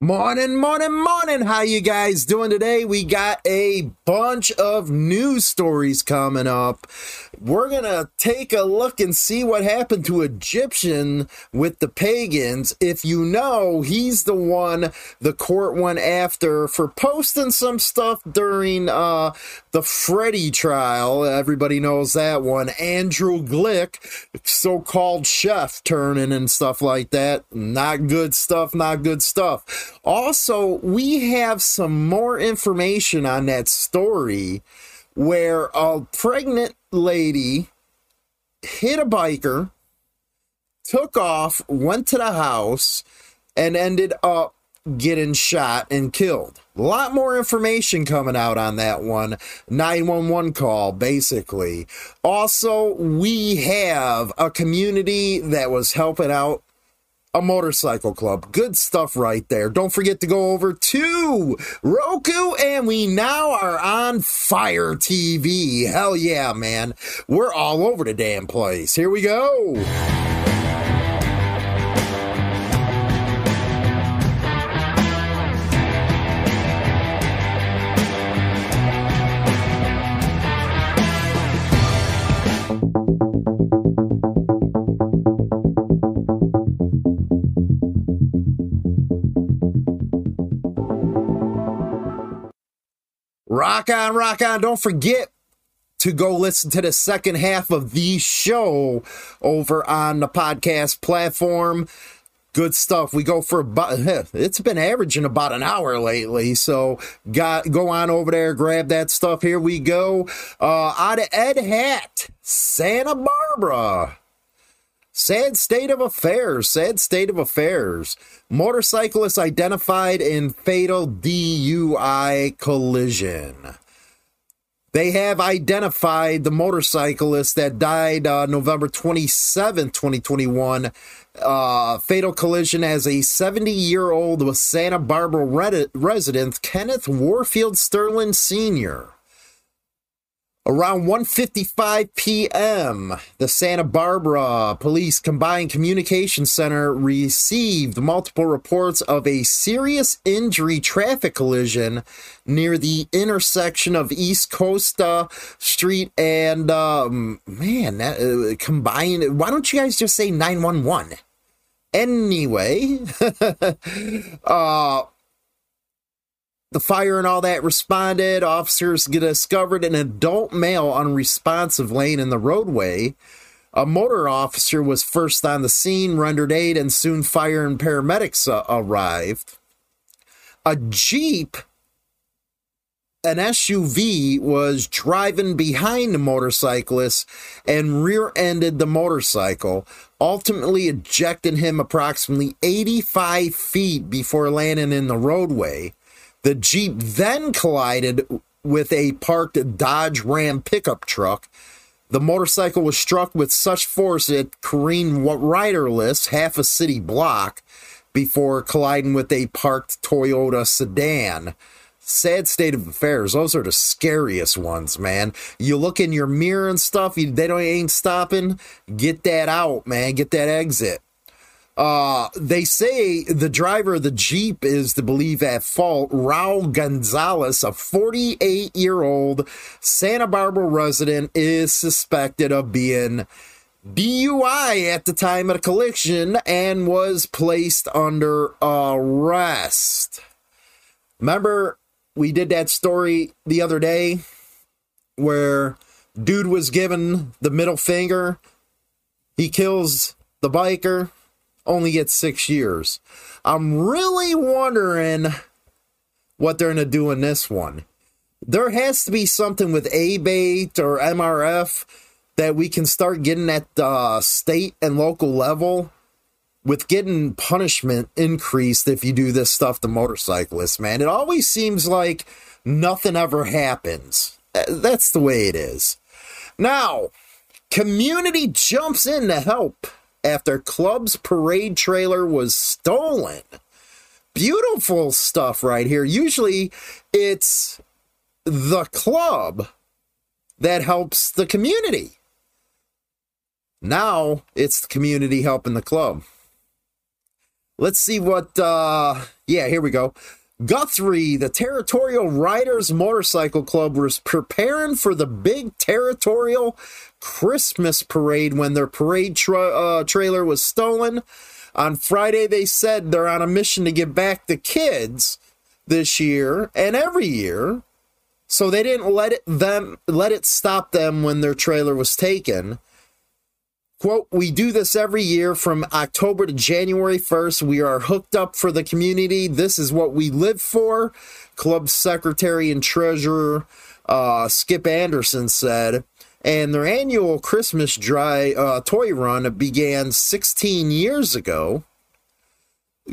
Morning, morning, morning. How you guys doing today? We got a bunch of news stories coming up. We're going to take a look and see what happened to Egyptian with the pagans. If you know, he's the one the court went after for posting some stuff during uh the Freddy trial. Everybody knows that one. Andrew Glick, so-called chef turning and stuff like that. Not good stuff, not good stuff. Also, we have some more information on that story where a pregnant lady hit a biker, took off, went to the house, and ended up getting shot and killed. A lot more information coming out on that one. 911 call, basically. Also, we have a community that was helping out a motorcycle club. Good stuff right there. Don't forget to go over to Roku, and we now are on Fire TV. Hell yeah, man. We're all over the damn place. Here we go. Rock on, rock on. Don't forget to go listen to the second half of the show over on the podcast platform. Good stuff. We go for about, it's been averaging about an hour lately. So got, go on over there, grab that stuff. Here we go. Uh, out of Edhat, Santa Barbara. Sad state of affairs. Sad state of affairs. Motorcyclist identified in fatal DUI collision. They have identified the motorcyclist that died uh, November 27, 2021. Uh, fatal collision as a 70 year old with Santa Barbara resident, Kenneth Warfield Sterling Sr. Around 1:55 p.m., the Santa Barbara Police Combined Communications Center received multiple reports of a serious injury traffic collision near the intersection of East Costa Street and um, man, that, uh, combined. Why don't you guys just say 911? Anyway, uh the fire and all that responded. Officers discovered an adult male unresponsive laying in the roadway. A motor officer was first on the scene, rendered aid, and soon fire and paramedics uh, arrived. A Jeep, an SUV, was driving behind the motorcyclist and rear ended the motorcycle, ultimately ejecting him approximately 85 feet before landing in the roadway. The Jeep then collided with a parked Dodge Ram pickup truck. The motorcycle was struck with such force it careened riderless half a city block before colliding with a parked Toyota sedan. Sad state of affairs. Those are the scariest ones, man. You look in your mirror and stuff, you, they don't ain't stopping. Get that out, man. Get that exit. Uh, they say the driver of the Jeep is to believe at fault. Raul Gonzalez, a 48 year old Santa Barbara resident, is suspected of being DUI at the time of the collision and was placed under arrest. Remember, we did that story the other day where dude was given the middle finger. He kills the biker, only gets six years. I'm really wondering what they're going to do in this one. There has to be something with ABATE or MRF that we can start getting at the state and local level with getting punishment increased if you do this stuff to motorcyclists, man. It always seems like nothing ever happens. That's the way it is. Now, community jumps in to help after club's parade trailer was stolen. Beautiful stuff right here. Usually it's the club that helps the community. Now it's the community helping the club. Let's see what, uh, yeah, here we go. Guthrie, the Territorial Riders Motorcycle Club, was preparing for the big Territorial Christmas parade when their parade tra- uh, trailer was stolen. On Friday, they said they're on a mission to get back the kids this year and every year. So they didn't let it them let it stop them when their trailer was taken. Quote, we do this every year from October to January 1st. We are hooked up for the community. This is what we live for. Club secretary and treasurer uh, Skip Anderson said. And their annual Christmas dry uh, toy run began 16 years ago.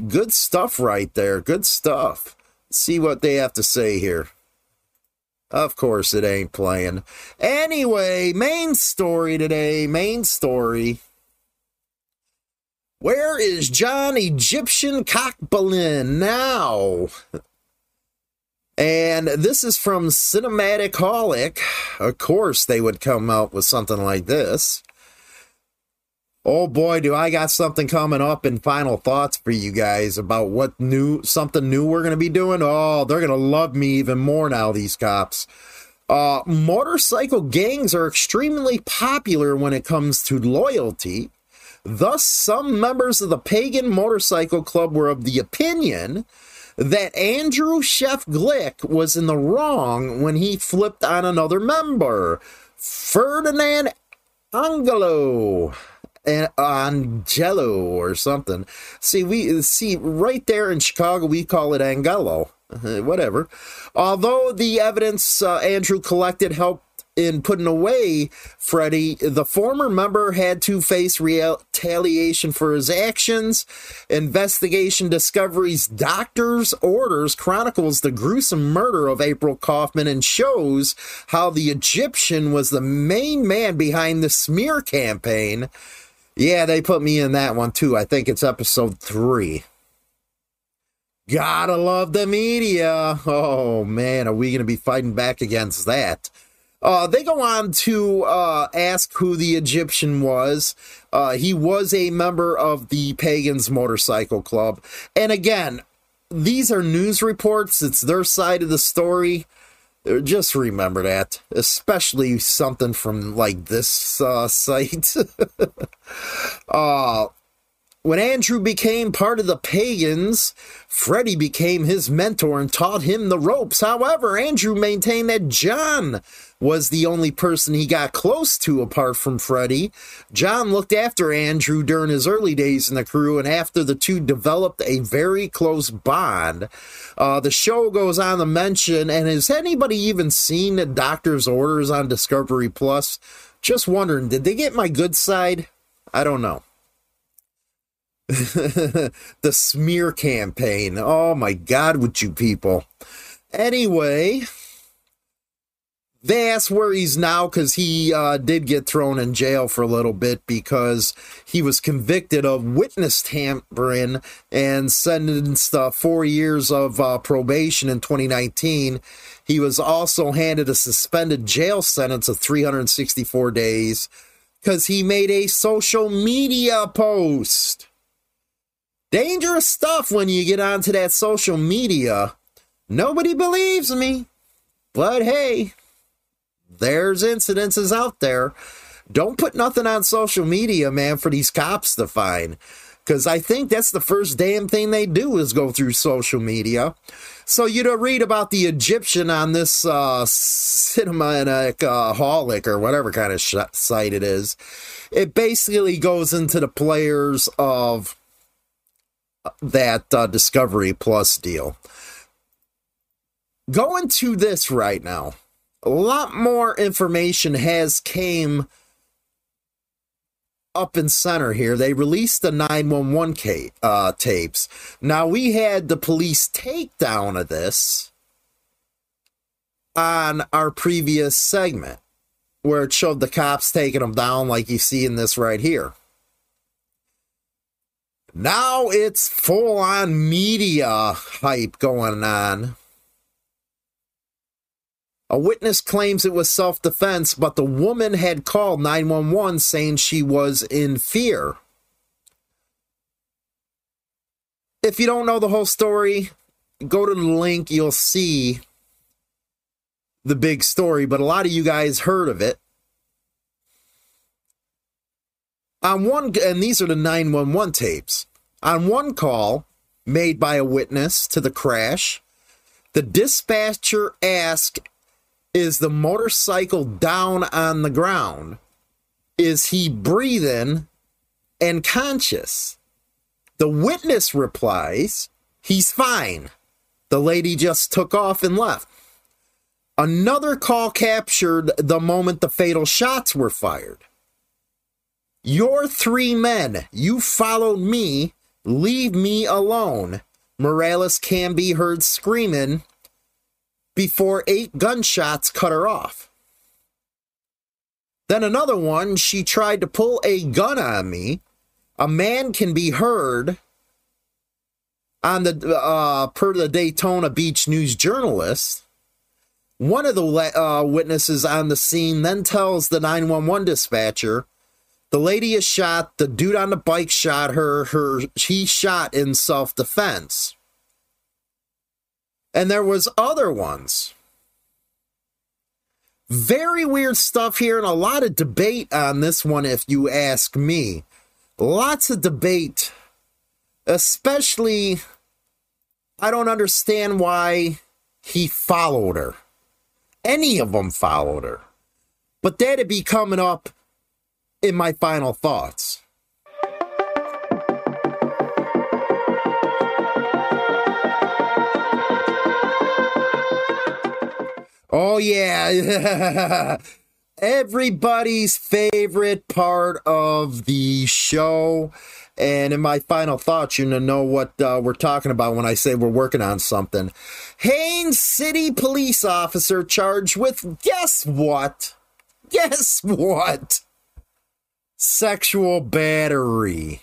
Good stuff right there. Good stuff. Let's see what they have to say here. Of course, it ain't playing. Anyway, main story today. Main story. Where is John Egyptian Cockbalin now? And this is from Cinematic Holic. Of course, they would come out with something like this. Oh boy, do I got something coming up in final thoughts for you guys about what new something new we're gonna be doing. Oh, they're gonna love me even more now, these cops. Uh, motorcycle gangs are extremely popular when it comes to loyalty. Thus, some members of the Pagan Motorcycle Club were of the opinion that Andrew Chef Glick was in the wrong when he flipped on another member, Ferdinand Angelo and Angelo or something. See, we see right there in Chicago, we call it Angelo. Whatever. Although the evidence uh, Andrew collected helped in putting away Freddie, the former member had to face retaliation for his actions. Investigation discoveries doctor's orders chronicles the gruesome murder of April Kauffman and shows how the Egyptian was the main man behind the smear campaign yeah, they put me in that one too. I think it's episode three. Gotta love the media. Oh man, are we going to be fighting back against that? Uh, they go on to uh, ask who the Egyptian was. Uh, he was a member of the Pagans Motorcycle Club. And again, these are news reports, it's their side of the story. Just remember that, especially something from like this uh, site. uh, when Andrew became part of the pagans, Freddie became his mentor and taught him the ropes. However, Andrew maintained that John was the only person he got close to apart from Freddie. John looked after Andrew during his early days in the crew, and after the two developed a very close bond. Uh, the show goes on to mention, and has anybody even seen the doctor's orders on Discovery Plus? Just wondering, did they get my good side? I don't know. the smear campaign. Oh my God, with you people. Anyway, asked where he's now because he uh, did get thrown in jail for a little bit because he was convicted of witness tampering and sentenced uh, four years of uh, probation in 2019. He was also handed a suspended jail sentence of 364 days because he made a social media post. Dangerous stuff when you get onto that social media. Nobody believes me. But hey, there's incidences out there. don't put nothing on social media, man, for these cops to find. Because I think that's the first damn thing they do is go through social media. So you to read about the Egyptian on this uh, cinematic uh, holic or whatever kind of sh- site it is. It basically goes into the players of that uh, Discovery Plus deal. Going to this right now, a lot more information has came up in center here. They released the 911 uh, tapes. Now, we had the police takedown of this on our previous segment where it showed the cops taking them down, like you see in this right here. Now it's full on media hype going on. A witness claims it was self defense, but the woman had called 911 saying she was in fear. If you don't know the whole story, go to the link, you'll see the big story, but a lot of you guys heard of it. On one, and these are the 911 tapes. On one call made by a witness to the crash, the dispatcher asked is the motorcycle down on the ground? Is he breathing and conscious? The witness replies, He's fine. The lady just took off and left. Another call captured the moment the fatal shots were fired. Your three men, you followed me, leave me alone. Morales can be heard screaming before eight gunshots cut her off. Then another one, she tried to pull a gun on me. A man can be heard on the uh, per the Daytona Beach News journalist. One of the uh, witnesses on the scene then tells the 911 dispatcher, "The lady is shot. The dude on the bike shot her. Her he shot in self defense." And there was other ones. Very weird stuff here and a lot of debate on this one if you ask me. Lots of debate especially i don't understand why he followed her. Any of them followed her. But that'd be coming up in my final thoughts Oh, yeah. Everybody's favorite part of the show. And in my final thoughts, you know what uh, we're talking about when I say we're working on something. Haines City police officer charged with guess what? Guess what? Sexual battery.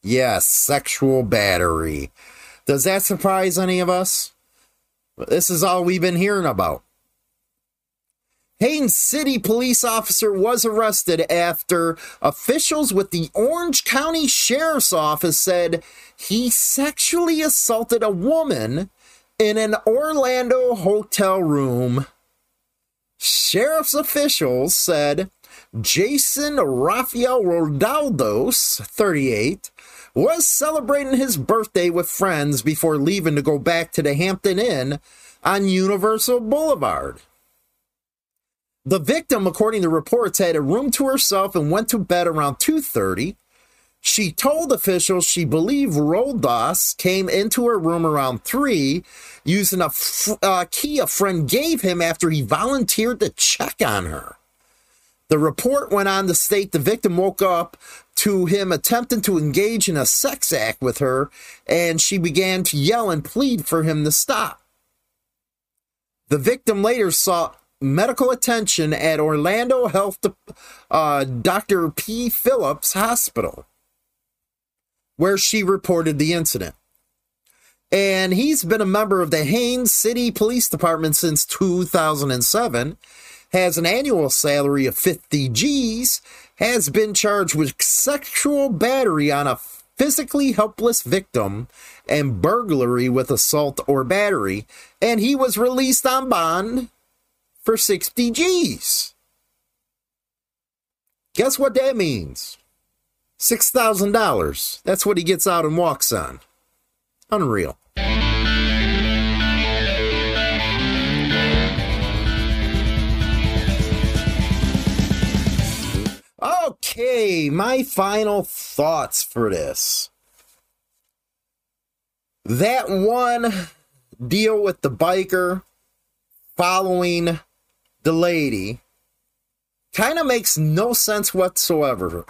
Yes, sexual battery. Does that surprise any of us? This is all we've been hearing about. Haines City police officer was arrested after officials with the Orange County Sheriff's Office said he sexually assaulted a woman in an Orlando hotel room. Sheriff's officials said Jason Rafael Rodaldos, 38, was celebrating his birthday with friends before leaving to go back to the Hampton Inn on Universal Boulevard. The victim, according to reports, had a room to herself and went to bed around 2:30. She told officials she believed Roldas came into her room around 3 using a f- uh, key a friend gave him after he volunteered to check on her. The report went on to state the victim woke up to him attempting to engage in a sex act with her, and she began to yell and plead for him to stop. The victim later sought medical attention at Orlando Health uh, Dr. P. Phillips Hospital, where she reported the incident. And he's been a member of the Haines City Police Department since 2007, has an annual salary of 50 G's, has been charged with sexual battery on a physically helpless victim and burglary with assault or battery, and he was released on bond for 60 G's. Guess what that means? $6,000. That's what he gets out and walks on. Unreal. Okay, my final thoughts for this. That one deal with the biker following the lady kind of makes no sense whatsoever.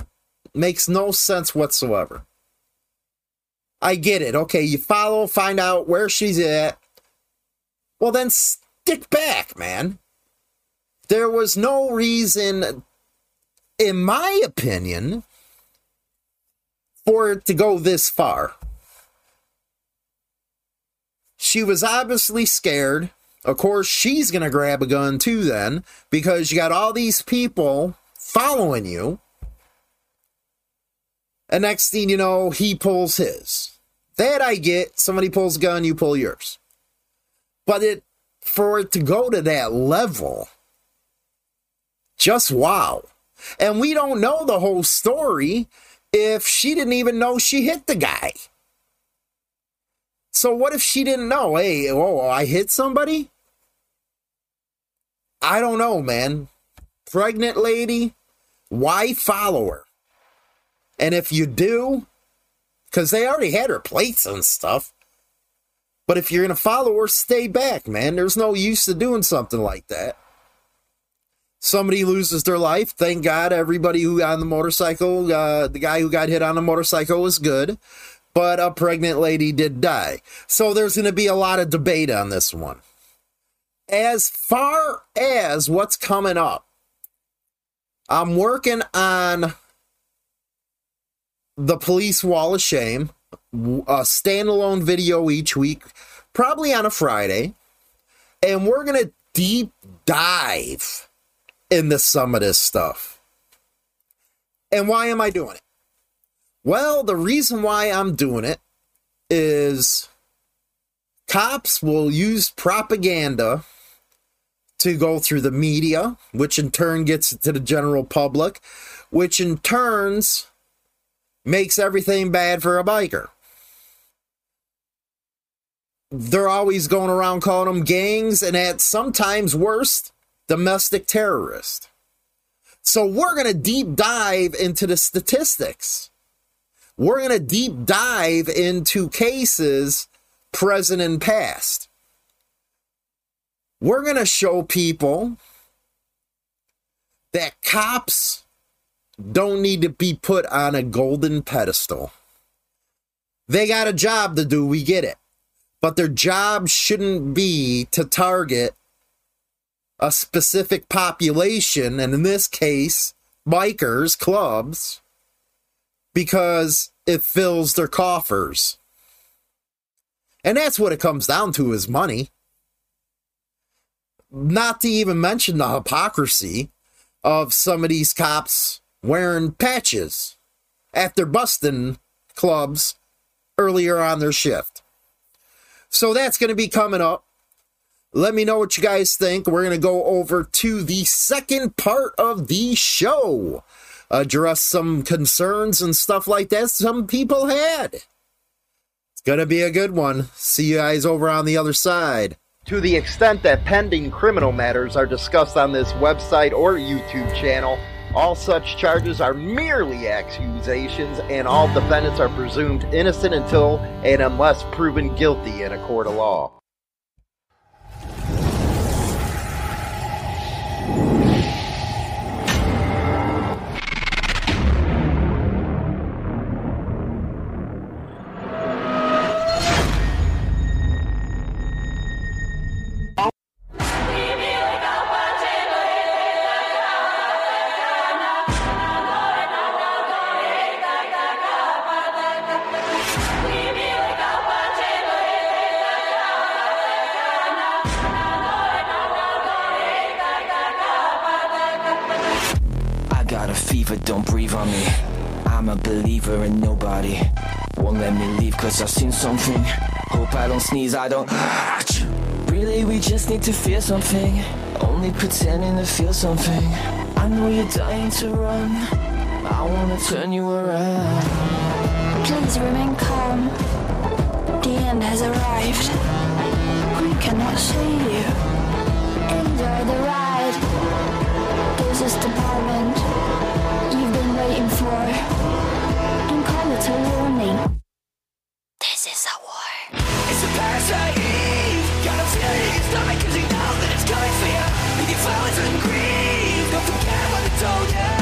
Makes no sense whatsoever. I get it. Okay, you follow, find out where she's at. Well, then stick back, man. There was no reason in my opinion, for it to go this far. She was obviously scared. Of course, she's going to grab a gun too, then, because you got all these people following you. And next thing you know, he pulls his. That I get. Somebody pulls a gun, you pull yours. But it for it to go to that level, just wow. And we don't know the whole story if she didn't even know she hit the guy. So what if she didn't know? Hey, oh, I hit somebody? I don't know, man. Pregnant lady, why follow her? And if you do, because they already had her plates and stuff. But if you're going to follow her, stay back, man. There's no use to doing something like that somebody loses their life. Thank God, everybody who got on the motorcycle, uh, the guy who got hit on the motorcycle was good, but a pregnant lady did die. So there's going to be a lot of debate on this one. As far as what's coming up, I'm working on the police wall of shame, a standalone video each week, probably on a Friday, and we're going to deep dive into some of this stuff. And why am I doing it? Well, the reason why I'm doing it is cops will use propaganda to go through the media, which in turn gets to the general public, which in turns makes everything bad for a biker. They're always going around calling them gangs, and at sometimes worst, domestic terrorist. So we're going to deep dive into the statistics. We're going to deep dive into cases present and past. We're going to show people that cops don't need to be put on a golden pedestal. They got a job to do, we get it. But their job shouldn't be to target a specific population, and in this case, bikers, clubs, because it fills their coffers. And that's what it comes down to is money. Not to even mention the hypocrisy of some of these cops wearing patches after busting clubs earlier on their shift. So that's going to be coming up. Let me know what you guys think. We're going to go over to the second part of the show, address some concerns and stuff like that some people had. It's going to be a good one. See you guys over on the other side. To the extent that pending criminal matters are discussed on this website or YouTube channel, all such charges are merely accusations, and all defendants are presumed innocent until and unless proven guilty in a court of law. Cause I've seen something. Hope I don't sneeze, I don't. Really, we just need to feel something. Only pretending to feel something. I know you're dying to run. I wanna turn you around. Please remain calm. The end has arrived. We cannot save you. Enjoy the ride. This is the moment waiting for. Don't call it a warning. This is a war. It's a parasite Gotta feel it in your stomach cause you know that it's coming for you. If you flowers and grieve, don't forget what I told you.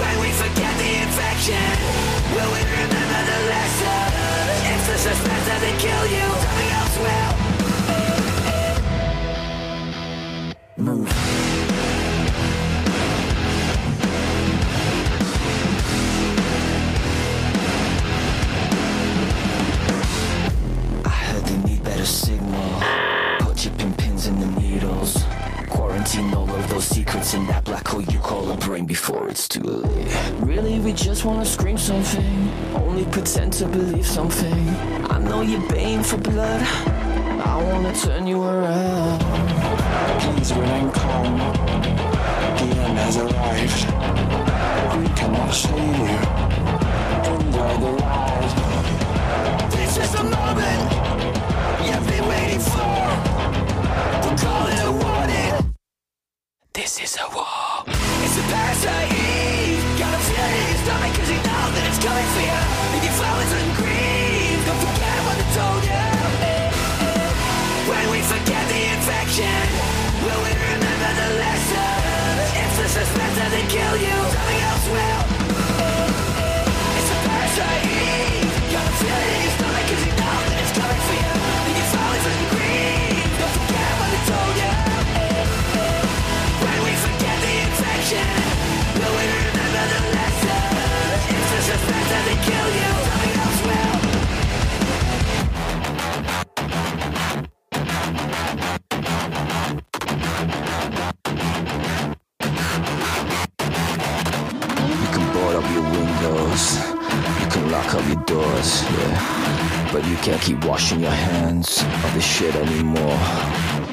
When we forget the infection, will we remember the lesson? It's the suspense that they kill you. Something else will. Move. Those secrets in that black hole you call a brain before it's too late. Really, we just wanna scream something. Only pretend to believe something. I know you're baying for blood. I wanna turn you around. Please remain calm. The end has arrived. We cannot save you. Enjoy the ride. This is the moment you've been waiting for. We'll call it Kill you. Something else will. It's a parasite your stomach can't keep washing your hands of this shit anymore.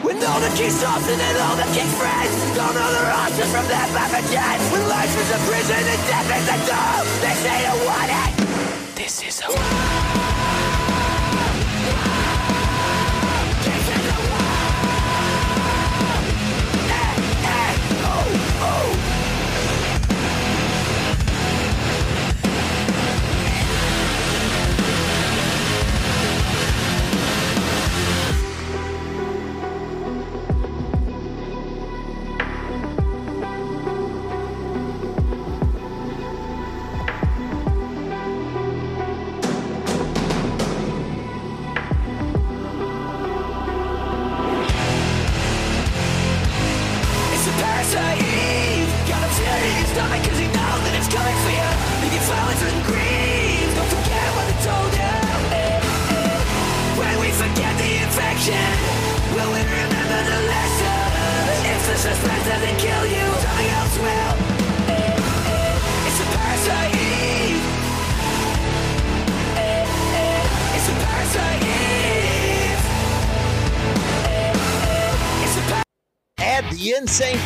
When all the king's saucing and all the king's friends Don't know the options from their pathogen When life is a prison and death is a door They say you want it This is a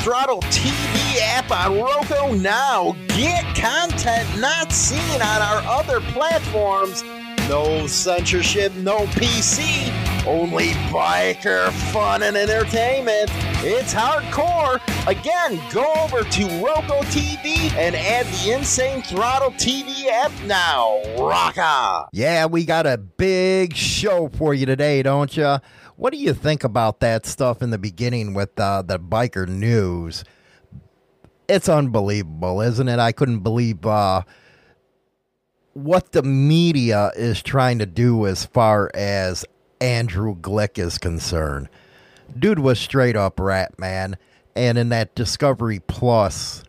Throttle TV app on Roku now. Get content not seen on our other platforms. No censorship, no PC, only biker fun and entertainment. It's hardcore. Again, go over to Roku TV and add the Insane Throttle TV app now. Rock on. Yeah, we got a big show for you today, don't you? What do you think about that stuff in the beginning with uh, the biker news? It's unbelievable, isn't it? I couldn't believe uh, what the media is trying to do as far as Andrew Glick is concerned. Dude was straight up rat, man. And in that Discovery Plus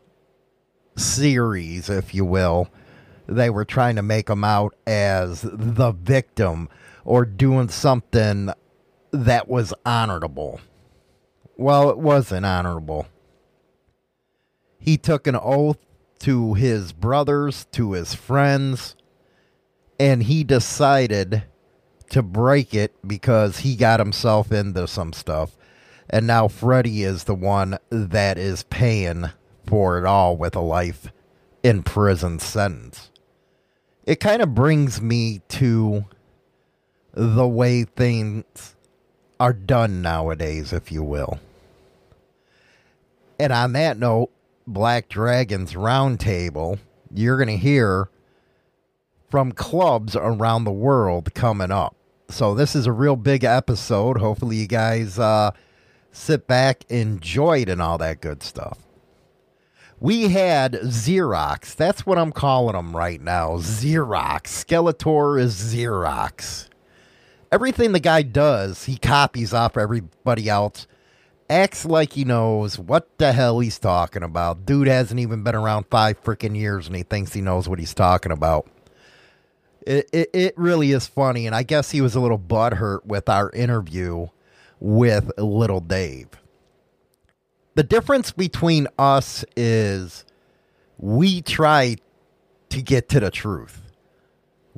series, if you will, they were trying to make him out as the victim or doing something that was honorable. Well, it wasn't honorable. He took an oath to his brothers, to his friends, and he decided to break it because he got himself into some stuff. And now Freddie is the one that is paying for it all with a life in prison sentence. It kind of brings me to the way things are done nowadays, if you will. And on that note, Black Dragons Roundtable, you're going to hear from clubs around the world coming up. So this is a real big episode. Hopefully, you guys uh, sit back, enjoy it, and all that good stuff. We had Xerox. That's what I'm calling them right now. Xerox. Skeletor is Xerox. Everything the guy does, he copies off everybody else. Acts like he knows what the hell he's talking about. Dude hasn't even been around five freaking years and he thinks he knows what he's talking about. It, it, it really is funny, and I guess he was a little butthurt with our interview with Little Dave. The difference between us is we try to get to the truth.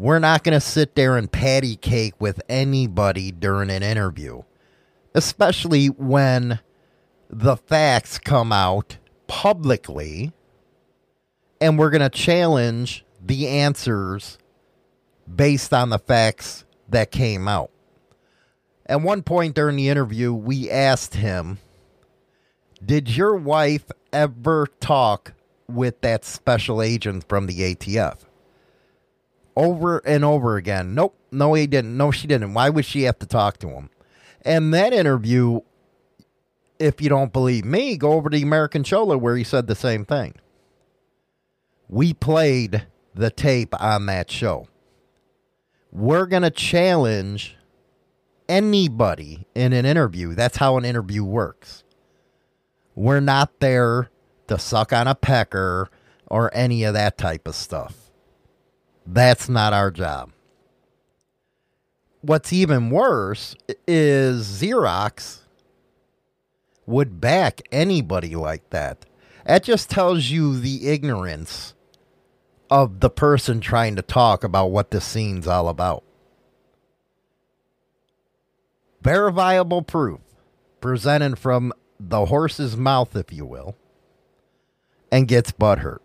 We're not going to sit there and patty cake with anybody during an interview, especially when the facts come out publicly and we're going to challenge the answers based on the facts that came out. At one point during the interview, we asked him, Did your wife ever talk with that special agent from the ATF? Over and over again. Nope, no, he didn't. No, she didn't. Why would she have to talk to him? And that interview, if you don't believe me, go over to the American Chola where he said the same thing. We played the tape on that show we're going to challenge anybody in an interview. That's how an interview works. We're not there to suck on a pecker or any of that type of stuff. That's not our job. What's even worse is Xerox would back anybody like that. That just tells you the ignorance of the person trying to talk about what the scene's all about. Verifiable proof presented from the horse's mouth, if you will, and gets butthurt.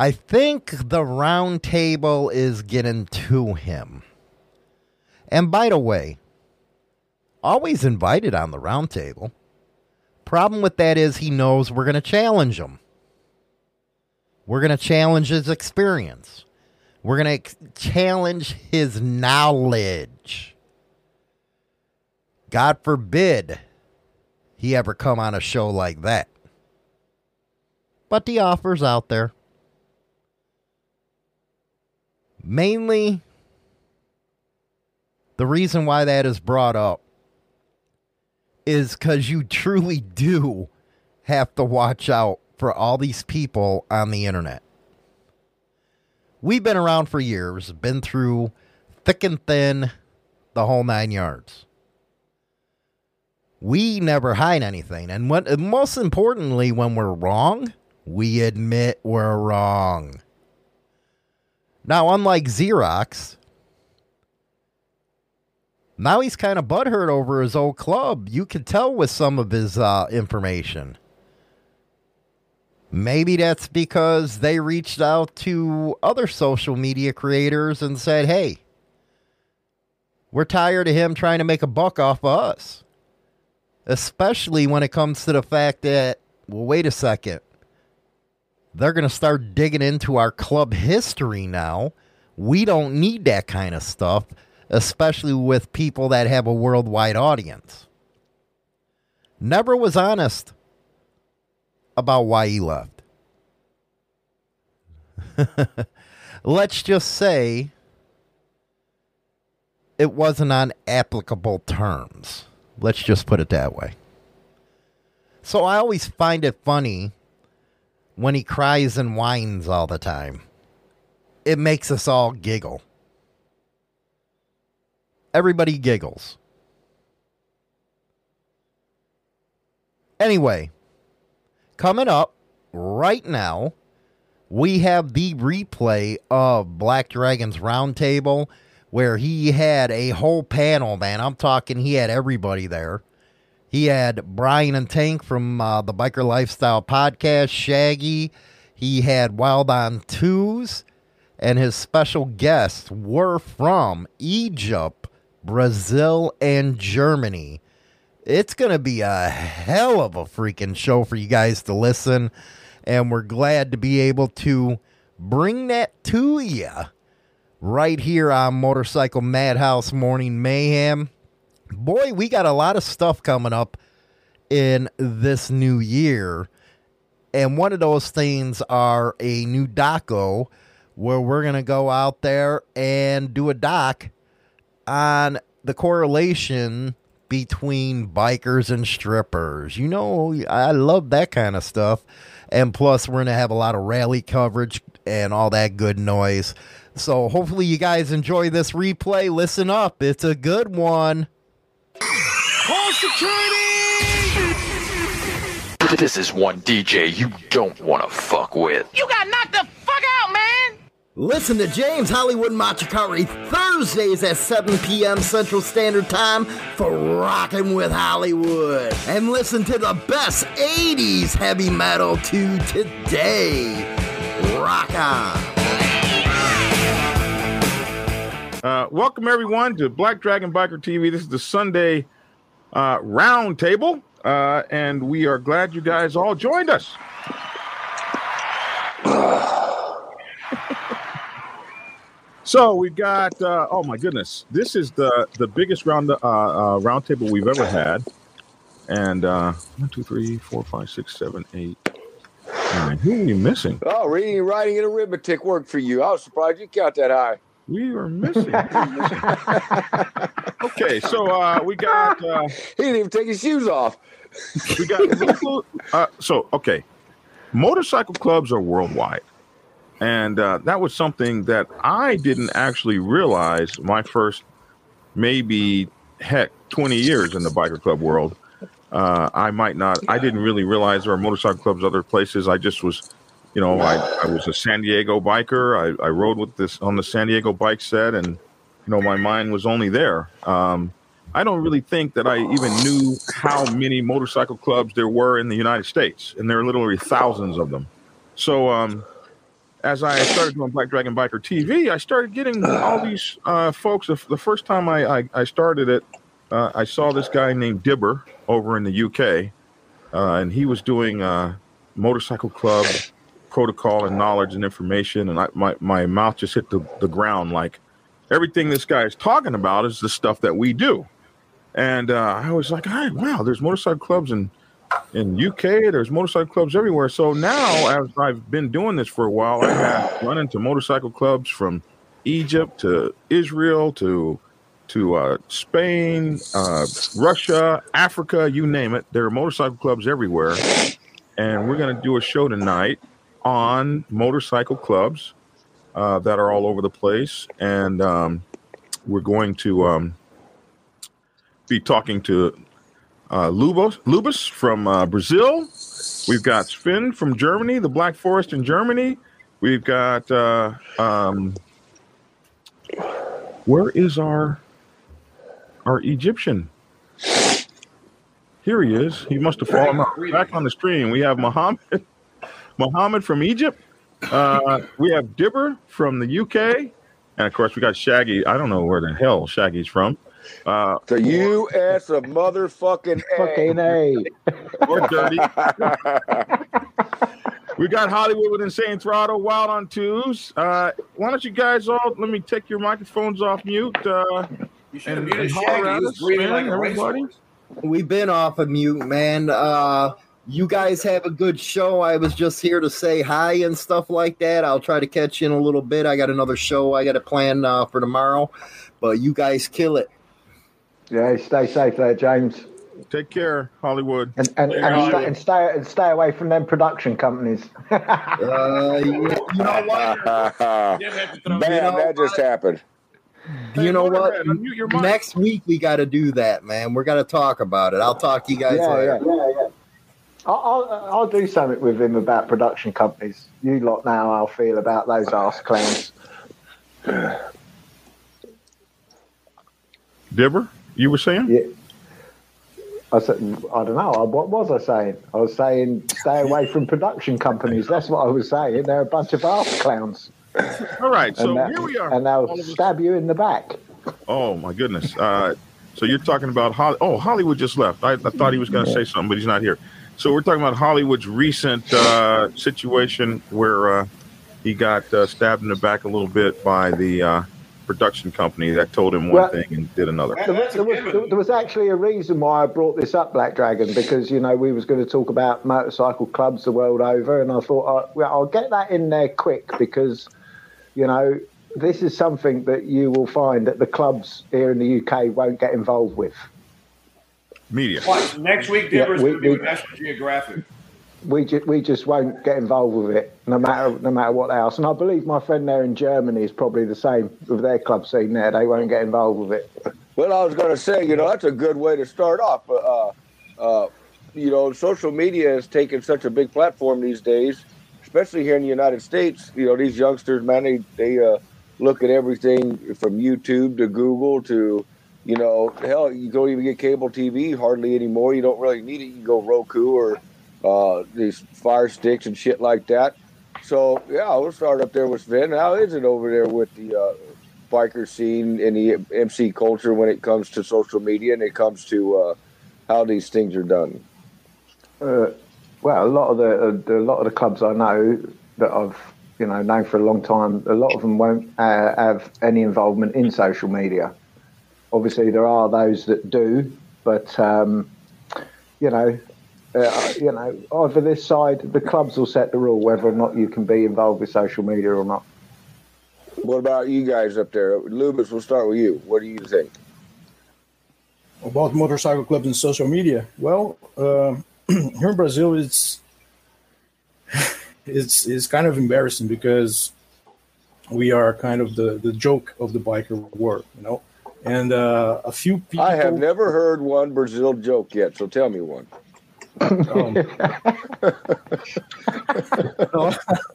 I think the round table is getting to him. And by the way, always invited on the round table. Problem with that is he knows we're going to challenge him. We're going to challenge his experience. We're going to challenge his knowledge. God forbid he ever come on a show like that. But the offer's out there. Mainly, the reason why that is brought up is because you truly do have to watch out for all these people on the internet. We've been around for years, been through thick and thin, the whole nine yards. We never hide anything. And what, most importantly, when we're wrong, we admit we're wrong. Now, unlike Xerox, now he's kind of butthurt over his old club. You can tell with some of his uh, information. Maybe that's because they reached out to other social media creators and said, hey, we're tired of him trying to make a buck off of us. Especially when it comes to the fact that, well, wait a second. They're going to start digging into our club history now. We don't need that kind of stuff, especially with people that have a worldwide audience. Never was honest about why he left. Let's just say it wasn't on applicable terms. Let's just put it that way. So I always find it funny when he cries and whines all the time. It makes us all giggle. Everybody giggles. Anyway, Coming up right now, we have the replay of Black Dragons Roundtable where he had a whole panel, man. I'm talking, he had everybody there. He had Brian and Tank from uh, the Biker Lifestyle podcast, Shaggy. He had Wild on Twos, and his special guests were from Egypt, Brazil, and Germany. It's going to be a hell of a freaking show for you guys to listen, and we're glad to be able to bring that to you right here on Motorcycle Madhouse Morning Mayhem. Boy, we got a lot of stuff coming up in this new year. And one of those things are a new doco where we're going to go out there and do a doc on the correlation between bikers and strippers. You know, I love that kind of stuff. And plus, we're going to have a lot of rally coverage and all that good noise. So hopefully you guys enjoy this replay. Listen up. It's a good one. Call security! This is one DJ you don't want to fuck with. You got knocked the fuck out, man! Listen to James Hollywood Machikari Thursdays at 7 p.m. Central Standard Time for Rockin' with Hollywood. And listen to the best 80s heavy metal to today. Rock on. Uh, welcome everyone to Black Dragon Biker TV. This is the Sunday uh, roundtable, uh, and we are glad you guys all joined us. so we've got. Uh, oh my goodness, this is the the biggest round uh, uh, roundtable we've ever had, and uh, one, two, three, four, five, six, seven, eight. Nine. Who are we missing? Oh, reading, writing, and arithmetic worked for you. I was surprised you count that high. We are missing. okay, so uh, we got. Uh, he didn't even take his shoes off. we got. local- uh, so okay, motorcycle clubs are worldwide, and uh, that was something that I didn't actually realize my first maybe heck twenty years in the biker club world. Uh, I might not. I didn't really realize there are motorcycle clubs other places. I just was you know, I, I was a San Diego biker. I, I rode with this on the San Diego bike set, and you know, my mind was only there. Um, I don't really think that I even knew how many motorcycle clubs there were in the United States, and there are literally thousands of them. So, um, as I started doing Black Dragon Biker TV, I started getting all these uh, folks. The, the first time I, I, I started it, uh, I saw this guy named Dibber over in the UK, uh, and he was doing uh, motorcycle club protocol and knowledge and information, and I, my my mouth just hit the, the ground. Like everything this guy is talking about is the stuff that we do, and uh, I was like, "Hey, wow, there's motorcycle clubs in in UK. There's motorcycle clubs everywhere." So now, as I've been doing this for a while, I have run into motorcycle clubs from Egypt to Israel to to uh, Spain, uh, Russia, Africa, you name it. There are motorcycle clubs everywhere. And we're going to do a show tonight on motorcycle clubs uh, that are all over the place. And um, we're going to um, be talking to uh, Lubos, Lubus from uh, Brazil. We've got Sven from Germany, the Black Forest in Germany. We've got, uh, um, where is our our Egyptian? Here he is. He must have fallen. Back on the stream, we have Muhammad, Muhammad from Egypt. Uh, we have Dibber from the UK, and of course we got Shaggy. I don't know where the hell Shaggy's from. Uh, The U.S. of motherfucking Fucking A. or dirty. we got Hollywood with Insane Throttle, Wild on Twos. Uh, why don't you guys all let me take your microphones off mute? Uh, You should have muted Shaggy. holler at He was us, man, like everybody. We've been off of mute, man. Uh, you guys have a good show. I was just here to say hi and stuff like that. I'll try to catch you in a little bit. I got another show I got to plan uh, for tomorrow, but you guys kill it. Yeah, stay safe there, James. Take care, Hollywood. And and, Hey, and, Hollywood. stay, and stay and stay away from them production companies. Uh, you, you know what? Bam, Didn't have to throw You know that just what? happened. You know what? Motorhead, unmute your mic. Next week we got to do that, man. We're gonna talk about it. I'll talk to you guys yeah, later. yeah, yeah, yeah. I'll, I'll, I'll do something with him about production companies. You lot now, I'll feel about those arse clowns. Dibber, you were saying? Yeah. I said, I don't know. What was I saying? I was saying stay away from production companies. That's what I was saying. They're a bunch of ass clowns. All right, so and that- here we are. And they'll stab you in the back. Oh my goodness. Uh, so you're talking about Holly? Oh, Hollywood just left. I, I thought he was going to say something, but he's not here. So we're talking about Hollywood's recent uh, situation where uh, he got uh, stabbed in the back a little bit by the uh, production company that told him one Well- thing and did another. There was, there, was, there was actually a reason why I brought this up, Black Dragon, because you know we was going to talk about motorcycle clubs the world over, and I thought uh, well, I'll get that in there quick because you know this is something that you will find that the clubs here in the UK won't get involved with. Media. Watch, next week, Yeah, Dibber's we- going to be we- with National Geographic. We just we just won't get involved with it, no matter no matter what else. And I believe my friend there in Germany is probably the same with their club scene there. They won't get involved with it. Well, I was going to say, you know, that's a good way to start off. Uh, uh, you know, social media has taken such a big platform these days, especially here in the United States. You know, these youngsters, man, they, they uh, look at everything from YouTube to Google to, you know, hell, you don't even get cable TV hardly anymore. You don't really need it. You go Roku or uh, these Fire Sticks and shit like that. So, yeah, we'll start up there with Sven. How is it over there with the uh, biker scene and the MC culture when it comes to social media and it comes to uh, how these things are done? Uh, well, a lot of the, the a lot of the clubs I know that I've you know known for a long time, a lot of them won't uh, have any involvement in social media. Obviously, there are those that do, but um, you know, uh, you know, either this side, the clubs will set the rule whether or not you can be involved with social media or not. What about you guys up there? Lubis, we'll start with you. What do you think? about motorcycle clubs and social media. Well, um here in Brazil, it's it's it's kind of embarrassing because we are kind of the the joke of the biker world, you know. And uh, a few people. I have never heard one Brazil joke yet, so tell me one. Um,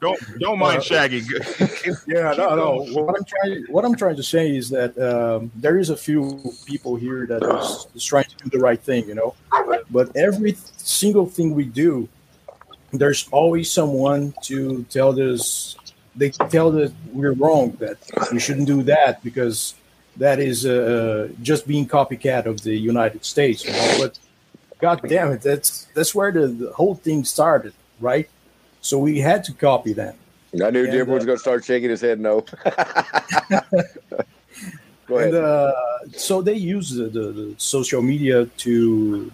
Don't don't mind Uh, Shaggy. yeah, no, no. What I'm trying, what I'm trying to say is that um, there is a few people here that is, is trying to do the right thing, you know. But every single thing we do, there's always someone to tell us. They tell that we're wrong, that we shouldn't do that because that is uh, just being copycat of the United States. You know? But God damn it, that's that's where the, the whole thing started, right? So we had to copy them. I knew And, Dibber was uh, going to start shaking his head no. Go ahead. And uh, so they use the, the, the social media to,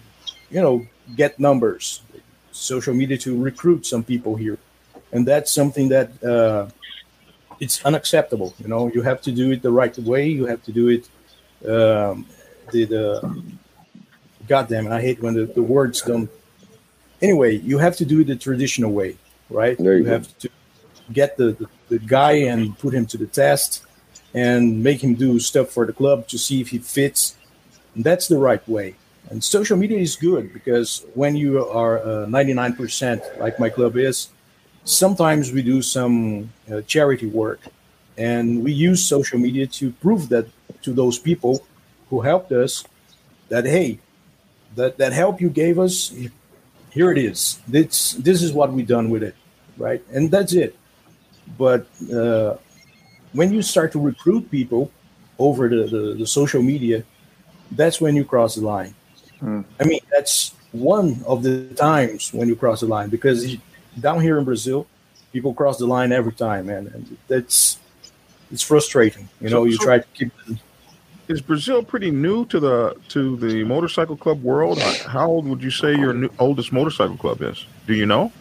you know, get numbers, social media to recruit some people here, and that's something that uh, it's unacceptable. You know, you have to do it the right way. You have to do it. Um, the the God damn I hate when the, the words don't. Anyway, you have to do it the traditional way, right? There you go. have to get the, the, the guy and put him to the test and make him do stuff for the club to see if he fits. And that's the right way. And social media is good because when you are uh, 99%, like my club is, sometimes we do some uh, charity work and we use social media to prove that to those people who helped us that, hey, that, that help you gave us, here it is. This, this is what we done with it, right? And that's it. But uh, when you start to recruit people over the, the, the social media, that's when you cross the line. I mean, that's one of the times when you cross the line because down here in Brazil, people cross the line every time, man, and that's it's frustrating. You know, So- you so- try to keep. Is Brazil pretty new to the to the motorcycle club world? How old would you say your new, oldest motorcycle club is? Do you know?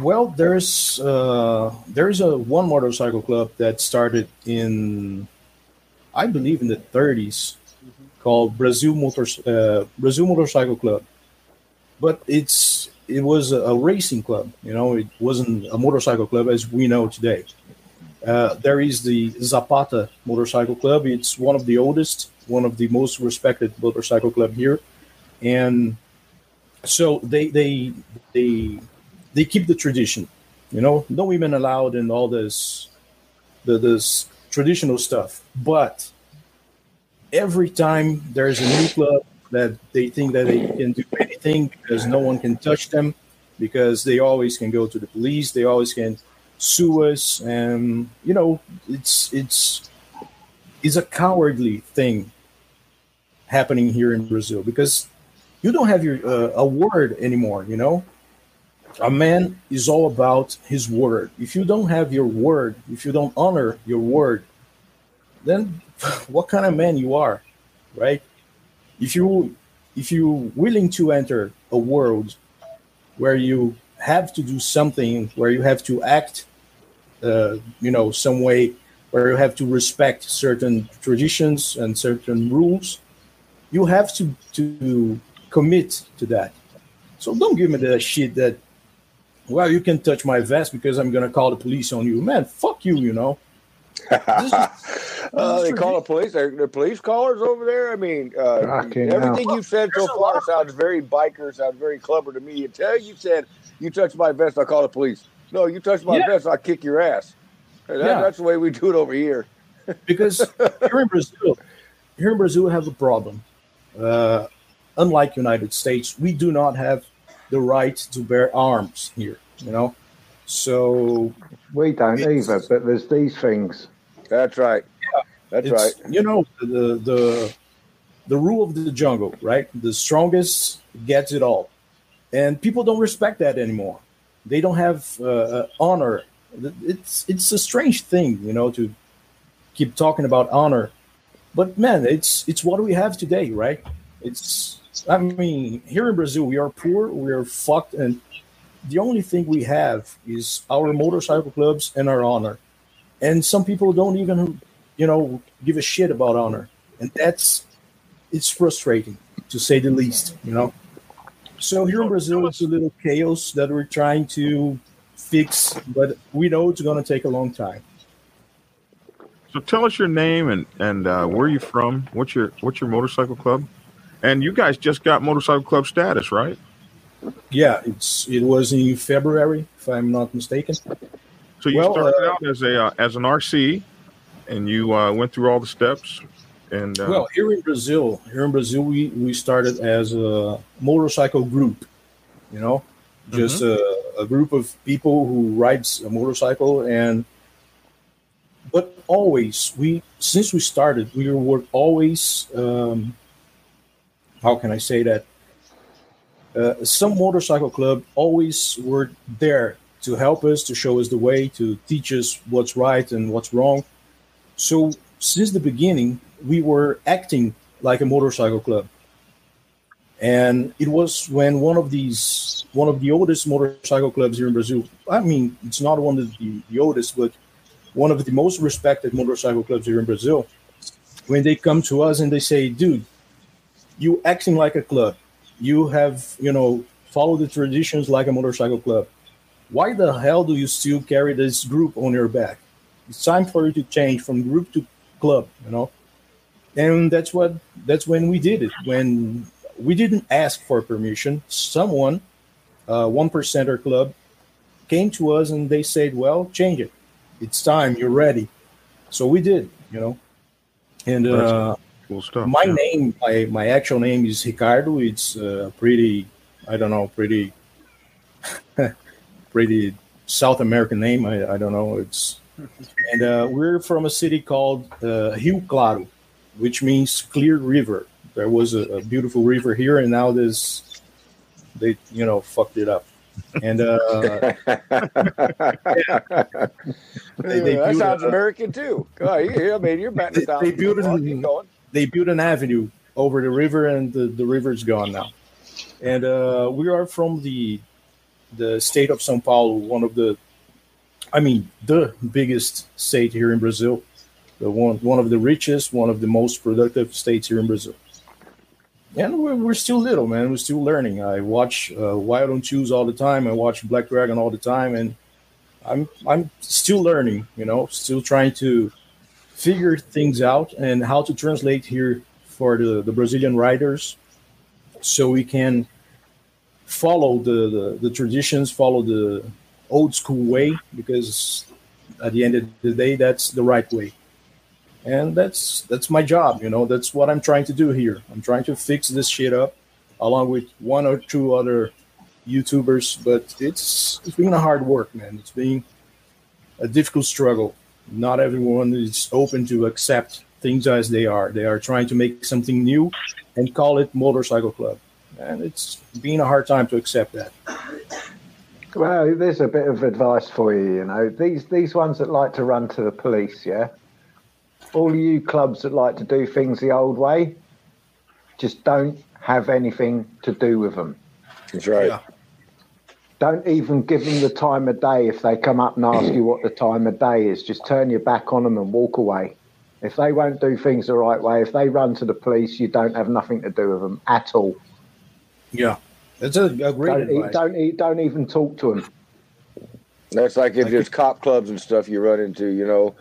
Well, there's uh, there's a one motorcycle club that started in, I believe, in the 30s, called Brazil Motors uh, Brazil Motorcycle Club, but it's it was a, racing club. You know, it wasn't a motorcycle club as we know today. Uh, there is the Zapata Motorcycle Club. It's one of the oldest, one of the most respected motorcycle club here, and so they they they they keep the tradition. You know, no women allowed and all this, the this traditional stuff. But every time there's a new club that they think that they can do anything because no one can touch them, because they always can go to the police, they always can sue us, and you know it's it's it's a cowardly thing happening here in Brazil because you don't have your uh, a word anymore. You know, a man is all about his word. If you don't have your word, if you don't honor your word, then what kind of man you are, right? If you if you're willing to enter a world where you have to do something, where you have to act, uh, you know, some way, where you have to respect certain traditions and certain rules, you have to to commit to that. So don't give me that shit that, well, you can touch my vest because I'm gonna call the police on you, man. Fuck you, you know. Uh, they call the police. They're, they're police callers over there. I mean, uh, everything hell. you've said so far sounds very biker, sounds very clubber to me. Until you said you touch my vest, I'll call the police. No, you touch my Yeah. vest, I'll kick your ass. That- Yeah. That's the way we do it over here. because here in Brazil, here in Brazil, we have a problem. Uh, unlike United States, we do not have the right to bear arms here. You know, so We don't either, but there's these things. That's right. Yeah, That's right. You know, the the the rule of the jungle, right? The strongest gets it all, and people don't respect that anymore. They don't have uh, uh, honor. It's it's a strange thing, you know, to keep talking about honor, but man, it's it's what we have today, right? It's I mean, here in Brazil, we are poor, we are fucked, and the only thing we have is our motorcycle clubs and our honor. And some people don't even, you know, give a shit about honor, and that's it's frustrating to say the least, you know. So here in Brazil, it's a little chaos that we're trying to fix, but we know it's going to take a long time. So tell us your name and and uh, where you from. What's your what's your motorcycle club? And you guys just got motorcycle club status, right? Yeah, it's it was in February, if I'm not mistaken. So you Well, started uh, out as a uh, as an RC, and you uh, went through all the steps. And uh, Well, here in Brazil, here in Brazil, we, we started as a motorcycle group, you know, just a, a group of people who rides a motorcycle and but always we since we started we were always um, how can I say that uh, some motorcycle club always were there to help us to show us the way to teach us what's right and what's wrong. So since the beginning we were acting like a motorcycle club. And it was when one of these one of the oldest motorcycle clubs here in brazil i mean it's not one of the, the oldest but one of the most respected motorcycle clubs here in brazil when they come to us and they say dude you acting like a club you have you know follow the traditions like a motorcycle club. Why the hell do you still carry this group on your back? It's time for you to change from group to club you know? And that's what that's when we did it. When we didn't ask for permission someone uh, one percenter club came to us and they said well change it. It's time. You're ready. So we did you know? And uh, cool stuff. my yeah. name my, my actual name is ricardo it's uh, pretty i don't know pretty pretty south american name i, I don't know it's and uh, we're from a city called uh, Rio Claro, which means clear river. There was a, a beautiful river here, and now there's they you know fucked it up. And uh, they- they that sounds a- American too. God, you, I mean, you're batting it down. they built Come it keep in- going. They built an avenue over the river, and the, the river's gone now. And uh, we are from the the state of São Paulo, one of the, I mean, the biggest state here in Brazil, the one one of the richest, one of the most productive states here in Brazil. And we're, we're still little, man. We're still learning. I watch uh, Wild on Twos all the time. I watch Black Dragon all the time, and I'm I'm still learning. You know, still trying to figure things out and how to translate here for the, the Brazilian writers so we can follow the, the, the traditions, follow the old school way, because at the end of the day, that's the right way. and that's that's my job. You know, that's what I'm trying to do here. I'm trying to fix this shit up, along with one or two other YouTubers. But it's it's been a hard work, man. It's been a difficult struggle. Not everyone is open to accept things as they are. They are trying to make something new and call it motorcycle club, and it's been a hard time to accept that. Well, there's a bit of advice for you. You know, these these ones that like to run to the police, yeah. All you clubs that like to do things the old way, just don't have anything to do with them. That's right. Don't even give them the time of day if they come up and ask you what the time of day is. Just turn your back on them and walk away. If they won't do things the right way, if they run to the police, you don't have nothing to do with them at all. Yeah, that's a, a great Don't, advice. don't, don't even talk to them. That's like if there's cop clubs and stuff you run into, you know,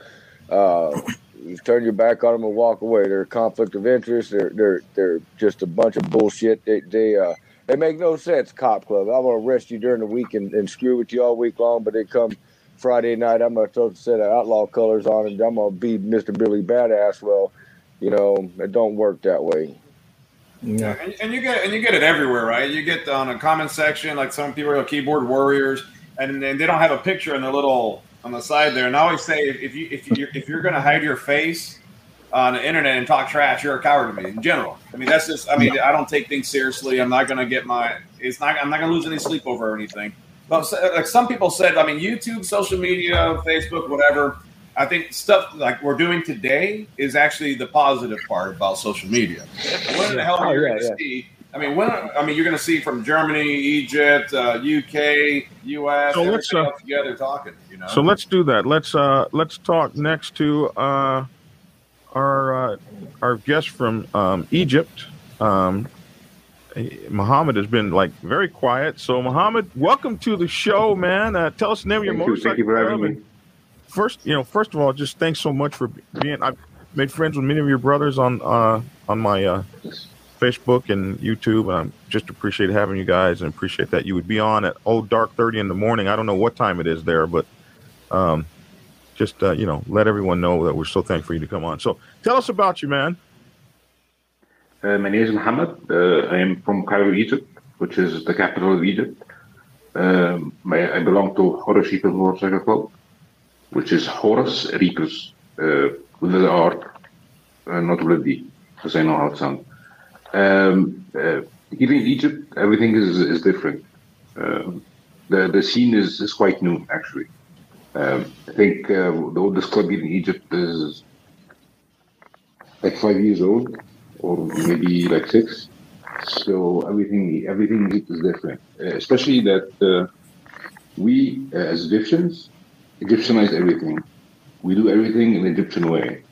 uh, you turn your back on them and walk away. They're a conflict of interest. They're they're they're just a bunch of bullshit. They they uh they make no sense. Cop club. I'm gonna arrest you during the week and, and screw with you all week long, but they come Friday night. I'm gonna throw a set of outlaw colors on and I'm gonna be Mr. Billy Badass. Well, you know, it don't work that way. Yeah. And, and you get and you get it everywhere, right? You get on a comment section, like some people are keyboard warriors, and then they don't have a picture in their little on the side there. And I always say, if, if you if you if you're going to hide your face on the internet and talk trash, you're a coward to me in general. I mean, that's just. I mean, I don't take things seriously. I'm not going to get my. It's not. I'm not going to lose any sleep over or anything. But like some people said, I mean, YouTube, social media, Facebook, whatever. I think stuff like we're doing today is actually the positive part about social media. When the hell are Oh, you yeah, going to yeah. see? I mean, when I mean, you're going to see from Germany, Egypt, uh, UK, US, So let's, uh, together talking. You know. So let's do that. Let's uh let's talk next to uh our uh, our guest from um, Egypt. Um, Muhammad has been like very quiet. So Muhammad, welcome to the show, man. Uh, tell us the name of your Thank you. Thank you for having me. First, you know, first of all, just thanks so much for being. I've made friends with many of your brothers on uh, on my uh, Facebook and YouTube, and I just appreciate having you guys and appreciate that you would be on at oh dark thirty in the morning. I don't know what time it is there, but um, just uh, you know, let everyone know that we're so thankful for you to come on. So, tell us about you, man. Uh, my name is Mohammed. Uh, I am from Cairo, Egypt, which is the capital of Egypt. Um, I belong to Horus Reapers Motorcycle Club, which is Horus Reapers uh, with the R, uh, not with the D, because I know how it sounds. Um, uh, here in Egypt, everything is, is different. Um, the, the scene is, is quite new, actually. Um, I think uh, the oldest club in Egypt is like five years old, or maybe like six. So everything everything in Egypt is different, uh, especially that uh, we uh, as Egyptians Egyptianize everything. We do everything in Egyptian way.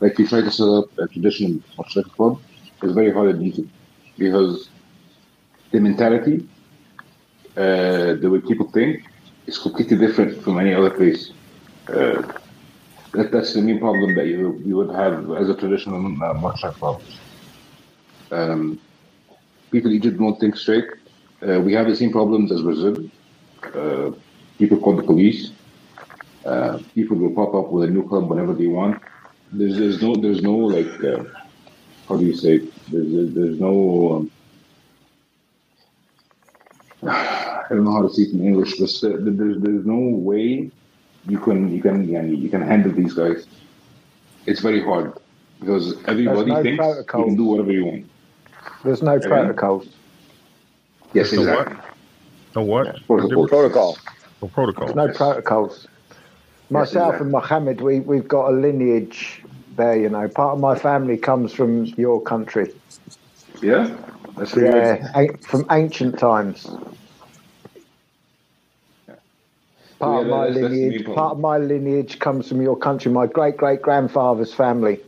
Like we try to set up a traditional motorcycle club, it's very hard in Egypt because the mentality, uh, the way people think, is completely different from any other place. Uh, that, that's the main problem that you you would have as a traditional uh, motorcycle club. Um, people in Egypt don't think straight. Uh, we have the same problems as Brazil. Uh, people call the police. Uh, people will pop up with a new club whenever they want. There's, there's no there's no like uh, how do you say there's there's, there's no um, I don't know how to say it in English, but there's there's no way you can you can yeah, you can handle these guys. It's very hard because everybody no thinks you can do whatever you want. There's no Again? protocols. Yes, The what? exactly. The what? Protocol. Protocol. The protocol. There's no protocols. Myself exactly. and Mohammed, we, we've got a lineage there, you know. Part of my family comes from your country. Yeah, that's Yeah, nice. a- from ancient times. Part of my that's- that's the main lineage, part of my lineage comes from your country. My great great grandfather's family.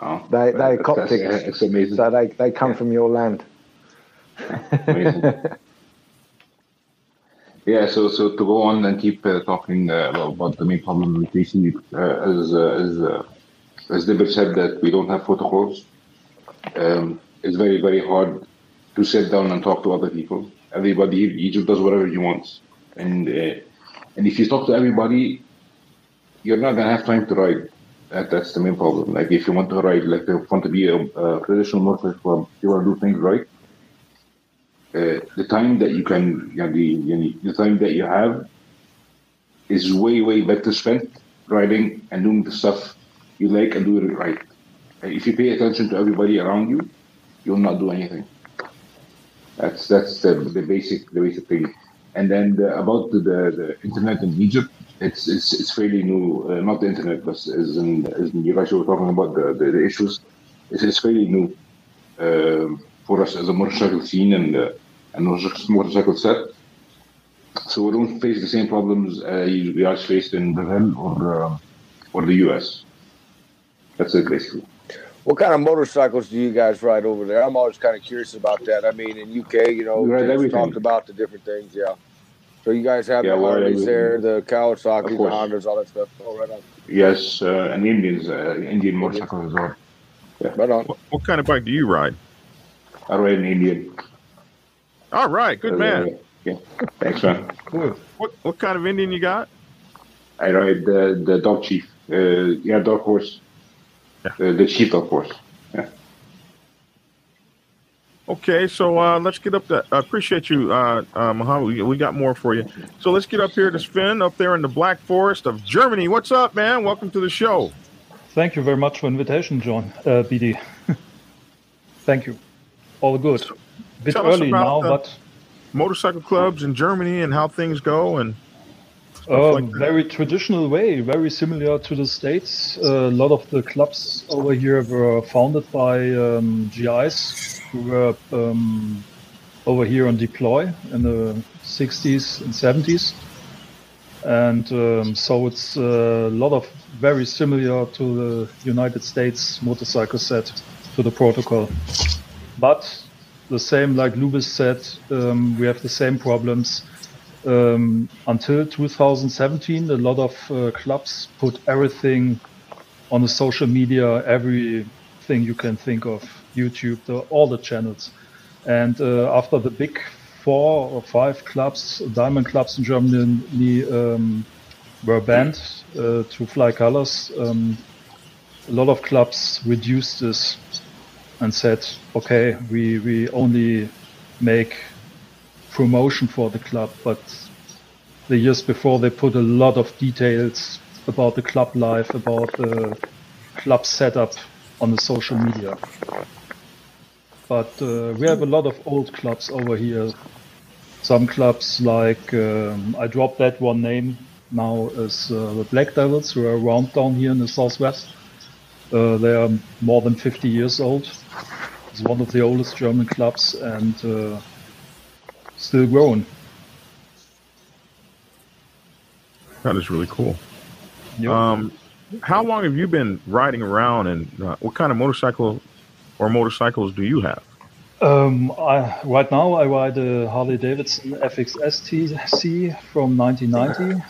Wow. They they That's- Coptics, that's- that's amazing. so they they come from your land. Yeah, so so to go on and keep uh, talking uh, about, the main problem with DC, uh, as uh, as uh, as David said that we don't have protocols. Um, it's very very hard to sit down and talk to other people. Everybody just does whatever he wants, and uh, and if you talk to everybody, you're not gonna have time to ride. That, that's the main problem. Like if you want to ride, like if you want to be a, a traditional motorcycle club, you want to do things right. Uh, the time that you can, you know, the, you know, the time that you have is way, way better spent riding and doing the stuff you like and doing it right. Uh, If you pay attention to everybody around you, you'll not do anything. That's that's the, the basic the basic thing. And then the, about the, the, internet in Egypt, it's it's, it's fairly new. Uh, not the internet, but as in, as in you guys were talking about the, the, the issues. It's, it's fairly new um, for us as a motorcycle scene and uh, and motorcycle set. So we don't face the same problems uh, you guys faced in Brazil or um, or the US. That's it basically. What kind of motorcycles do you guys ride over there? I'm always kind of curious about that. I mean, in UK, you know, We ride James everything. talked about the different things. Yeah. So you guys have Yeah, the we Harleys there, the Kawasaki's, Of the. Hondas, all that stuff. Oh, right on. Yes, uh, and Indians, uh, Indian motorcycles as well. Yeah. Right on. What, what kind of bike do you ride? I ride an Indian. All right, good Uh, man. Yeah. Thanks, man. Cool. What what kind of Indian you got? I ride the the dog chief. Uh, yeah, Dark Horse. Uh, the chief of course. Yeah. Okay, so uh, let's get up to. I appreciate you, uh, uh, Muhammad. We, we got more for you. So let's get up here to Sven up there in the Black Forest of Germany. What's up, man? Welcome to the show. Thank you very much for invitation, John. Uh, BD. Thank you. All good. Bit Tell us early about now, the but motorcycle clubs in Germany and how things go. And um, very traditional way, very similar to the states. a lot of the clubs over here were founded by um, GIs who were um, over here on deploy in the 60s and 70s. And um, so it's a lot of very similar to the United States motorcycle set to the protocol. But the same, like Lubis said, um, we have the same problems. Um, until 2017, a lot of uh, clubs put everything on the social media, everything you can think of, YouTube, the, all the channels. And uh, after the big four or five clubs, diamond clubs in Germany, um, were banned uh, to fly colors, um, a lot of clubs reduced this and said, okay, we, we only make promotion for the club, but the years before they put a lot of details about the club life, about the club setup on the social media. But uh, we have a lot of old clubs over here. Some clubs like um, I dropped that one name now is uh, the Black Devils, who are around down here in the southwest. Uh, they are more than 50 years old. It's one of the oldest German clubs and uh, still growing. that is really cool. Um, how long have you been riding around, and uh, what kind of motorcycle or motorcycles do you have? Um, I, right now, I ride a Harley Davidson FXSTC from 1990.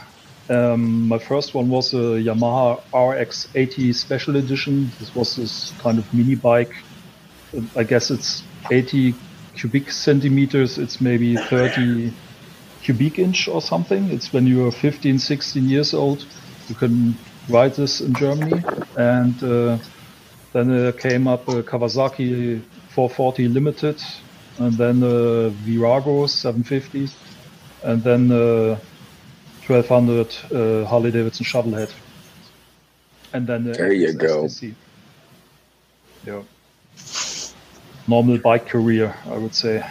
Um, my first one was a Yamaha RX80 Special Edition. This was this kind of mini bike. I guess it's 80 cubic centimeters. It's maybe 30 cubic inch or something. It's when you are 15, 16 years old. You can ride this in Germany. And uh, then uh, came up a Kawasaki 440 Limited, and then uh, Virago 750, and then uh, 1200 uh, Harley Davidson Shovelhead. And then uh, There you go. Yeah. Normal bike career, I would say.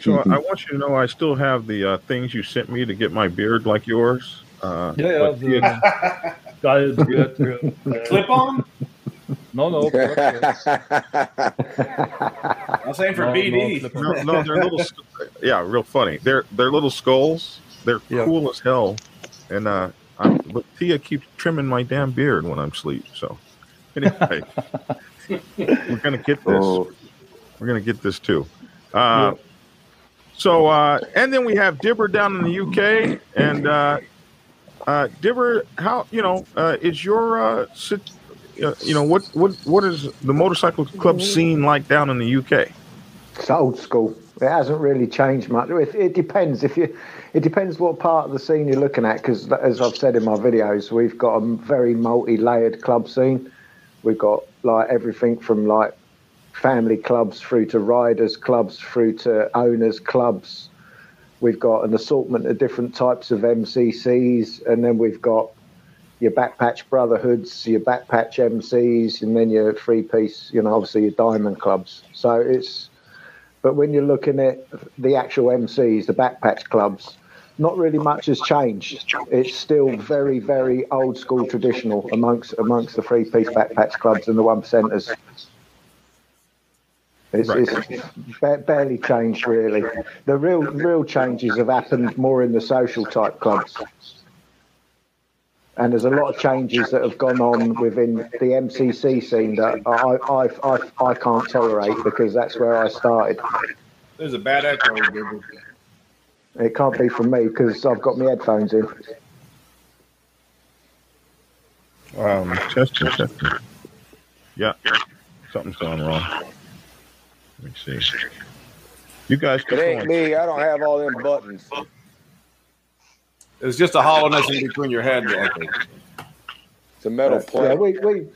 So I, I want you to know I still have the uh, things you sent me to get my beard like yours. Uh, Yeah, yeah. but The, guy, the, uh, Clip on? No, no. I'm saying for No, BD. no, no, no, they're little. Yeah, real funny. They're they're little skulls. They're Yeah. cool as hell. And uh, I, but Tia keeps trimming my damn beard when I'm asleep. So anyway, we're gonna get this. Oh. We're gonna get this too. Uh, So uh, and then we have Dibber down in the UK and uh, uh, Dibber. How you know uh, is your uh, sit, uh, you know what what what is the motorcycle club scene like down in the UK? It's old school. It hasn't really changed much. It, it depends if you. It depends what part of the scene you're looking at. Because as I've said in my videos, we've got a very multi-layered club scene. We've got like everything from like family clubs through to riders clubs through to owners clubs. We've got an assortment of different types of MCCs, and then we've got your backpatch brotherhoods, your backpatch MCs, and then your three piece, you know, obviously your diamond clubs. So it's, but when you're looking at the actual MCs, the backpatch clubs, not really much has changed. It's still very, very old school traditional amongst amongst the three piece backpatch clubs and the one percenters. It's, it's ba- barely changed really. The real real changes have happened more in the social type clubs. And there's a lot of changes that have gone on within the MCC scene that I, I, I, I can't tolerate because that's where I started. There's a bad echo. It can't be from me because I've got my headphones in. Um, Chester, Chester. Yeah, something's going wrong. Let me see. You guys can. It ain't going. me. I don't have all them buttons. It's just a hollowness in between your head. Echo. It's a metal plate. Yeah, we, we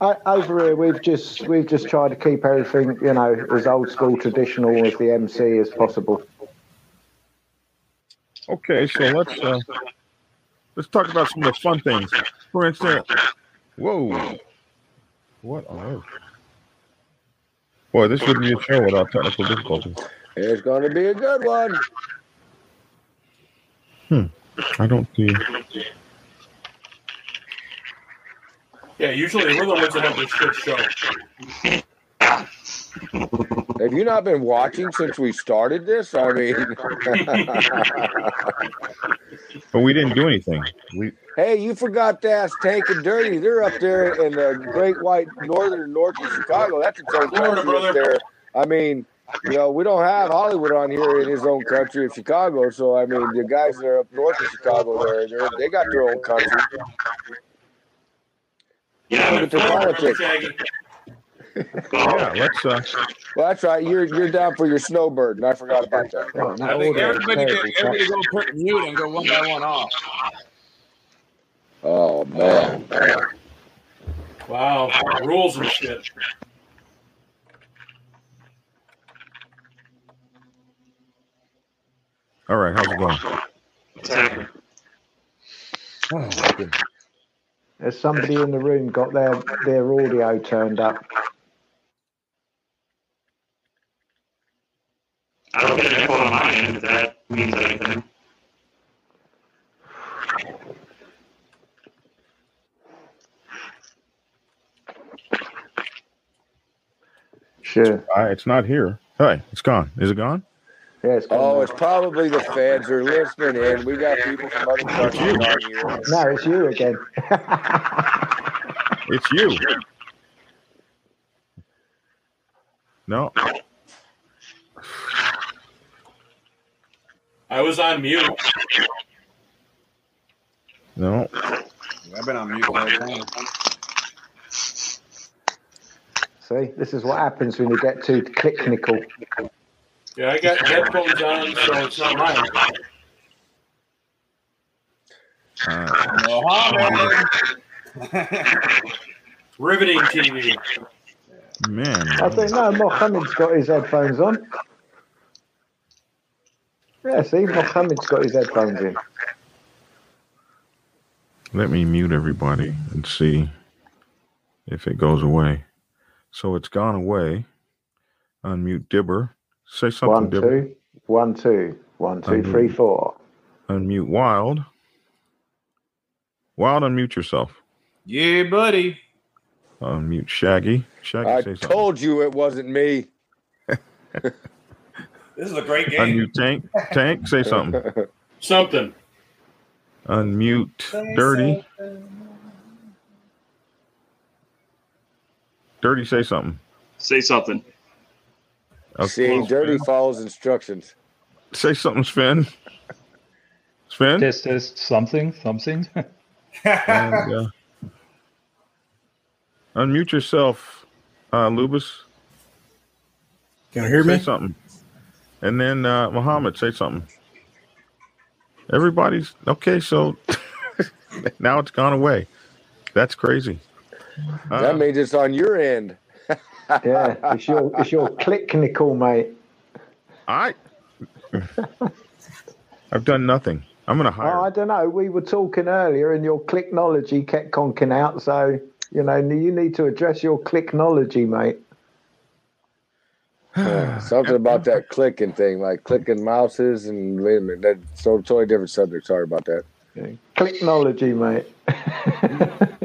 o- over here we've just we've just tried to keep everything you know as old school traditional as the MC as possible. Okay, so let's uh, let's talk about some of the fun things. For instance, whoa, what on earth? Boy, this wouldn't be a show without technical difficulties. It's going to be a good one. Hmm. I don't see. Yeah, usually we're the ones that have the shit show. Have you not been watching since we started this? I mean, But we didn't do anything. We hey, you forgot to ask Tank and Dirty. They're up there in the Great White Northern North of Chicago. That's its own country up brother. there. I mean, you know, we don't have Hollywood on here in his own country of Chicago. So I mean, the guys that are up north of Chicago, there, they're, got their own country. Yeah, Look at their politics. Yeah, let's uh, Well, that's right. You're you're down for your snowbird, and I forgot about that. I think everybody, go, everybody go put mute and go one by one off. Oh man. Wow, rules and shit. all right. How's it going? Exactly. Oh, good. Has somebody in the room got their their audio turned up? I don't get an echo on my end if that means anything. Sure. It's not here. Hey, it's gone. Is it gone? Yeah, it's Oh, it's probably the fans are listening in. We got people from other countries on here. No, it's you again. It's you. No. I was on mute. No. I've been on mute the whole time. See, this is what happens when you get too clicknical. Yeah, I got headphones on, so it's not mine. Riveting TV. Man. I think no, Mohammed's got his headphones on. Yeah, see, Mohammed's got his headphones in. Let me mute everybody and see if it goes away. So it's gone away. Unmute Dibber. Say something, One, Dibber. two, one, two, one, two, three, Unmute. four. Unmute Wild. Wild, unmute yourself. Yeah, buddy. Unmute Shaggy. Shaggy, I say something. told you it wasn't me. This is a great game. Unmute Tank. Tank, say something. Something. Unmute Dirty. Dirty, say something. Say something. Okay. See, Dirty follows instructions. Say something, Sven. Sven? Test, test, something, something. And, uh, unmute yourself, uh, Lubus. Can you hear me? Say me? something. And then uh, Muhammad say something. Everybody's okay. So now it's gone away. That's crazy. Uh, that means it's on your end. yeah, it's your it's your click nickel, mate. I I've done nothing. I'm gonna hire. Oh, I don't know. We were talking earlier, and your clicknology kept conking out. So you know, you need to address your clicknology, mate. Yeah, something about that clicking thing, like clicking mouses, and wait a minute, that's so totally different subject. Sorry about that. Clicknology, mate.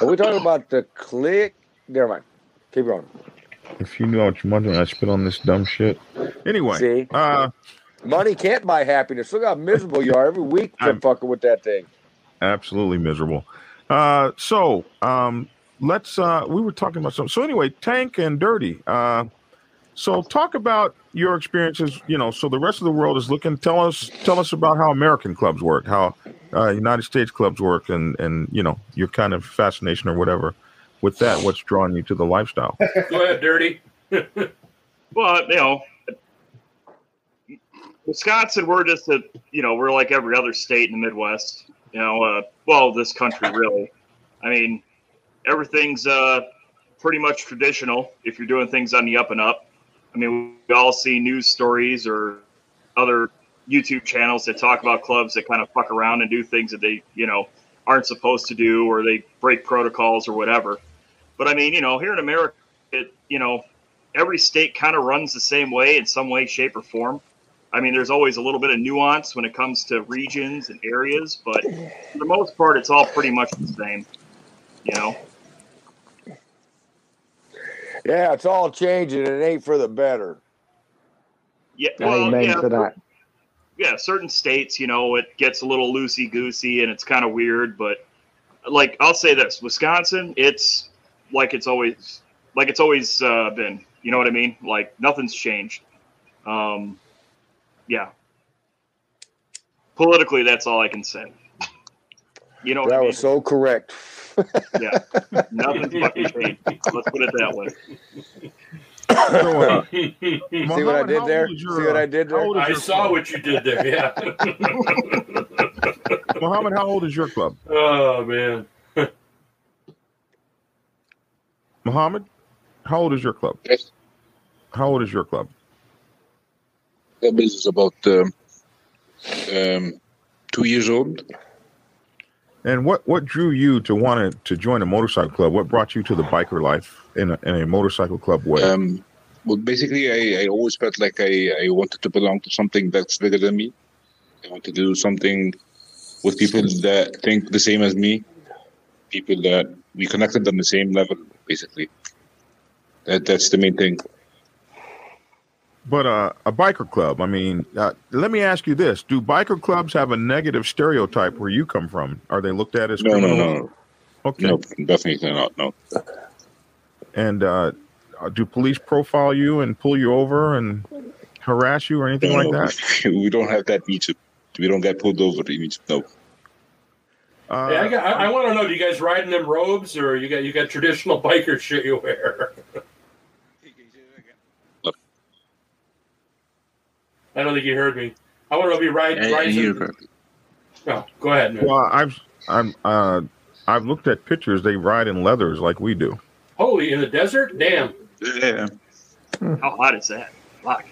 Are we talking about the click? Never mind. Keep going. If you knew how much money I spent on this dumb shit. Anyway, See? uh, Money can't buy happiness. Look how miserable you are every week from fucking with that thing. absolutely miserable. Uh, so um, let's. Uh, we were talking about something. So anyway, Tank and Dirty. Uh, so talk about your experiences. You know, so the rest of the world is looking. Tell us. Tell us about how American clubs work, how uh, United States clubs work, and and you know your kind of fascination or whatever with that. What's drawing you to the lifestyle? Go ahead, Dirty. Well, you know, Wisconsin, we're just a, you know, we're like every other state in the Midwest. You know, uh, well, this country really. I mean, everything's uh, pretty much traditional if you're doing things on the up and up. I mean, we all see news stories or other YouTube channels that talk about clubs that kind of fuck around and do things that they, you know, aren't supposed to do or they break protocols or whatever. But I mean, you know, here in America, it, you know, every state kind of runs the same way in some way, shape, or form. I mean, there's always a little bit of nuance when it comes to regions and areas, but for the most part, it's all pretty much the same. You know, Yeah, it's all changing. and It ain't for the better. yeah. Well, Amen yeah, to that. yeah. Certain states, you know, it gets a little loosey goosey and it's kind of weird, but like I'll say this: Wisconsin, it's like it's always like it's always uh, been. You know what I mean? Like nothing's changed. Um, yeah. Politically, that's all I can say. You know what That I mean? was so correct. Yeah, nothing's fucking changed. Let's put it that way. So, uh, See what I did there? See what I did there? I saw what you did there. Yeah. Mohammed, how old is your club? oh man. Mohammed, how old is your club? How old is your club? Club is about um, um, two years old. And what, what drew you to want to, join a motorcycle club? What brought you to the biker life in a, in a motorcycle club way? Um, well, basically, I, I always felt like I, I wanted to belong to something that's bigger than me. I want to do something with people that think the same as me, people that we connected on the same level, basically. That, that's the main thing. But uh, a biker club, I mean, uh, let me ask you this: Do biker clubs have a negative stereotype where you come from? Are they looked at as No, no, criminals? no. Okay. No, definitely not. No. And uh, do police profile you and pull you over and harass you or anything like No, that? we don't have that in Egypt. We don't get pulled over in Egypt. No. Uh, Hey, I, got, I, I want to know: Do you guys ride in them robes, or you got you got traditional biker shit you wear? I don't think you heard me. I want to be if you ride. I- I hear in, no, go ahead, man. Well, I've I'm uh, I've looked at pictures. They ride in leathers like we do. Holy, in the desert? Damn. Yeah. How hot is that? Fuck.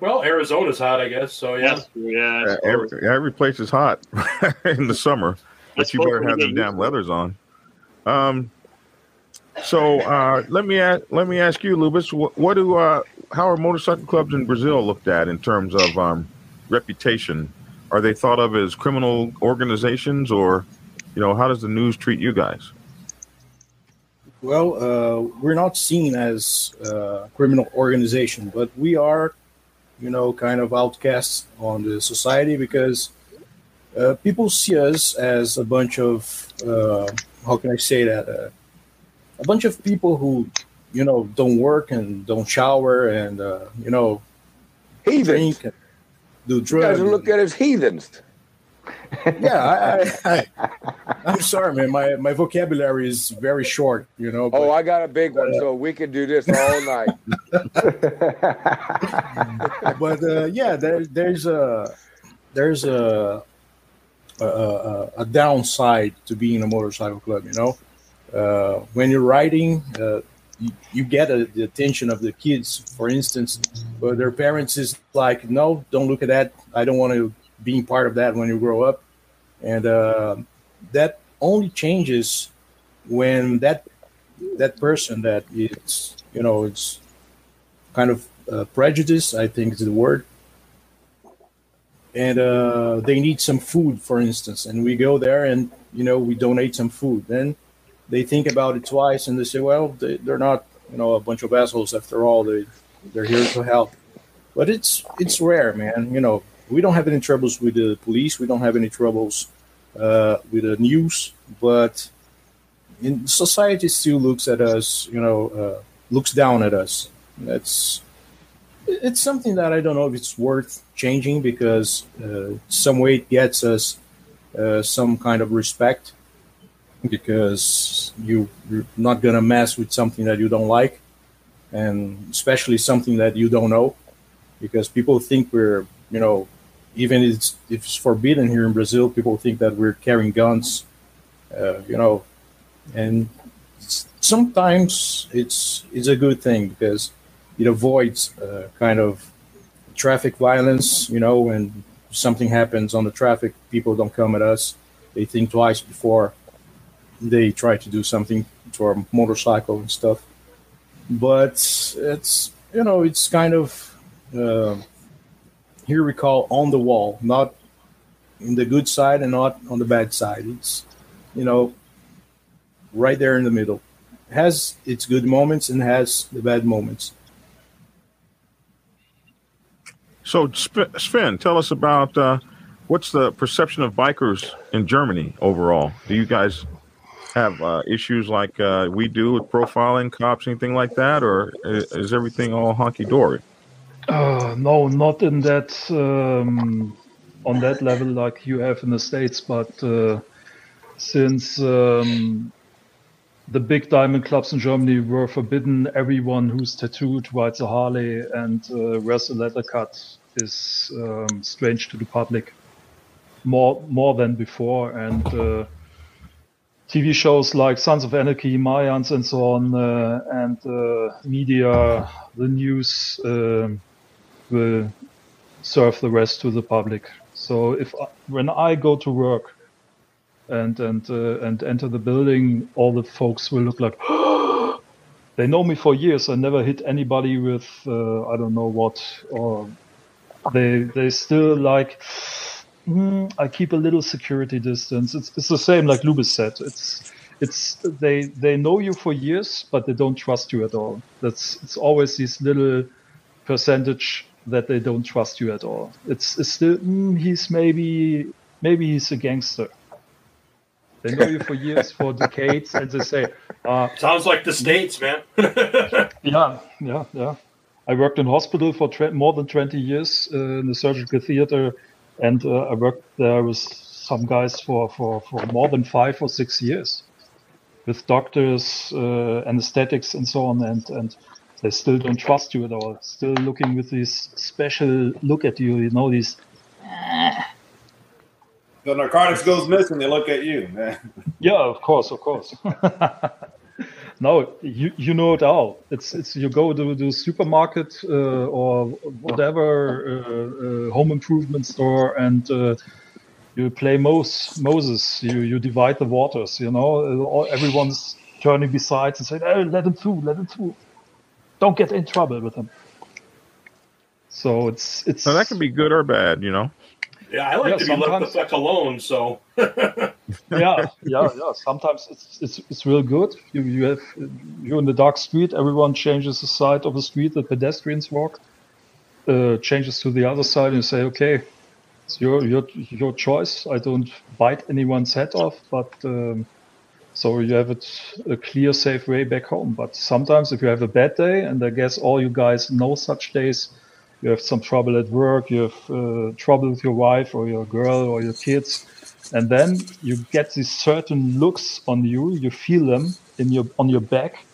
Well, Arizona's hot, I guess. So yeah. Yeah. Uh, every, every place is hot in the summer, but you better have get them damn leathers on. Um. So uh, let me ask, let me ask you, Lubis. What, what do uh, how are motorcycle clubs in Brazil looked at in terms of um, reputation? Are they thought of as criminal organizations, or you know, how does the news treat you guys? Well, uh, we're not seen as a criminal organization, but we are, you know, kind of outcasts on the society because uh, people see us as a bunch of, uh, how can I say that? Uh, a bunch of people who, you know, don't work and don't shower and, uh, you know, drink and do You drugs. guys are looked at as heathens. yeah, I, I, I'm sorry, man. My my vocabulary is very short. You know. Oh, I got a big one, so we can do this all night. but uh, yeah, there, there's a there's a a, a a downside to being a motorcycle club. You know, uh, when you're writing, uh, you, you get a, the attention of the kids, for instance, but their parents is like, no, don't look at that. I don't want to be part of that when you grow up, and uh, that only changes when that that person that is you know it's kind of uh, prejudice i think is the word. And uh, they need some food for instance and we go there and you know we donate some food. Then they think about it twice and they say well they, they're not you know a bunch of assholes after all. They they're here to help. But it's it's rare man. You know we don't have any troubles with the police. We don't have any troubles uh, with the news. But in society still looks at us you know uh, looks down at us. That's it's something that i don't know if it's worth changing because uh, some way it gets us uh, some kind of respect because you, you're not gonna mess with something that you don't like and especially something that you don't know because people think we're you know even if it's, if it's forbidden here in brazil people think that we're carrying guns uh, you know and sometimes it's it's a good thing because it avoids uh, kind of traffic violence you know when something happens on the traffic people don't come at us. They think twice before they try to do something to our motorcycle and stuff. But it's you know it's kind of uh, here we call on the wall not in the good side and not on the bad side. It's you know right there in the middle. Has its good moments and has the bad moments. So, Sven, tell us about uh, what's the perception of bikers in Germany overall? Do you guys have uh, issues like uh, we do with profiling cops, anything like that, or i- is everything all honky dory? Uh, no, not in that um, on that level like you have in the states, but uh, since um, the big diamond clubs in Germany were forbidden, everyone who's tattooed, rides a Harley, and uh, wears a leather cut is um, strange to the public more more than before, and. Uh, TV shows like Sons of Anarchy, Mayans, and so on, uh, and uh, media, the news um will serve the rest to the public. So if when I go to work and and uh, and enter the building, all the folks will look like they know me for years. I never hit anybody with uh, I don't know what, or they they still like. "Hmm, I keep a little security distance. It's it's the same like Lubis said. It's it's they they know you for years, but they don't trust you at all. That's it's always these little percentage that they don't trust you at all. It's, it's still mm, he's maybe maybe he's a gangster. They know you for years, for decades, and they say, uh, Sounds like the states, man. yeah, yeah, yeah. I worked in hospital for tw- more than 20 years uh, in the surgical theater, and uh, I worked there with some guys for, for, for more than five or six years with doctors, uh, anesthetics, and so on. And, and they still don't trust you at all. Still looking with this special look at you, you know, these. The narcotics goes missing. They look at you. Yeah, of course, of course. no, you you know it all. It's it's you go to the supermarket uh, or whatever uh, uh, home improvement store and uh, you play Mos- Moses. You you divide the waters. You know, everyone's turning besides and saying, "Oh, let him through, let him through. Don't get in trouble with him." So it's it's So that can be good or bad, you know. Yeah, I like Yeah, to be left the fuck alone. So yeah, yeah, yeah. Sometimes it's it's it's real good. You you have you're in the dark street. Everyone changes the side of the street that pedestrians walk. Uh, changes to the other side, and you say, okay, it's your your your choice. I don't bite anyone's head off, but um, so you have it a clear, safe way back home. But sometimes, if you have a bad day, and I guess all you guys know such days, you have some trouble at work, you have uh, trouble with your wife or your girl or your kids, and then you get these certain looks on you. You feel them in your on your back,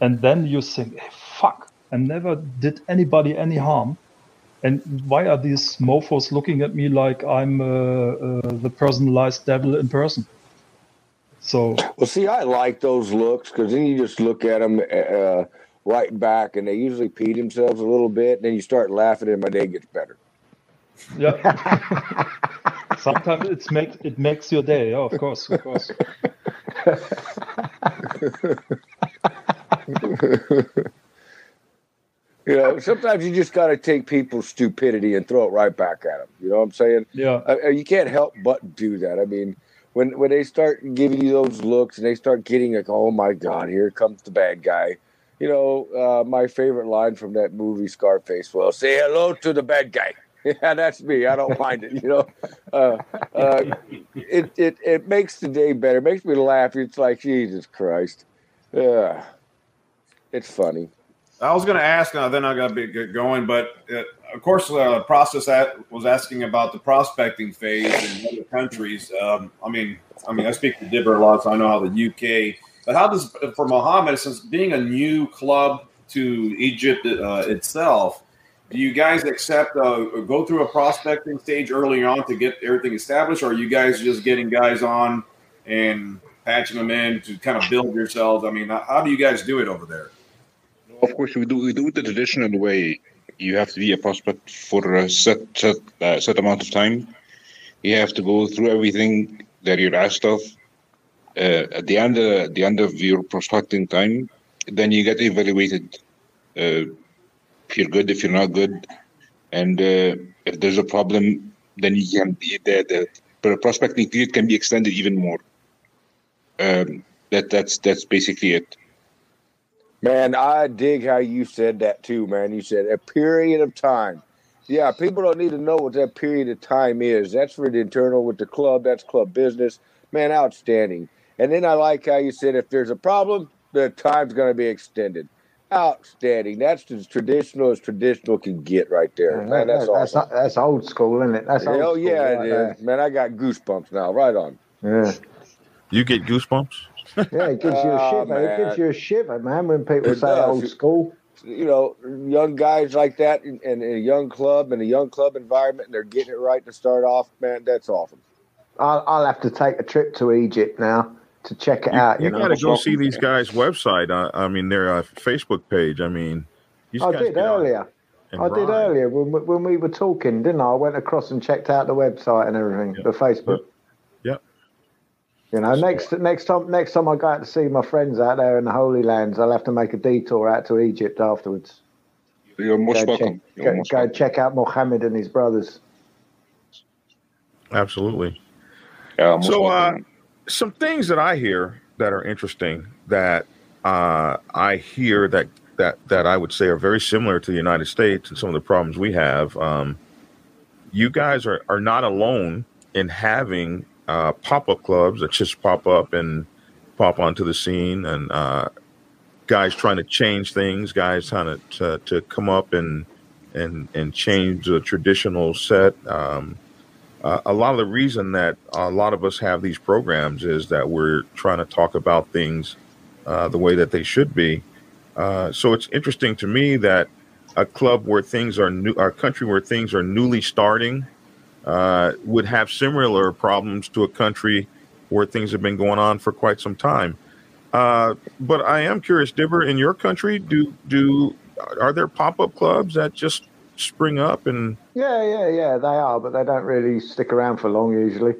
and then you think, hey, "Fuck! I never did anybody any harm." And why are these mofo's looking at me like I'm uh, uh, the personalized devil in person? So Well, see, I like those looks because then you just look at them uh, right back, and they usually pee themselves a little bit. And then you start laughing, and my day gets better. Yeah. Sometimes it's make it makes your day. Oh, of course, of course. You know, sometimes you just got to take people's stupidity and throw it right back at them. You know what I'm saying? Yeah. Uh, you can't help but do that. I mean, when when they start giving you those looks and they start getting like, oh my God, here comes the bad guy. You know, uh, my favorite line from that movie Scarface Well, "Say hello to the bad guy." Yeah, that's me. I don't mind it. You know, uh, uh, it it it makes the day better. It makes me laugh. It's like Jesus Christ. Yeah, it's funny. I was going to ask, uh, then I got to be going, but uh, of course, uh, process that was asking about the prospecting phase in other countries. Um, I mean, I mean, I speak to Dibber a lot, so I know how the UK. But how does for Mohammed, since being a new club to Egypt uh, itself, do you guys accept uh, go through a prospecting stage early on to get everything established, or are you guys just getting guys on and patching them in to kind of build yourselves? I mean, how- do you guys do it over there? Of course, we do we do it the traditional way. You have to be a prospect for a set set, uh, set amount of time. You have to go through everything that you're asked of. Uh, at the end uh, at the end of your prospecting time, then you get evaluated. Uh, if you're good, if you're not good, and uh, if there's a problem, then you can the, the, the prospecting period can be extended even more. Um, that that's that's basically it. Man, I dig how you said that too, man. You said a period of time. Yeah, people don't need to know what that period of time is. That's for the internal with the club. That's club business. Man, outstanding. And then I like how you said if there's a problem, the time's going to be extended. Outstanding. That's as traditional as traditional can get right there. Man, that's that's, awesome. that's old school, isn't it? That's old Hell school yeah, right it there. is. Man, I got goosebumps now. Right on. Yeah. You get goosebumps? Yeah, it gives you a Oh, shiver. It gives man. you a shiver, man, when people It say does. old school. You know, young guys like that in, in a young club in a young club environment, and they're getting it right to start off. Man, that's awesome. I'll, I'll have to take a trip to Egypt now to check it You, out. You, you know, got to go see these guys' website. Uh, I mean, their uh, Facebook page. I mean, these I guys did earlier. and I did earlier when, we- when we were talking, didn't I? I went across and checked out the website and everything, the Facebook. Yep. You know, next next time next time I go out to see my friends out there in the Holy Lands, I'll have to make a detour out to Egypt afterwards. You're most go welcome. Check, You're go, most go check out Mohammed and his brothers. Absolutely. Yeah, most so, uh, welcome. Some things that I hear that are interesting that uh, I hear that that that I would say are very similar to the United States and some of the problems we have. Um, you guys are are not alone in having uh, pop up clubs that just pop up and pop onto the scene, and uh, guys trying to change things, guys trying to to, to come up and and and change the traditional set. Um, uh, a lot of the reason that a lot of us have these programs is that we're trying to talk about things uh, the way that they should be. Uh, so it's interesting to me that a club where things are new, a country where things are newly starting, uh, would have similar problems to a country where things have been going on for quite some time. Uh, but I am curious, Dibber, in your country, do do are there pop up clubs that just spring up and Yeah, yeah, yeah, they are, but they don't really stick around for long usually.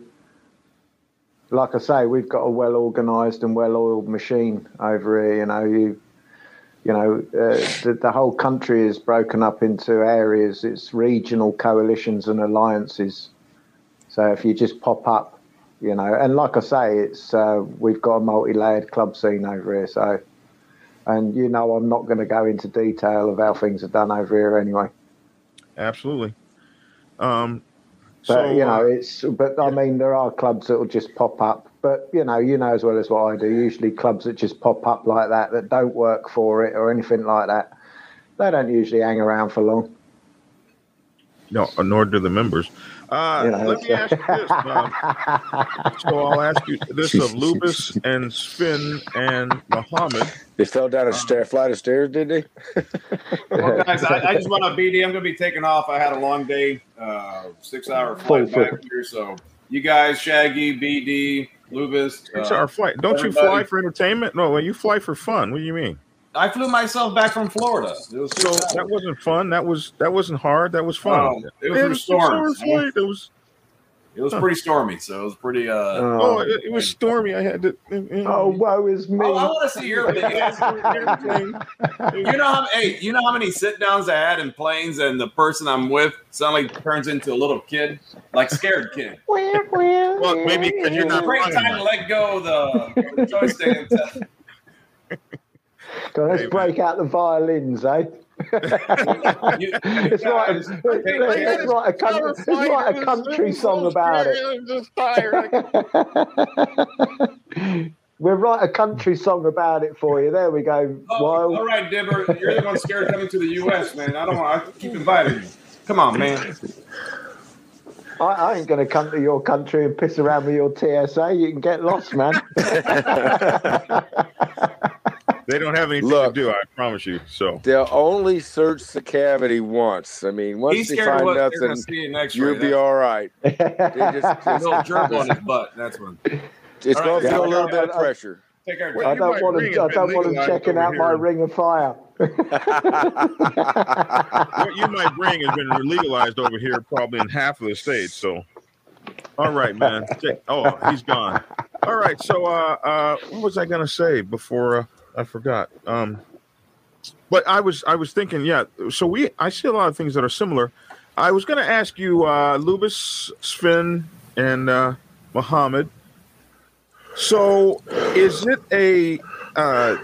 Like I say, we've got a well organised and well oiled machine over here. You know, you, you know, uh, the, the whole country is broken up into areas. It's regional coalitions and alliances. So if you just pop up, you know, and like I say, it's uh, we've got a multi-layered club scene over here. So, and you know, I'm not going to go into detail of how things are done over here anyway. Absolutely. Um, But so, you know, uh, it's but I mean, there are clubs that will just pop up. But you know, you know as well as what I do. Usually, clubs that just pop up like that that don't work for it or anything like that, they don't usually hang around for long. No, nor do the members. Uh, Yeah, let me that's- ask you this. um, so I'll ask you this of Lubis and Sven and Muhammad. They fell down a stair, flight of stairs, did they? Well, guys, I, I just want to BD. I'm going to be taking off. I had a long day, uh, six hour flight back here. So you guys, Shaggy, BD, Lubis. Six uh, hour flight. Don't you fly for entertainment? No, well, you fly for fun. What do you mean? I flew myself back from Florida. It was So six that wasn't fun. That was that wasn't hard. That was fun. Oh, it was Man, through it's six hour It was. It was pretty stormy, so it was pretty. Uh, Oh, it, it was stormy. I had to. Oh, woe is me. Oh, I want to see your videos. you know how hey, you know how many sit downs I had in planes, and the person I'm with suddenly turns into a little kid, like scared kid. Well, maybe because you're not great time to let go of the, the joystick. And tell- Go, let's break out the violins, eh? it's like it's, it's like a country, it's like a country song about it. I'm just tired. We'll write a country song about it for you. There we go. Oh, Wild. all right, Dibber, you're the one scared coming to the U.S., man. I don't want. I keep inviting you. Come on, man. I, I ain't going to come to your country and piss around with your TSA. You can get lost, man. They don't have anything Look. to do. I promise you. So They'll only search the cavity once. I mean, once He's they find what nothing, gonna see in X-ray. you'll be all right. They just, A little just, gerbil on his butt. That's one. it's All going to feel a little I- bit of pressure. I don't want ring them. I don't want them checking over out my ring of fire. what you might bring has been legalized over here, probably in half of the states. So, all right, man. Oh, he's gone. All right. So, uh, uh, what was I gonna say before uh, I forgot? Um, but I was I was thinking, yeah. So we I see a lot of things that are similar. I was gonna ask you, uh, Lubis, Sven, and uh, Muhammad. So, is it a uh,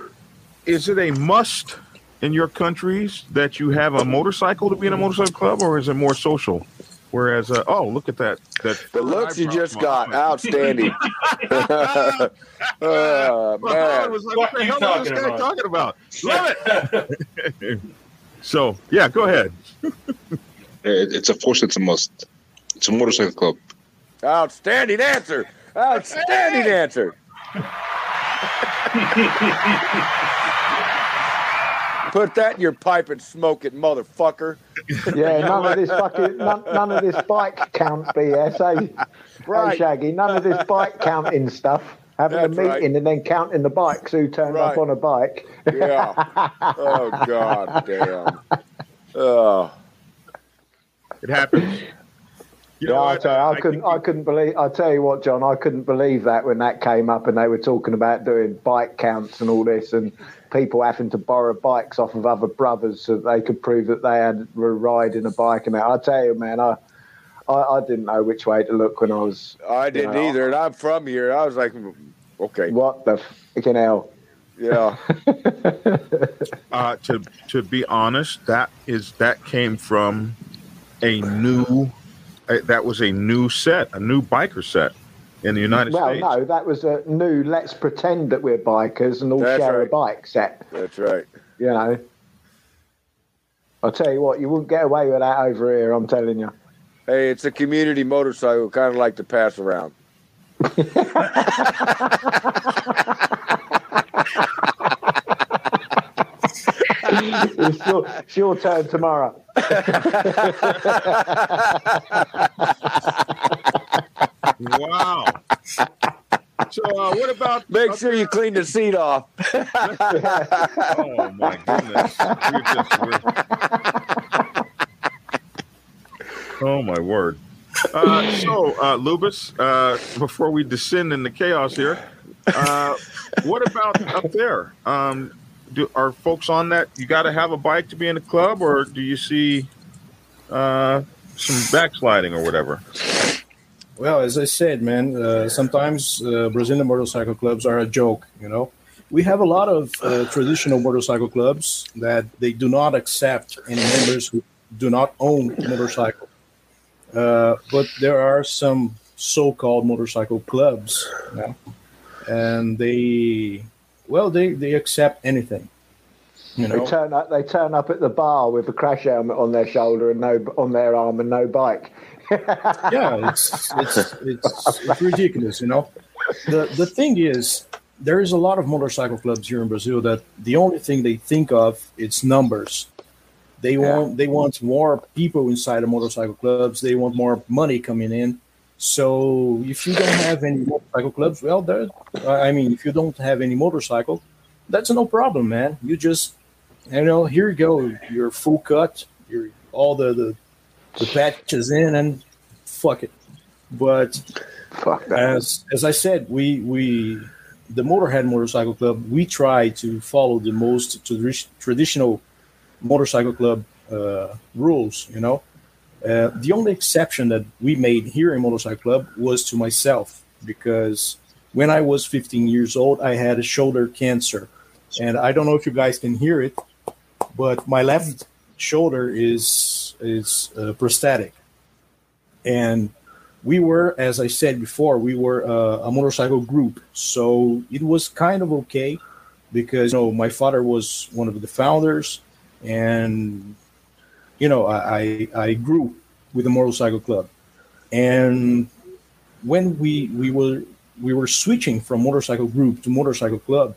is it a must in your countries that you have a motorcycle to be in a motorcycle club, or is it more social? Whereas, uh, oh, look at that! That The looks you just got, outstanding. uh, I man. was like, What what the you hell is this talking guy about? talking about? Love it. so, yeah, go ahead. It's of course it's a must. It's a motorcycle club. Outstanding answer. Outstanding answer. Put that in your pipe and smoke it, motherfucker. Yeah, none of this fucking none, none of this bike count BS, eh? Hey, Right. Shaggy, none of this bike counting stuff. Having That's a meeting right. and then counting the bikes who turned up on a bike. Yeah. Oh god damn. Oh. It happens. You yeah, know I what? tell you, I, I couldn't. I couldn't believe. I tell you what, John, I couldn't believe that when that came up and they were talking about doing bike counts and all this, and people having to borrow bikes off of other brothers so they could prove that they had were riding a bike. And that, I tell you, man, I, I, I didn't know which way to look when I was. I didn't know, either, and I'm from here. I was like, okay, What the fucking hell? yeah. uh, to to be honest, that is that came from a new. That was a new set, a new biker set in the United well, States. Well, no, that was a new. Let's pretend that we're bikers and all That's share right. a bike set. That's right. You know. I'll tell you what, you wouldn't get away with that over here. I'm telling you. Hey, it's a community motorcycle, kind of like to pass around. it's, your, it's your turn tomorrow. Wow. So, uh, what about? Make sure you clean the seat off. oh my goodness! We're just, we're... Oh my word! Uh, so, uh, Lubis, uh, before we descend into chaos here, uh, what about up there? Um, do, are folks on that? You got to have a bike to be in a club, or do you see uh, some backsliding or whatever? Well, as I said, man, uh, sometimes uh, Brazilian motorcycle clubs are a joke. You know, we have a lot of uh, traditional motorcycle clubs that they do not accept any members who do not own motorcycle. Uh, but there are some so-called motorcycle clubs, and they, well, they they accept anything. You know? They turn up. They turn up at the bar with a crash helmet on their shoulder and no on their arm and no bike. yeah, it's it's, it's it's ridiculous, you know. The the thing is, there is a lot of motorcycle clubs here in Brazil that the only thing they think of it's numbers. They want they want more people inside the motorcycle clubs. They want more money coming in. So if you don't have any motorcycle clubs, well, there. I mean, if you don't have any motorcycle, that's no problem, man. You just you know, here you go. You're full cut. You're all the the, the patches in, and fuck it. But as as I said, we we the Motorhead Motorcycle Club we try to follow the most tradi- traditional motorcycle club uh, rules. You know, uh, the only exception that we made here in Motorcycle Club was to myself because when I was 15 years old, I had a shoulder cancer, and I don't know if you guys can hear it, but my left shoulder is is uh, prosthetic, and we were, as I said before, we were uh, a motorcycle group, so it was kind of okay because you know my father was one of the founders, and you know I I, grew with the motorcycle club, and when we we were we were switching from motorcycle group to motorcycle club,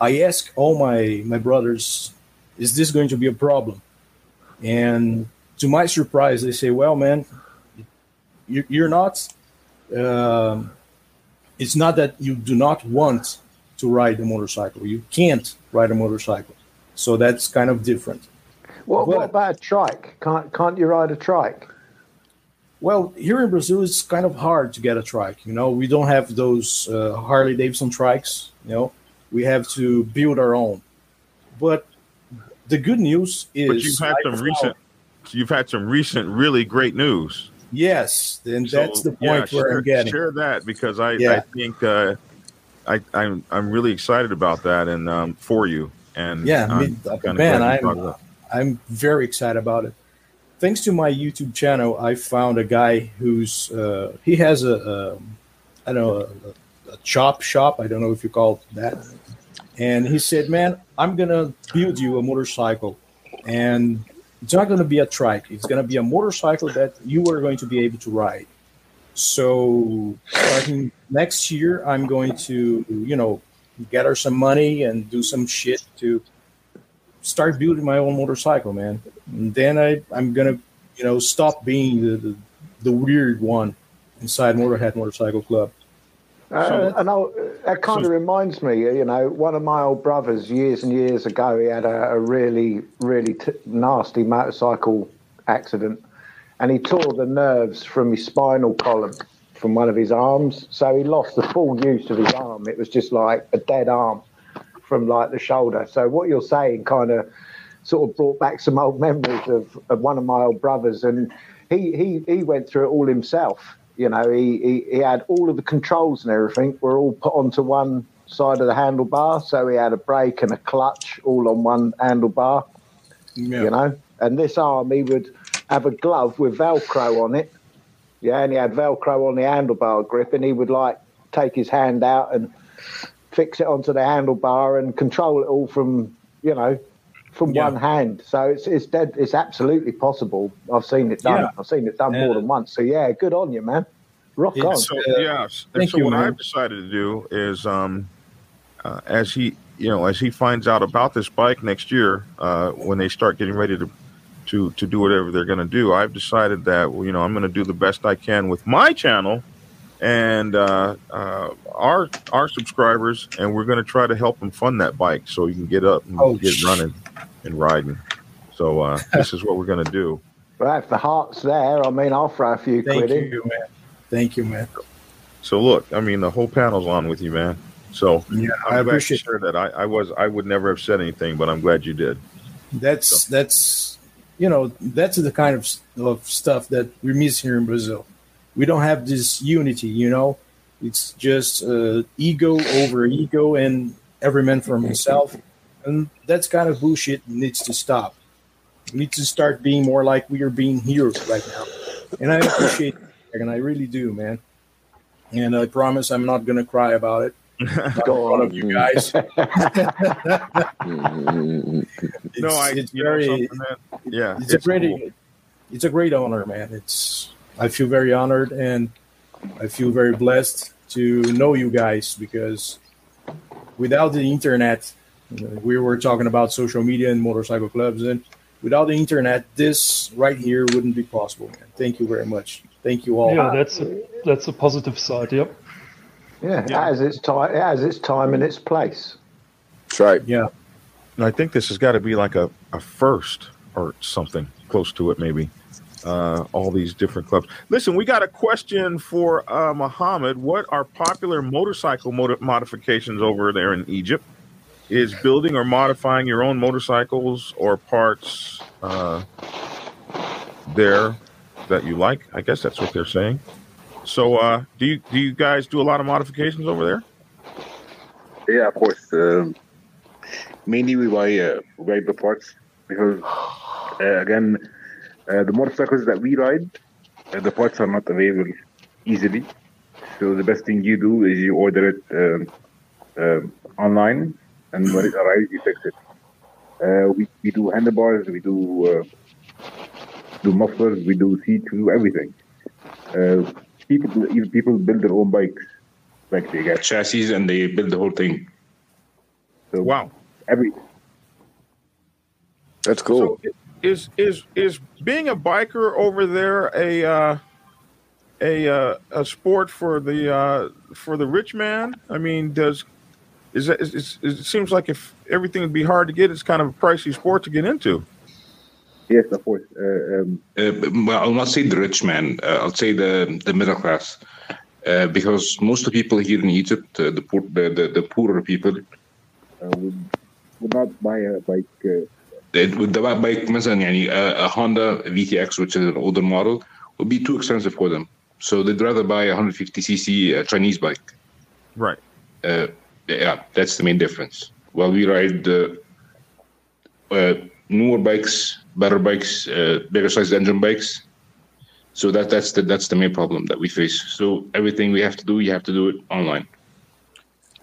I asked all my my brothers, "Is this going to be a problem?" And to my surprise, they say, "Well, man, you, you're not. Um, it's not that you do not want to ride a motorcycle. You can't ride a motorcycle, so that's kind of different." What, what about a trike? Can't can't you ride a trike? Well, here in Brazil, it's kind of hard to get a trike. You know, we don't have those uh, Harley Davidson trikes. You know, we have to build our own. But the good news is, But you've had I some found- recent, you've had some recent really great news. Yes, and So, that's the point yeah, where share, I'm getting. Share that because I, I Yeah. think uh, I, I'm I'm really excited about that and um, for you. And Yeah, I'm me- kinda man, I'm brought it up. I'm very excited about it. Thanks to my YouTube channel, I found a guy who's uh, he has a, a I don't know a, a chop shop. I don't know if you call it that. And he said, "Man, I'm gonna build you a motorcycle, and it's not gonna be a trike. It's gonna be a motorcycle that you are going to be able to ride." So starting next year, I'm going to you know gather some money and do some shit to start building my own motorcycle, man. And then I, I'm gonna, you know, stop being the, the, the weird one inside Motorhead Motorcycle Club. Uh, and I'll, that kind of reminds me, you know, one of my old brothers years and years ago, he had a, a really, really t- nasty motorcycle accident, and he tore the nerves from his spinal column from one of his arms. So he lost the full use of his arm. It was just like a dead arm from like the shoulder. So what you're saying kind of sort of brought back some old memories of, of one of my old brothers, and he he he went through it all himself. You know, he, he he had all of the controls and everything were all put onto one side of the handlebar. So he had a brake and a clutch all on one handlebar. Yeah. You know, and this arm he would have a glove with Velcro on it. Yeah, and he had Velcro on the handlebar grip, and he would like take his hand out and fix it onto the handlebar and control it all from you know from one hand. So it's it's dead. It's absolutely possible. I've seen it done. Yeah. I've seen it done more than once. So yeah, good on you, man. Rock on. So yes, thank so you, what man. I've decided to do is, um, uh, as he, you know, as he finds out about this bike next year, uh, when they start getting ready to, to, to do whatever they're going to do, I've decided that well, you know I'm going to do the best I can with my channel and uh, uh, our our subscribers, and we're going to try to help them fund that bike so you can get up and Oh, get sh- running and riding. So uh, this is what we're going to do. Well, if the heart's there, I mean, I'll throw a few Thank quid in. you, man. Thank you, man. So look, I mean, the whole panel's on with you, man. So Yeah, I'm I appreciate shared that. I, I was I would never have said anything, but I'm glad you did. That's that's you know that's the kind of, of stuff that we miss here in Brazil. We don't have this unity, you know. It's just uh, ego over ego, and every man for himself, and that's kind of bullshit. Needs to stop. We need to start being more like we are being heroes right now, and I appreciate it, and I really do, man. And I promise I'm not gonna cry about it. Go on, you guys. no, I it's you know very, something, man? yeah, it's, a great, cool. it's a great honor, man. It's I feel very honored and I feel very blessed to know you guys because without the internet, we were talking about social media and motorcycle clubs, and without the internet, this right here wouldn't be possible. Man. Thank you very much. Thank you all. Yeah, that's a, that's a positive side. Yep. Yeah, it has its time. It has its time and its place. That's right. Yeah. And I think this has got to be like a, a first or something close to it, maybe. Uh, all these different clubs. Listen, we got a question for uh, Muhammad. What are popular motorcycle mod- modifications over there in Egypt? Is building or modifying your own motorcycles or parts uh, there that you like? I guess that's what they're saying. So, uh, do you do you guys do a lot of modifications over there? Yeah, of course. Um, mainly we buy uh, buy the parts because uh, again, uh, the motorcycles that we ride, uh, the parts are not available easily. So the best thing you do is you order it um, um, online, and when it arrives, you fix it. Uh, we we do handlebars, we do uh, do mufflers, we do seats, we do everything. Uh, people even people build their own bikes, like they get chassis and they build the whole thing. So wow, every That's cool. So is is is being a biker over there a uh, a uh, a sport for the uh, for the rich man? I mean, does is that, is, is, it seems like if everything would be hard to get, it's kind of a pricey sport to get into. Yes, of course. Uh, um, uh, well, I'll not say the rich man. Uh, I'll say the the middle class, uh, because most of the people here in Egypt, uh, the poor, the, the, the poorer people, uh, would, would not buy a bike. Uh, they would buy bike مثلا يعني a, a Honda VTX, which is an older model, would be too expensive for them. So they'd rather buy a 150cc uh, Chinese bike. Right. Uh, yeah, that's the main difference. While we ride uh, uh, newer bikes, better bikes, uh, bigger sized engine bikes. So that that's the that's the main problem that we face. So everything we have to do, you have to do it online.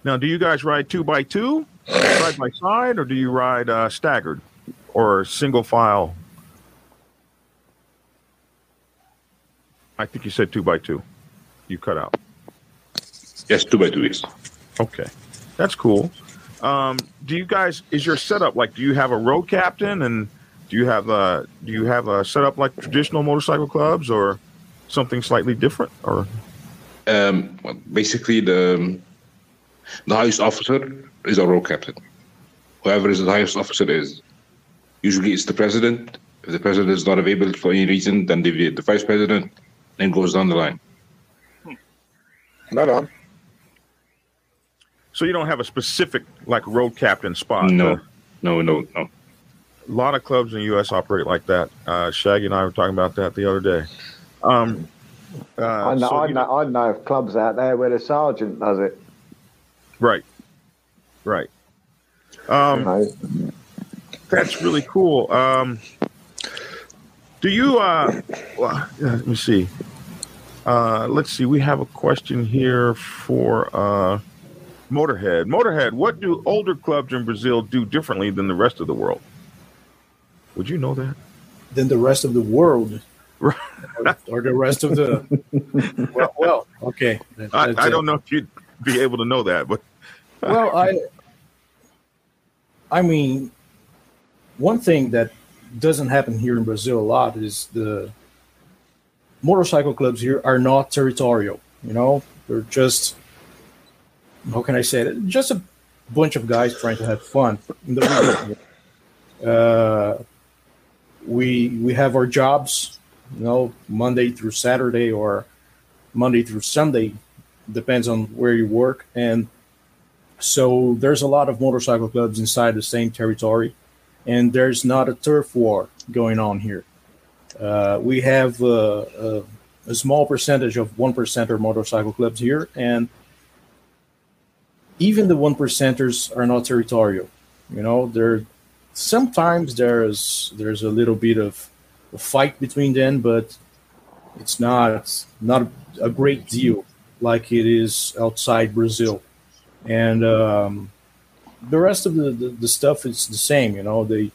Now, do you guys ride two by two, side by side, or do you ride uh, staggered Or single file? I think you said two by two. You cut out. Yes, two by two. is. Okay, that's cool. Um, do you guys? Is your setup like? Do you have a road captain, and do you have a do you have a setup like traditional motorcycle clubs, or something slightly different? Or Um, well, basically, the the highest officer is a road captain. Whoever is the highest officer is. Usually, it's the president. If the president is not available for any reason, then the, the vice president, then goes down the line. Not on. so you don't have a specific like road captain spot? No, uh, no, no, no. A lot of clubs in the U.S. operate like that. Uh, Shaggy and I were talking about that the other day. Um, uh, I know, so I know, I know of clubs out there where the sergeant does it. Right. Right. Um, that's really cool. Um, do you, uh, well, let me see. Uh, let's see. We have a question here for uh, Motorhead. Motorhead, what do older clubs in Brazil do differently than the rest of the world? Would you know that? Than the rest of the world, or, or the rest of the. well, well, okay. I, I don't know if you'd be able to know that, but well, I, I mean, one thing that doesn't happen here in Brazil a lot is the motorcycle clubs here are not territorial. You know, they're just how can I say it? Just a bunch of guys trying to have fun. Uh, we we have our jobs, you know, Monday through Saturday or Monday through Sunday, depends on where you work, and so there's a lot of motorcycle clubs inside the same territory, and there's not a turf war going on here. Uh, we have uh, a, a small percentage of one percenter motorcycle clubs here, and even the one percenters are not territorial. You know, there sometimes there's there's a little bit of a fight between them, but it's not not a great deal like it is outside Brazil. and um, the rest of the, the, the stuff is the same. You know, they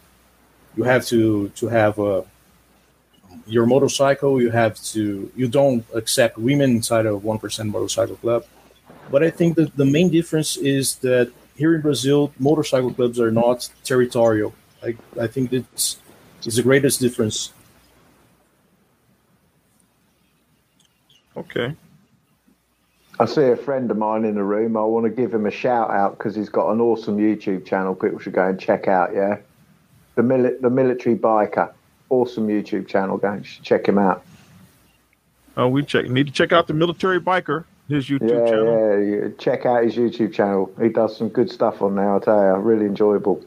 you have to to have a your motorcycle. You have to you don't accept women inside of one percent motorcycle club. But I think that the main difference is that here in Brazil, motorcycle clubs are not territorial. I, I think that's is the greatest difference. Okay. I see a friend of mine in the room. I want to give him a shout out because he's got an awesome YouTube channel. People should go and check out. Yeah, the mili- the military biker, awesome YouTube channel. Go and check him out. Oh, we check need to check out the military biker. His YouTube yeah, channel. yeah, yeah. Check out his YouTube channel. He does some good stuff on there. I tell you, really enjoyable.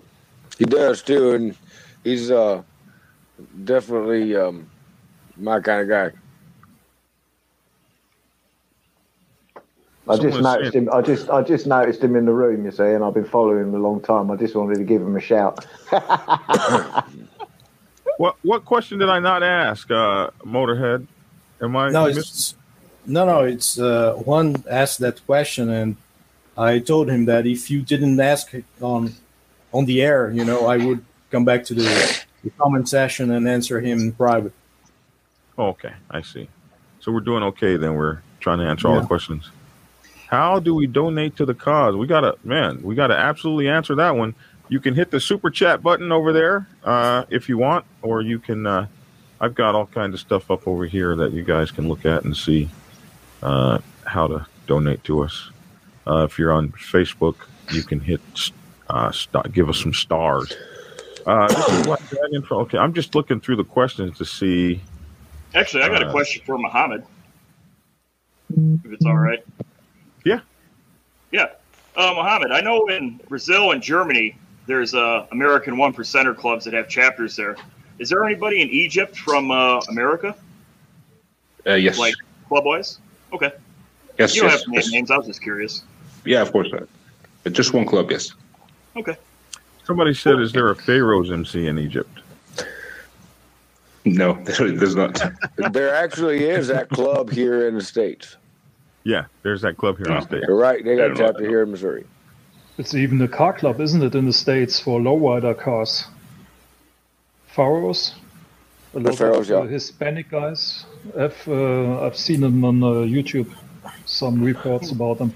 He does too, and he's uh definitely um my kind of guy. I just noticed saying- him. I just I just noticed him in the room. You see, and I've been following him a long time. I just wanted to give him a shout. What what question did I not ask, uh, Motorhead? Am I No, miss- it's no, no. It's uh, one asked that question, and I told him that if you didn't ask on on the air, you know, I would come back to the, the comment session and answer him in private. Oh, okay, I see. So we're doing okay then. We're trying to answer all the questions. How do we donate to the cause? We gotta, man, we gotta absolutely answer that one. You can hit the super chat button over there uh, if you want, or you can. Uh, I've got all kinds of stuff up over here that you guys can look at and see uh, how to donate to us. Uh, if you're on Facebook, you can hit uh, st- give us some stars. Uh, this is Black Dragon for- okay, I'm just looking through the questions to see. Actually, I got a question for Muhammad. If it's all right. Yeah. Yeah. Uh, Mohammed, I know in Brazil and Germany, there's uh, American one percenter clubs that have chapters there. Is there anybody in Egypt from uh, America, Uh, yes. like club wise? Okay. Yes, You don't yes, have to yes. names. I was just curious. Yeah, of course. Uh, but just one club, yes. Okay. Somebody said, "Is there a Pharaoh's MC in Egypt?" No, there's not. there actually is that club here in the states. Yeah, there's that club here in the States. You're right. They got a chapter here in Missouri. It's even a car club, isn't it, in the States for lowrider cars? Pharaohs? A lot Pharaohs, of uh, yeah. Hispanic guys. I've, uh, I've seen them on uh, YouTube, some reports about them.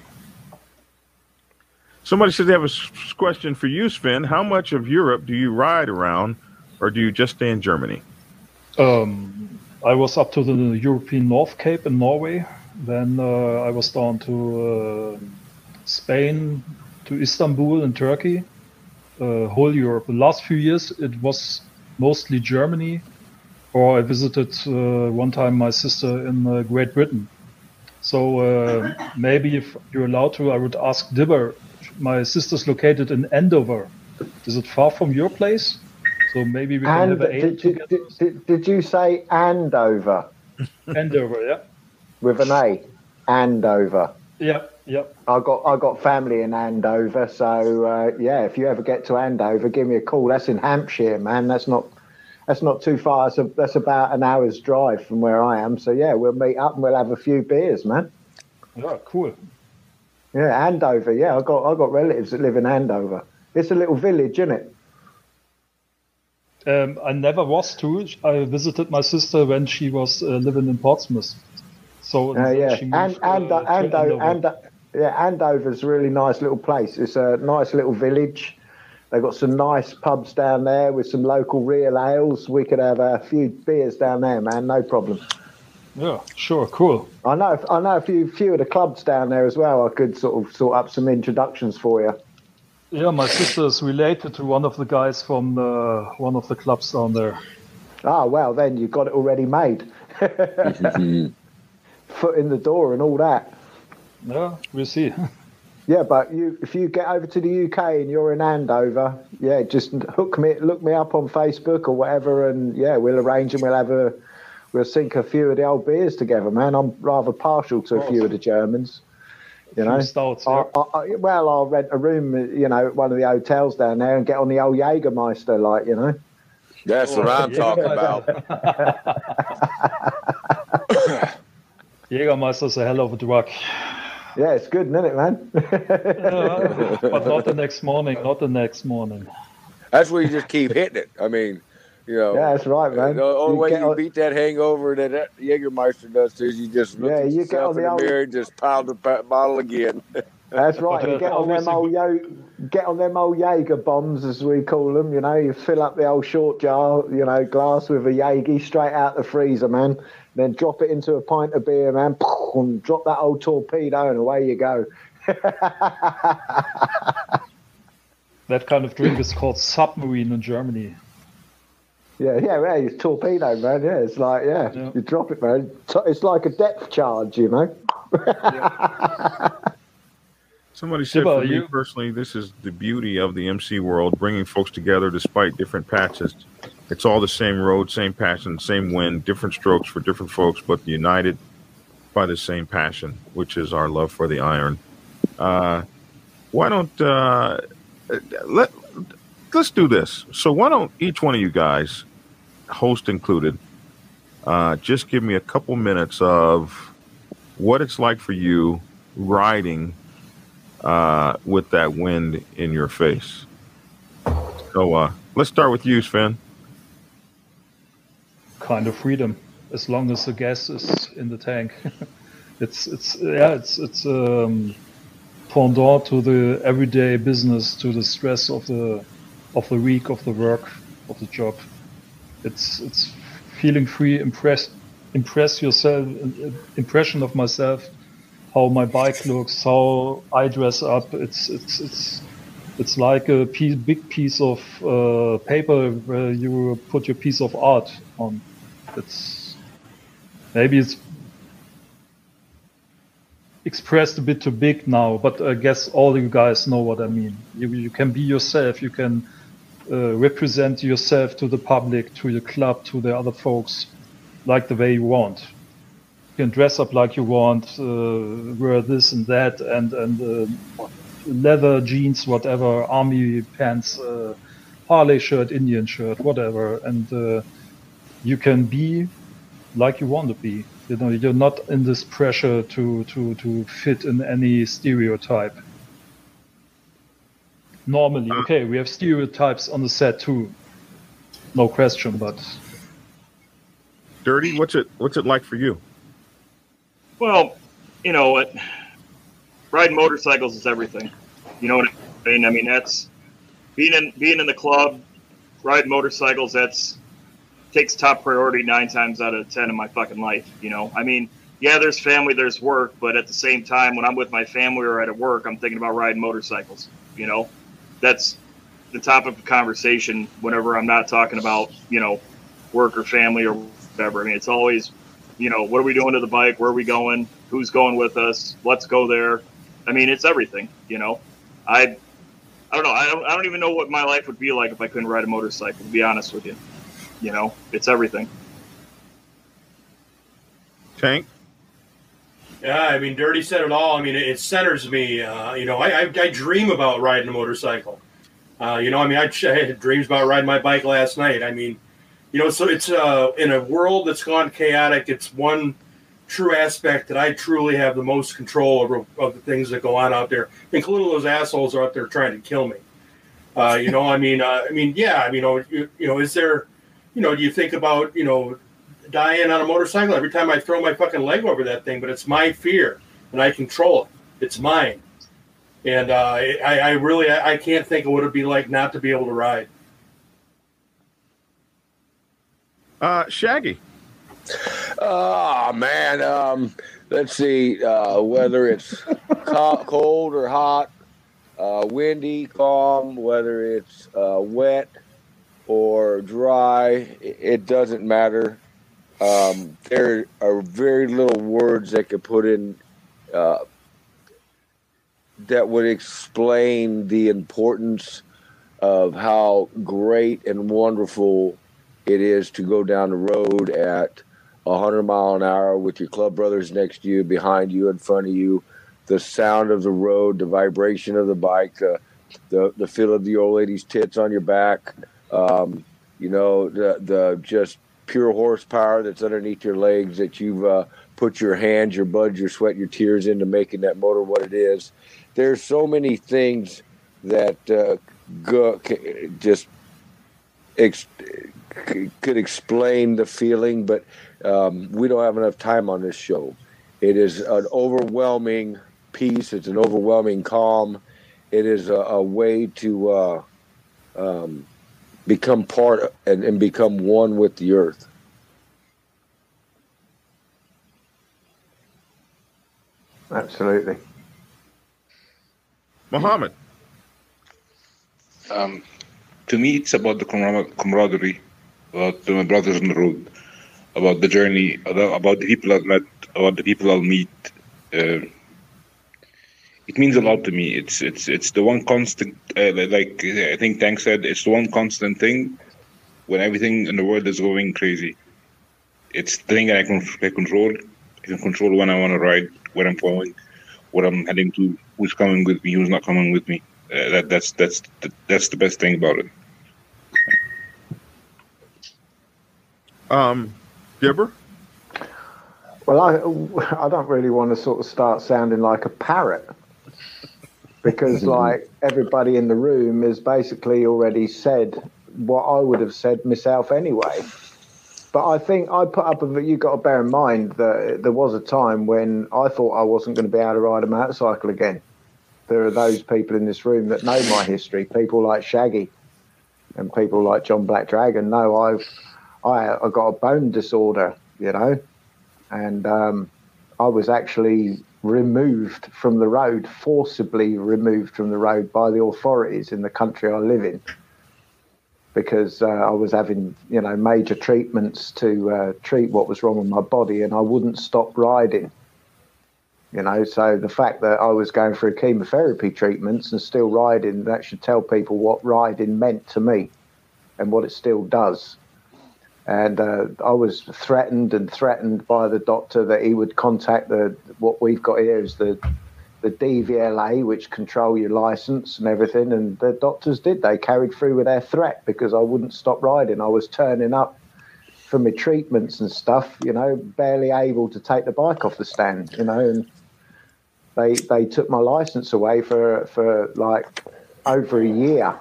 Somebody said they have a question for you, Sven. How much of Europe do you ride around, or do you just stay in Germany? Um, I was up to the European North Cape in Norway. Then uh, I was down to uh, Spain, to Istanbul in Turkey, uh, whole Europe. The last few years it was mostly Germany, or I visited uh, one time my sister in uh, Great Britain. So uh, maybe if you're allowed to, I would ask Dibber. My sister's located in Andover. Is it far from your place? So maybe we can And have an did, did, did, did you say Andover Andover, yeah. With an A? Andover. Yeah, yep. I got I got family in Andover, so uh, yeah. If you ever get to Andover, give me a call. That's in Hampshire, man. That's not that's not too far. That's, a, that's about an hour's drive from where I am. So yeah, we'll meet up and we'll have a few beers, man. Yeah, cool. Yeah, Andover. Yeah, I got I got relatives that live in Andover. It's a little village, isn't it? Um, I never was to. I visited my sister when she was uh, living in Portsmouth. So Uh, yeah, she and and uh, to Ando, Andover. Ando, yeah, Andover's a really nice little place. It's a nice little village. They've got some nice pubs down there with some local real ales. We could have a few beers down there, man. No problem. Yeah, sure, cool. I know. I know a few few of the clubs down there as well. I could sort of sort up some introductions for you. Yeah, my sister is related to one of the guys from uh, one of the clubs down there. Ah, well, then you've got it already made. Foot in the door and all that. Yeah, we'll see. Yeah, but you if you get over to the UK and you're in Andover, yeah, just hook me look me up on Facebook or whatever, and yeah, we'll arrange and we'll have a we'll sink a few of the old beers together, man. I'm rather partial to a few of the Germans. You know, stouts, I, I, I- well, I'll rent a room, you know, at one of the hotels down there and get on the old Jägermeister, like you know. That's what I'm talking about. Jägermeister's a hell of a drug. Yeah, it's good, isn't it, man? Uh, but not the next morning. Not the next morning. That's where you just keep hitting it. I mean, you know. Yeah, that's right, man. The only You way you on- beat that hangover that, that Jägermeister does is you just look Yeah, at you get yourself on in the the old- mirror and just pound the bottle again. That's right. You get on them old yo, get on them old Jaeger bombs, as we call them. You know, you fill up the old short jar, you know, glass with a Jaeger straight out the freezer, man. Then drop it into a pint of beer, man, and drop that old torpedo, and away you go. That kind of drink is called submarine in Germany. Yeah, yeah, yeah. It's torpedo, man. Yeah, it's like, yeah, you drop it, man. It's like a depth charge, you know. Somebody said Shibbo, for me you- personally, this is the beauty of the MC world, bringing folks together despite different patches. It's all the same road, same passion, same wind, different strokes for different folks, but united by the same passion, which is our love for the iron. Uh, why don't uh, let let's do this? So why don't each one of you guys, host included, uh, just give me a couple minutes of what it's like for you riding uh, with that wind in your face. So uh, let's start with you, Sven. Kind of freedom as long as the gas is in the tank. it's it's yeah it's it's um, pendant to the everyday business, to the stress of the of the week, of the work, of the job. It's it's feeling free, impress impress yourself, uh, impression of myself, how my bike looks, how I dress up. It's it's it's it's like a piece, big piece of uh, paper where you put your piece of art on. It's maybe it's expressed a bit too big now, but I guess all you guys know what I mean. You, you can be yourself. You can uh, represent yourself to the public, to your club, to the other folks, like the way you want. You can dress up like you want, uh, wear this and that, and and uh, leather jeans, whatever, army pants, uh, Harley shirt, Indian shirt, whatever, and uh, you can be like you want to be. You know, you're not in this pressure to to to fit in any stereotype. Normally, ah. okay, we have stereotypes on the set too, no question. But Dirty, what's it what's it like for you? Well, you know what? Riding motorcycles is everything. You know what I mean? I mean that's being in being in the club, riding motorcycles. That's takes top priority nine times out of ten in my fucking life. You know, I mean, yeah, there's family, there's work, but at the same time, when I'm with my family or at work, I'm thinking about riding motorcycles. You know, that's the topic of conversation whenever I'm not talking about you know work or family or whatever. I mean, it's always you know, what are we doing to the bike? Where are we going? Who's going with us? Let's go there. I mean, it's everything, you know. I I don't know. I don't, I don't even know what my life would be like if I couldn't ride a motorcycle, to be honest with you. You know, it's everything. Tank? Yeah, I mean, Dirty said it all. I mean, it, it centers me. Uh, you know, I, I, I dream about riding a motorcycle. Uh, you know, I mean, I, I had dreams about riding my bike last night. I mean, you know, so it's uh, in a world that's gone chaotic. It's one true aspect that I truly have the most control over of the things that go on out there, including those assholes are out there trying to kill me. Uh, you know, I mean, uh, I mean, yeah, I mean, you know, you, you know, is there, you know, do you think about, you know, dying on a motorcycle every time I throw my fucking leg over that thing? But it's my fear, and I control it. It's mine, and uh, I, I really, I I can't think of what it'd be like not to be able to ride. Uh, Shaggy. Oh man, um, let's see. Uh, whether it's co- cold or hot, uh, windy, calm, whether it's uh, wet or dry, it, doesn't matter. Um, there are very little words that could put in uh, that would explain the importance of how great and wonderful it is to go down the road at 100 mile an hour with your club brothers next to you, behind you, in front of you, the sound of the road, the vibration of the bike, the the, the feel of the old lady's tits on your back, um, you know, the the just pure horsepower that's underneath your legs that you've uh, put your hands, your blood, your sweat, your tears into making that motor what it is. There's so many things that uh, go, just ex- could explain the feeling, but um, we don't have enough time on this show. It is an overwhelming peace. It's an overwhelming calm. It is a, a way to uh, um, become part and, and become one with the earth. Absolutely. Muhammad. Um, to me, it's about the camaraderie, about my brothers on the road, about the journey, about about the people I've met, about the people I'll meet. Uh, it means a lot to me. It's it's it's the one constant, uh, like I think Tank said, it's the one constant thing when everything in the world is going crazy. It's the thing that I can I control. I can control when I want to ride, where I'm going, what I'm heading to, who's coming with me, who's not coming with me. Uh, that that's that's that's the best thing about it. Um, Dibber? Well, I I don't really want to sort of start sounding like a parrot because like everybody in the room has basically already said what I would have said myself anyway. But I think I put up a. Bit You got to bear in mind that there was a time when I thought I wasn't going to be able to ride a motorcycle again. There are those people in this room that know my history. People like Shaggy, and people like John Black Dragon. know I've I I got a bone disorder, you know, and um, I was actually removed from the road, forcibly removed from the road by the authorities in the country I live in because uh, I was having, you know, major treatments to uh, treat what was wrong with my body, and I wouldn't stop riding. You know, so the fact that I was going through chemotherapy treatments and still riding, that should tell people what riding meant to me and what it still does. And uh, I was threatened and threatened by the doctor that he would contact the what we've got here is the the DVLA, which control your license and everything. And the doctors did. They carried through with their threat because I wouldn't stop riding. I was turning up for my treatments and stuff, you know, barely able to take the bike off the stand, you know, and they they took my license away for for like over a year.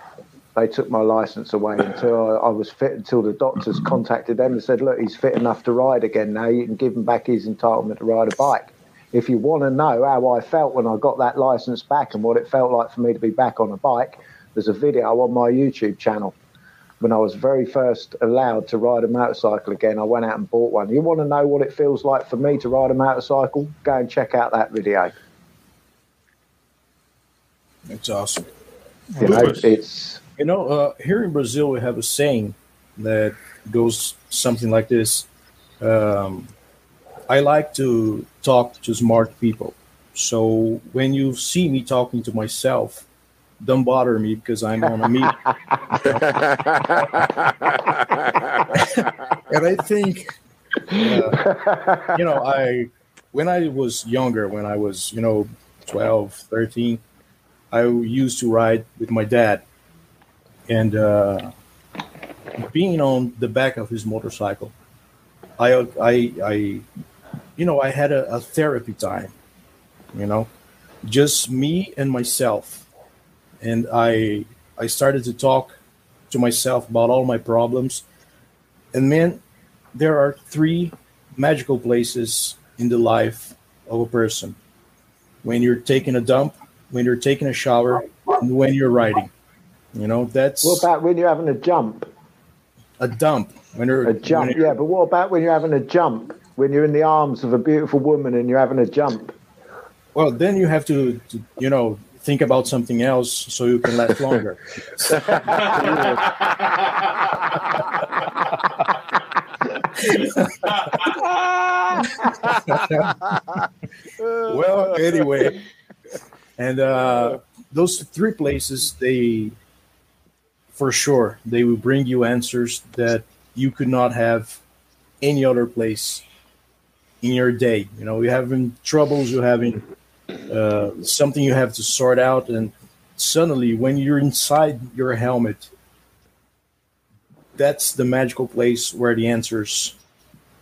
They took my license away until I, I was fit. Until the doctors contacted them and said, "Look, he's fit enough to ride again. Now you can give him back his entitlement to ride a bike." If you want to know how I felt when I got that license back and what it felt like for me to be back on a bike, there's a video on my YouTube channel. When I was very first allowed to ride a motorcycle again, I went out and bought one. You want to know what it feels like for me to ride a motorcycle? Go and check out that video. It's awesome. You know, it's You know, uh, here in Brazil, we have a saying that goes something like this um, I like to talk to smart people. So when you see me talking to myself, don't bother me because I'm on a meet. and I think, uh, you know, I when I was younger, when I was, you know, 12, 13, I used to ride with my dad. And uh, being on the back of his motorcycle, I, I, I, you know, I had a, a therapy time, you know, just me and myself. And I, I started to talk to myself about all my problems. And man, there are three magical places in the life of a person when you're taking a dump, when you're taking a shower, and when you're riding. You know, that's what about when you're having a jump? a dump. When you're A jump, you're- yeah, but what about when you're having a jump? When you're in the arms of a beautiful woman and you're having a jump? Well, then you have to, to, you know, think about something else so you can last longer. well, anyway, and uh, those three places, they, for sure, they will bring you answers that you could not have any other place in your day. You know, you're having troubles, you're having uh, something you have to sort out, and suddenly, when you're inside your helmet, that's the magical place where the answers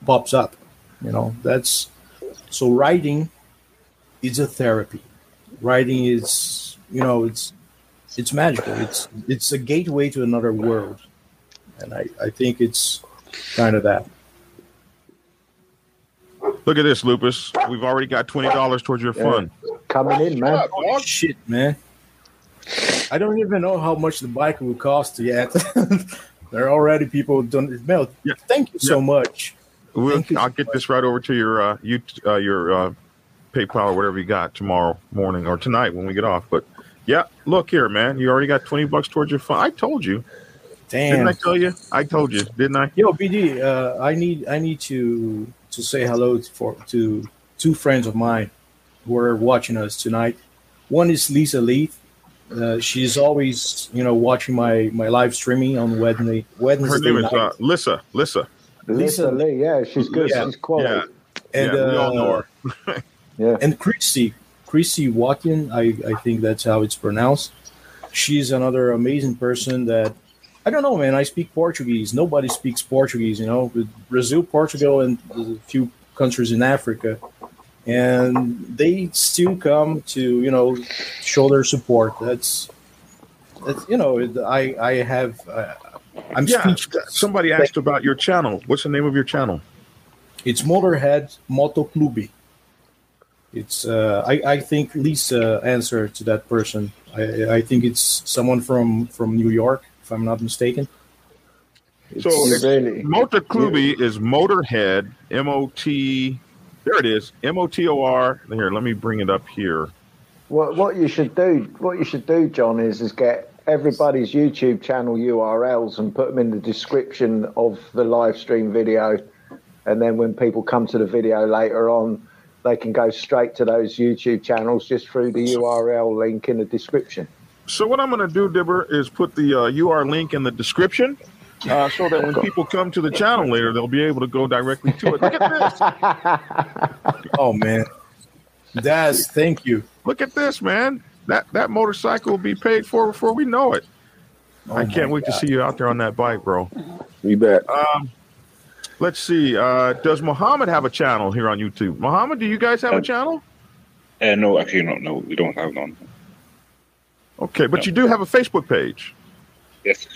pops up. You know, that's So writing is a therapy. writing is, you know, it's it's magical. It's it's a gateway to another world, and I I think it's kind of that. Look at this, Lubis. We've already got twenty dollars towards your fund. Coming in, man. Oh, shit, man. I don't even know how much the bike will cost yet. there are already people doing it. Mel, thank you so much. We'll, I'll get this right over to your uh, you uh, your uh, PayPal or whatever you got tomorrow morning or tonight when we get off. But yeah, look here, man. You already got twenty bucks towards your fund. I told you. Damn. Didn't I tell you? I told you, didn't I? Yo, BD, uh, I need I need to to say hello to, for to two friends of mine who are watching us tonight. One is Lisa Leith. Uh, she's always, you know, watching my my live streaming on Wednesday. Wednesday Her name is night. uh, Lissa. Lissa. Lisa Lee, yeah, she's good. Yeah. She's quality. and Yeah, we all know uh, Yeah. And Chrissy, Chrissy Watkin, I, I think that's how it's pronounced. She's another amazing person that I don't know, man. I speak Portuguese. Nobody speaks Portuguese, you know. With Brazil, Portugal, and a few countries in Africa, and they still come to you know show their support. That's that's you know I I have uh, I'm yeah. speechless. Somebody asked about your channel. What's the name of your channel? It's Motorhead Moto Clube. It's uh, I, I think Lisa answered to that person. I, I think it's someone from from New York, if I'm not mistaken. So Motor Klubi is Motorhead, M O T. There it is, M O T O R. Here, let me bring it up here. What what you should do, what you should do, John, is is get everybody's YouTube channel URLs and put them in the description of the live stream video, and then when people come to the video later on, they can go straight to those YouTube channels just through the URL link in the description. So what I'm going to do, Dibber, is put the uh, UR link in the description, uh, so that when people come to the channel later, they'll be able to go directly to it. Look at this. oh man, Daz, thank you. Look at this, man. That that motorcycle will be paid for before we know it. I can't wait to see you out there on that bike, bro. You bet. Um, let's see. Uh, does Muhammad have a channel here on YouTube? Muhammad, do you guys have a channel? Uh, no, actually, no, no, we don't have none. Okay, but you do have a Facebook page. Yes.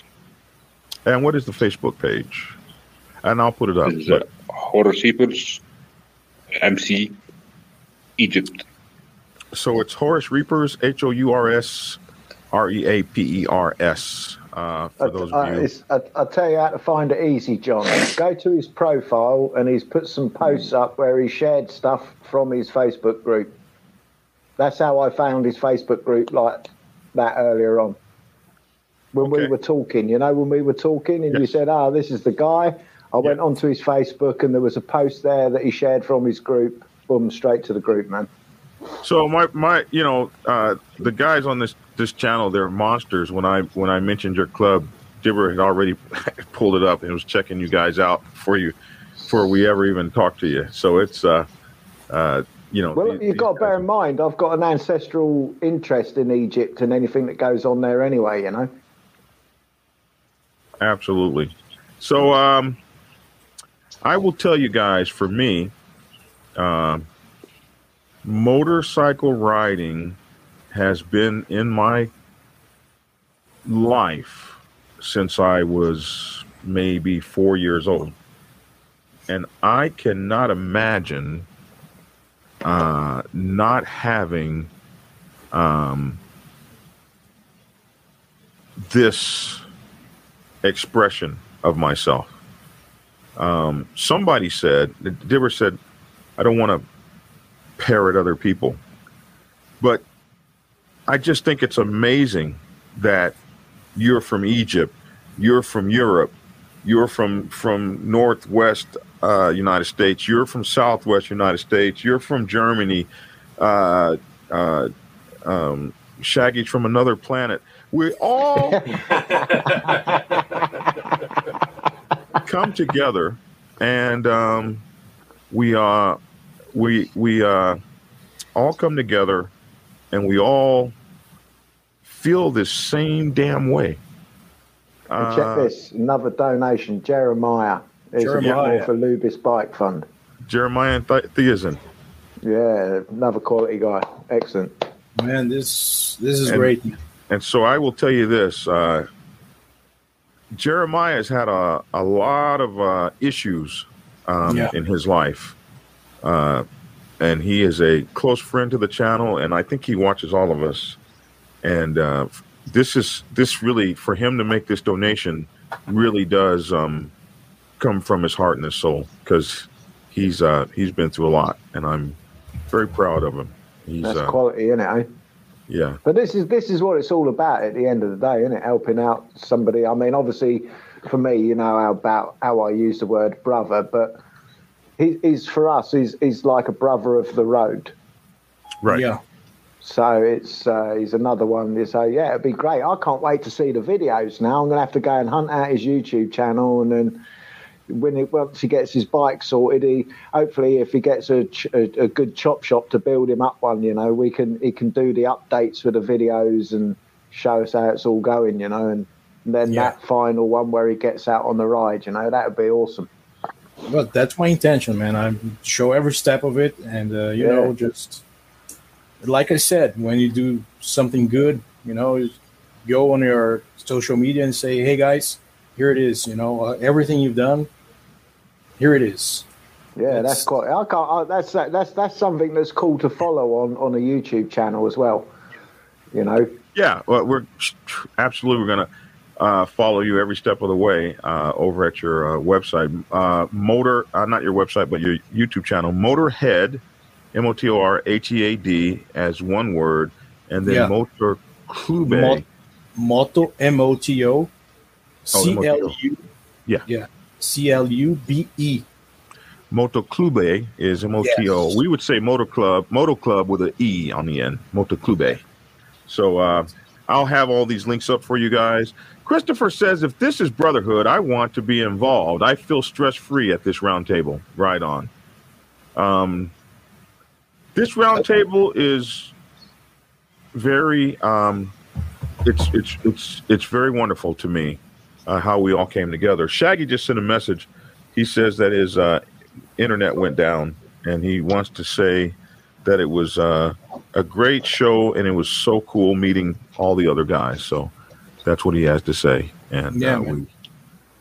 And what is the Facebook page? And I'll put it up. It's, uh, Horror Seepers, MC, Egypt. So it's Horace Reapers, H O U R S R E A P E R S. Uh, for those I, of you. it's, I, I'll tell you how to find it easy, John. Go to his profile and he's put some posts up where he shared stuff from his Facebook group. That's how I found his Facebook group like that earlier on. When we were talking, you know, when we were talking and you said, oh, this is the guy. I went onto his Facebook and there was a post there that he shared from his group. Boom, straight to the group, man. So my my you know uh, the guys on this this channel they're monsters. When I when I mentioned your club, Dibber had already pulled it up and was checking you guys out before you before we ever even talked to you. So it's uh uh you know Well, you've got to bear in mind, I've got an ancestral interest in Egypt and anything that goes on there anyway, you know. Absolutely. So um, I will tell you guys, for me, um, motorcycle riding has been in my life since I was maybe four years old. And I cannot imagine uh, not having um, this expression of myself. Um, somebody said, Dibber said, I don't want to parrot other people, but I just think it's amazing that you're from Egypt, you're from Europe, you're from from Northwest uh, United States, you're from Southwest United States, you're from Germany, uh, uh, um, Shaggy's from another planet. We all come together, and um, we uh, we we uh, all come together, and we all feel the same damn way. And check Uh, this another donation, Jeremiah. Is Jeremiah. for Lubis Bike Fund. Jeremiah Th- Theazin. Yeah, another quality guy. Excellent. Man, this this is And- great. And so I will tell you this: uh, Jeremiah has had a a lot of uh, issues um, Yeah. in his life, uh, and he is a close friend to the channel, and I think he watches all of us. And uh, this is this really for him to make this donation really does um, come from his heart and his soul because he's uh, he's been through a lot, and I'm very proud of him. He's That's uh, quality, isn't it? Eh? yeah. But this is this is what it's all about at the end of the day, isn't it? Helping out somebody. I mean, obviously, for me, you know how about how I use the word brother, but he, he's for us. He's he's like a brother of the road. Right. Yeah. So it's uh, he's another one. So yeah, it'd be great. I can't wait to see the videos now. I'm gonna have to go and hunt out his YouTube channel, and then when it once he gets his bike sorted, he hopefully if he gets a, ch- a, a good chop shop to build him up one, you know, we can he can do the updates with the videos and show us how it's all going, you know, and then Yeah. that final one where he gets out on the ride, you know, that would be awesome. But that's my intention, man. I show every step of it, and uh, you Yeah. know, just like I said, when you do something good, you know, go on your social media and say, "Hey guys, here it is." You know, uh, everything you've done, here it is. Yeah, that's quite. I can't. I, that's that, that's that's something that's cool to follow on on a YouTube channel as well. You know. Yeah, well, we're absolutely we're gonna uh, follow you every step of the way uh, over at your uh, website, uh, Motor, uh, not your website, but your YouTube channel, Motorhead, M O T O R H E A D, as one word, and then Yeah. Motor Clube. Mot- Moto M O T O Oh, C M O T O. L U yeah, yeah C L U B E. Moto Clube is M O T O. Yes. We would say Motor Club, Moto Club with an E on the end, Moto Clube. So uh, I'll have all these links up for you guys. Christopher says, if this is brotherhood, I want to be involved. I feel stress free at this roundtable. Right on. Um, this roundtable is very um, it's it's it's it's very wonderful to me uh, how we all came together. Shaggy just sent a message. He says that his uh, internet went down, and he wants to say that it was uh, a great show, and it was so cool meeting all the other guys. So that's what he has to say. And Yeah, uh, we,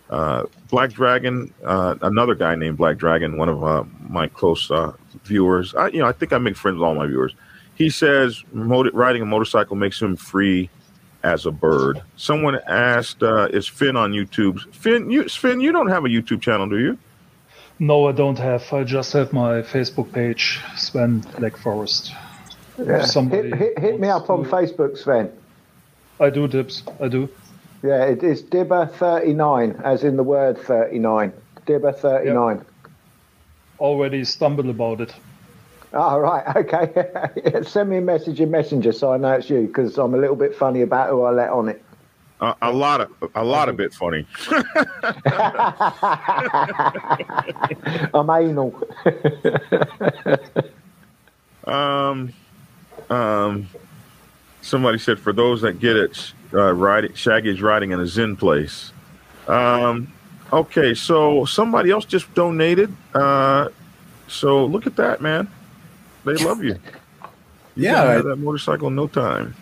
uh, Black Dragon, uh, another guy named Black Dragon, one of uh, my close uh, viewers. I, you know, I think I make friends with all my viewers. He says mot- riding a motorcycle makes him free as a bird. Someone asked, uh, "Is Finn on YouTube?" Finn, you, Finn, you don't have a YouTube channel, do you? No, I don't have. I just have my Facebook page, Sven Black Forest. Yeah. Hit, hit, hit me up on Facebook, Sven. I do dips. I do. Yeah, it is Dibber39, as in the word 39. Dibber39. Already stumbled about it. Oh, right, okay. Send me a message in Messenger so I know it's you, because I'm a little bit funny about who I let on it. Uh, a lot of a lot of it funny. I'm anal. Um, um, somebody said for those that get it, uh, riding Shaggy's riding in a Zen place. Um, okay, so somebody else just donated. Uh, so look at that, man. They love you. You Yeah, I- that motorcycle in no time.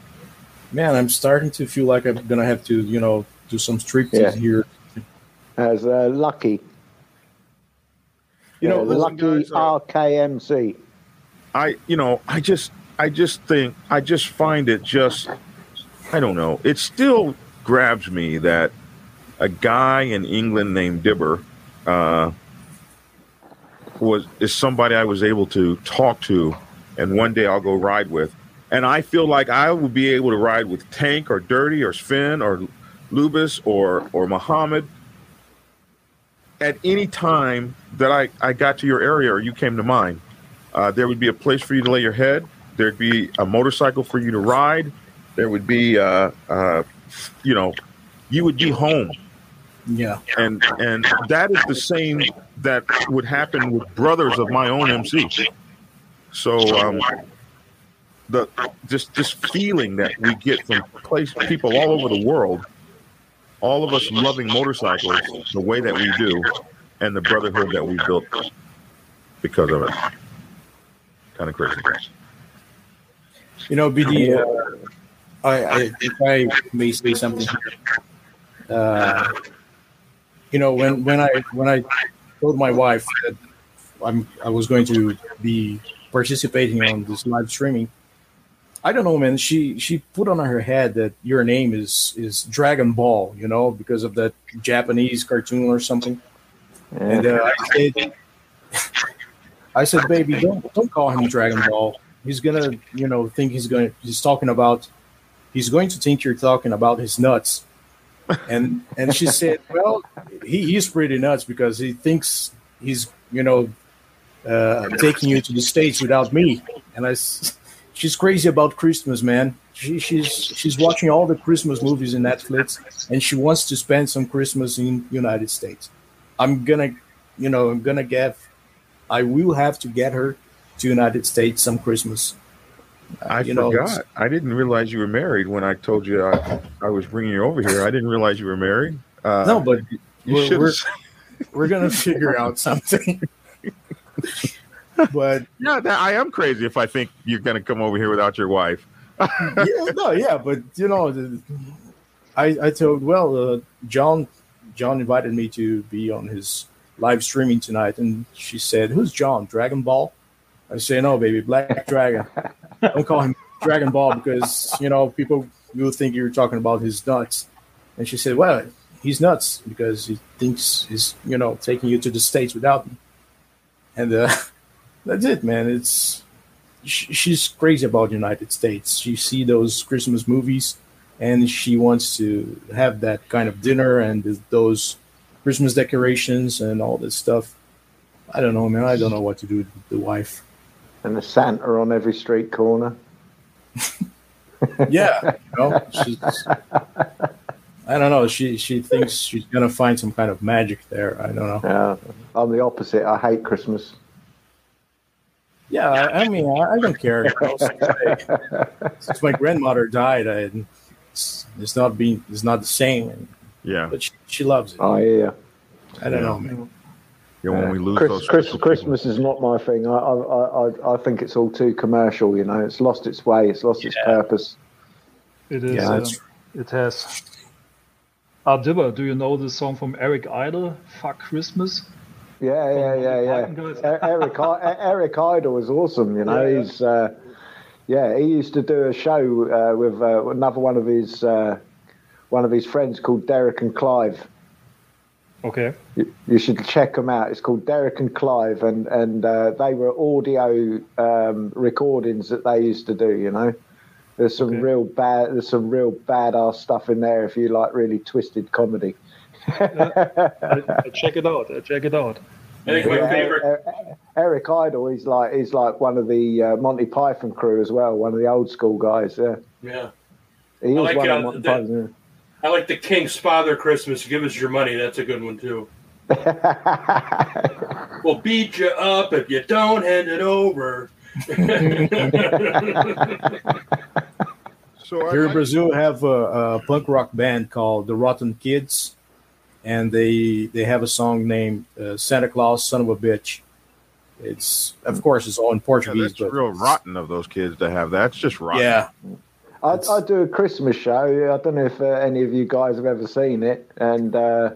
Man, I'm starting to feel like I'm gonna have to, you know, do some street Yeah. here. As uh, Lucky. You know, Yeah, listen, Lucky guys, uh, RKMC. I, you know, I just, I just think, I just find it just, I don't know. It still grabs me that a guy in England named Dibber uh, was is somebody I was able to talk to, and one day I'll go ride with, and I feel like I will be able to ride with Tank or Dirty or Sven or Lubis or or Muhammad at any time that I, I got to your area or you came to mine. Uh, there would be a place for you to lay your head. There'd be a motorcycle for you to ride. There would be, uh, uh, you know, you would be home. Yeah. And and that is the same that would happen with brothers of my own MC. So um, the just this feeling that we get from place people all over the world, all of us loving motorcycles the way that we do, and the brotherhood that we built because of it. kind of crazy. You know, BD, uh, I, I, if I may say something, uh, you know, when, when I when I told my wife that I'm I was going to be participating on this live streaming, I don't know, man. She she put on her head that your name is is Dragon Ball, you know, because of that Japanese cartoon or something. And uh, I said, I said, baby, don't don't call him Dragon Ball. He's gonna, you know, think he's going. He's talking about. He's going to think you're talking about his nuts. And and she said, well, he, he's pretty nuts because he thinks he's, you know, uh, taking you to the states without me. And I, she's crazy about Christmas, man. She, she's she's watching all the Christmas movies in Netflix, and she wants to spend some Christmas in United States. I'm gonna, you know, I'm gonna get, I will have to get her to United States some Christmas. I you know, forgot. I didn't realize you were married when I told you I, I was bringing you over here. I didn't realize you were married. Uh, no, but you we're, we're, we're gonna figure out something. but yeah, that, I am crazy if I think you're going to come over here without your wife. yeah, no, yeah, but you know, I I told well, uh, John John invited me to be on his live streaming tonight, and she said, "Who's John? Dragon Ball?" I say, "No, baby, Black Dragon. Don't call him Dragon Ball because you know people will think you're talking about his nuts." And she said, "Well, he's nuts because he thinks he's you know taking you to the states without me." And uh, that's it, man. It's sh- she's crazy about the United States. She see those Christmas movies, and she wants to have that kind of dinner and those Christmas decorations and all this stuff. I don't know, man. I don't know what to do with the wife. And the Santa on every street corner. Yeah, you know, I don't know. She she thinks she's gonna find some kind of magic there. I don't know. Yeah, I'm the opposite. I hate Christmas. Yeah, I, I mean, I, I don't care. You since, my grandmother died, I, it's, it's not been it's not the same. Yeah, but she, she loves it. Oh yeah. I don't know, man. Yeah, when we lose Chris, those Chris, Christmas is not my thing. I, I, I, I- I think it's all too commercial. You know, it's lost its way. It's lost its purpose. It is. Yeah, uh, it has. Ah, Dibber, do you know the song from Eric Idle, "Fuck Christmas"? Yeah, yeah, yeah, yeah. Eric, Eric Idle is awesome. You know, Yeah. he's uh, yeah. He used to do a show uh, with uh, another one of his uh, one of his friends called Derek and Clive. Okay. You, you should check them out. It's called Derek and Clive, and and uh, they were audio um, recordings that they used to do. You know, there's some real bad, there's some real badass stuff in there if you like really twisted comedy. I, I check it out. I check it out. I think my Yeah, favorite. Er- Er- Eric Idle, he's like he's like one of the uh, Monty Python crew as well, one of the old school guys. Yeah, Yeah. he I is like one uh, of Monty the- Python. I like the Kinks Father Christmas. Give us your money. That's a good one too. we'll beat you up if you don't hand it over. So Here in Brazil, we have a, a punk rock band called the Rotten Kids, and they they have a song named uh, "Santa Claus, Son of a Bitch." It's of course it's all in Yeah, Portuguese, that's but real rotten of those kids to have that. It's just rotten. yeah, I, I do a Christmas show. I don't know if uh, any of you guys have ever seen it, and uh,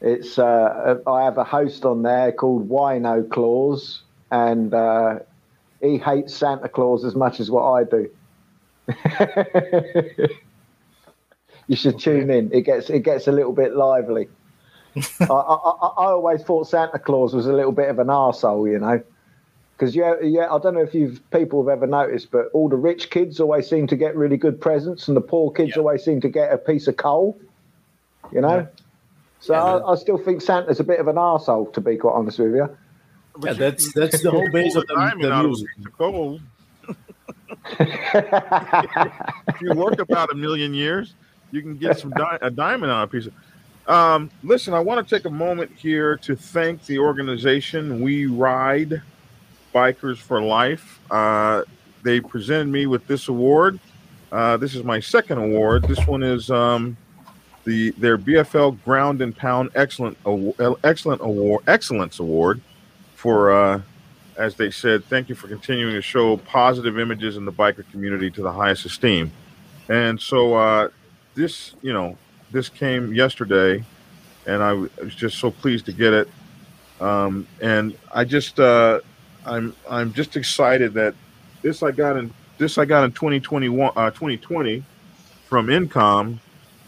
it's uh, I have a host on there called Wino Claus, and uh, he hates Santa Claus as much as what I do. you should tune in. It gets it gets a little bit lively. I, I, I I always thought Santa Claus was a little bit of an arsehole, you know. Because yeah, yeah, I don't know if you've people have ever noticed, but all the rich kids always seem to get really good presents, and the poor kids always seem to get a piece of coal. You know. So I, I still think Santa's a bit of an arsehole, to be quite honest with you. yeah, that's that's the whole base of the, Diamond the music. the gold. if you work about a million years, you can get some di- a diamond on a piece of. Um, listen, I want to take a moment here to thank the organization We Ride Bikers for Life. Uh, they presented me with this award. Uh, this is my second award. This one is um, the their BFL Ground and Pound Excellent Awa- Excellent Award Excellence Award for uh, as they said, thank you for continuing to show positive images in the biker community to the highest esteem. And so uh, this, you know, this came yesterday, and I was just so pleased to get it. Um, and I just, uh, I'm, I'm just excited that this I got in this I got in 2021, uh, 2020 from Incom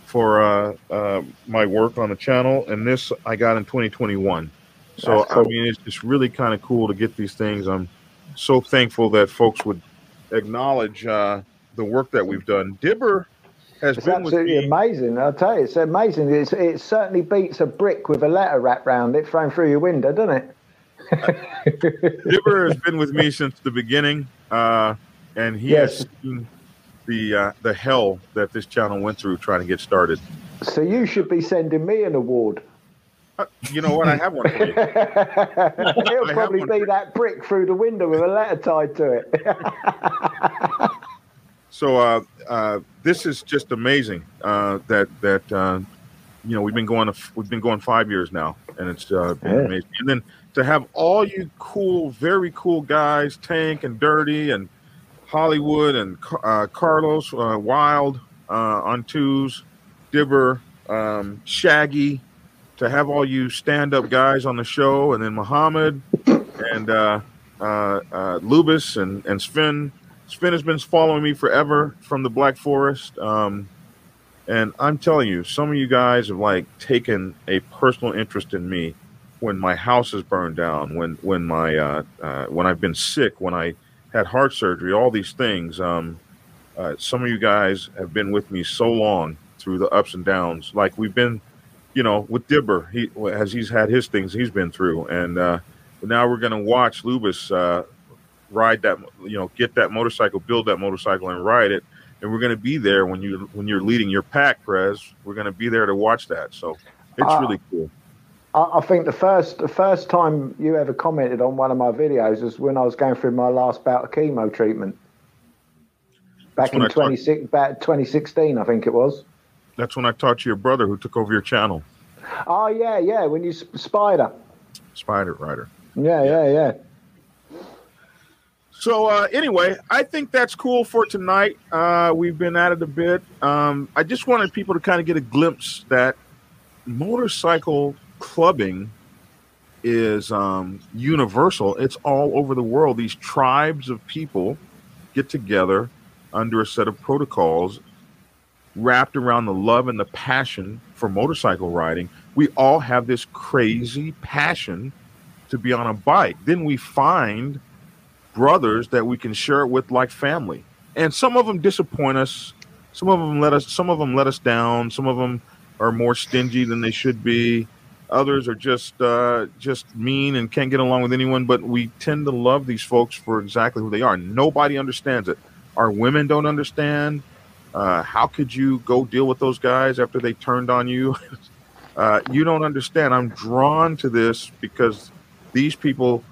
for uh, uh, my work on the channel, and this I got in 2021. So cool. I mean, it's just really kind of cool to get these things. I'm so thankful that folks would acknowledge uh, the work that we've done. Dibber has It's been absolutely amazing. I'll tell you, it's amazing. It's, it certainly beats a brick with a letter wrapped round it thrown through your window, doesn't it? Dibber has been with me since the beginning, uh, and he Yes. has seen the uh, the hell that this channel went through trying to get started. So you should be sending me an award. You know what? I have one for you. It'll have probably be that brick through the window with a letter tied to it. So uh, uh, this is just amazing uh, that that uh, you know we've been going we've been going five years now, and it's uh, been Yeah. amazing. And then to have all you cool, very cool guys, Tank and Dirty and Hollywood and uh, Carlos uh, Wild uh, on twos, Dibber, um, Shaggy, to have all you stand up guys on the show, and then Muhammad and uh, uh, uh, Lubis and, and Sven. Sven has been following me forever from the Black Forest. Um, and I'm telling you, some of you guys have like taken a personal interest in me when my house is burned down, when when my uh, uh, when I've been sick, when I had heart surgery, all these things. Um, uh, some of you guys have been with me so long through the ups and downs. Like we've been, you know, with Dibber, he as he's had his things he's been through, and uh, now we're gonna watch Lubis uh, ride that, you know, get that motorcycle, build that motorcycle, and ride it. And we're gonna be there when you when you're leading your pack, Prez. We're gonna be there to watch that. So it's Ah. really cool. I, I think the first the first time you ever commented on one of my videos was when I was going through my last bout of chemo treatment. Back in I talked- 26, back 2016, I think it was. That's when I talked to your brother who took over your channel, Oh yeah, yeah. When you spider. Spider Rider. Yeah, yeah, yeah. So uh, anyway, I think that's cool for tonight. Uh, we've been at it a bit. Um, I just wanted people to kind of get a glimpse that motorcycle clubbing is um, universal. It's all over the world. These tribes of people get together under a set of protocols wrapped around the love and the passion for motorcycle riding. We all have this crazy passion to be on a bike. Then we find brothers that we can share it with like family. And some of them disappoint us. Some of them let us some of them let us down. Some of them are more stingy than they should be. Others are just uh, just mean and can't get along with anyone. But we tend to love these folks for exactly who they are. Nobody understands it. Our women don't understand. Uh, how could you go deal with those guys after they turned on you? uh, you don't understand. I'm drawn to this because these people,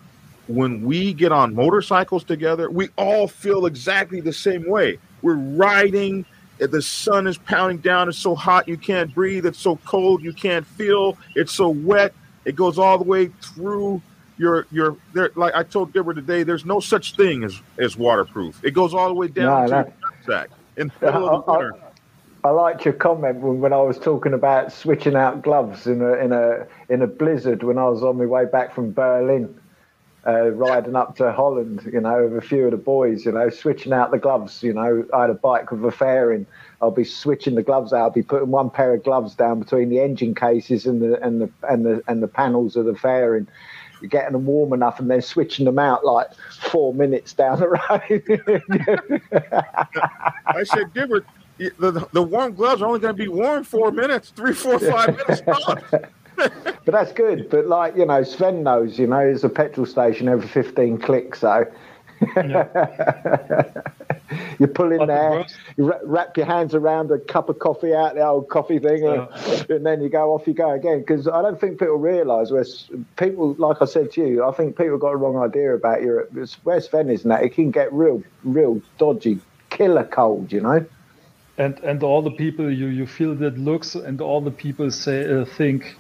when we get on motorcycles together, we all feel exactly the same way. We're riding, uh, the sun is pounding down, it's so hot you can't breathe, it's so cold you can't feel, it's so wet, it goes all the way through your your there like I told Dibber today, there's no such thing as as waterproof. It goes all the way down to your nutsack in the middle of the I- I- I liked your comment when, when I was talking about switching out gloves in a in a in a blizzard when I was on my way back from Berlin, uh, riding up to Holland. You know, with a few of the boys. You know, switching out the gloves. You know, I had a bike with a fairing. I'll be switching the gloves out. I'll be putting one pair of gloves down between the engine cases and the and the and the and the panels of the fairing. Getting them warm enough and then switching them out like four minutes down the road. I said, Dibber, the, the warm gloves are only going to be warm four minutes, three, four, five minutes. But that's good. But like you know, Sven knows. You know, there's a petrol station every 15 clicks. So you pull in there, you wra- wrap your hands around a cup of coffee out the old coffee thing, and, and then you go off. You go again because I don't think people realise where people, like I said to you, I think people got a wrong idea about Europe. It's- Where Sven is that, it can get real, real dodgy, killer cold. You know. and and all the people you you feel that looks and all the people say uh, think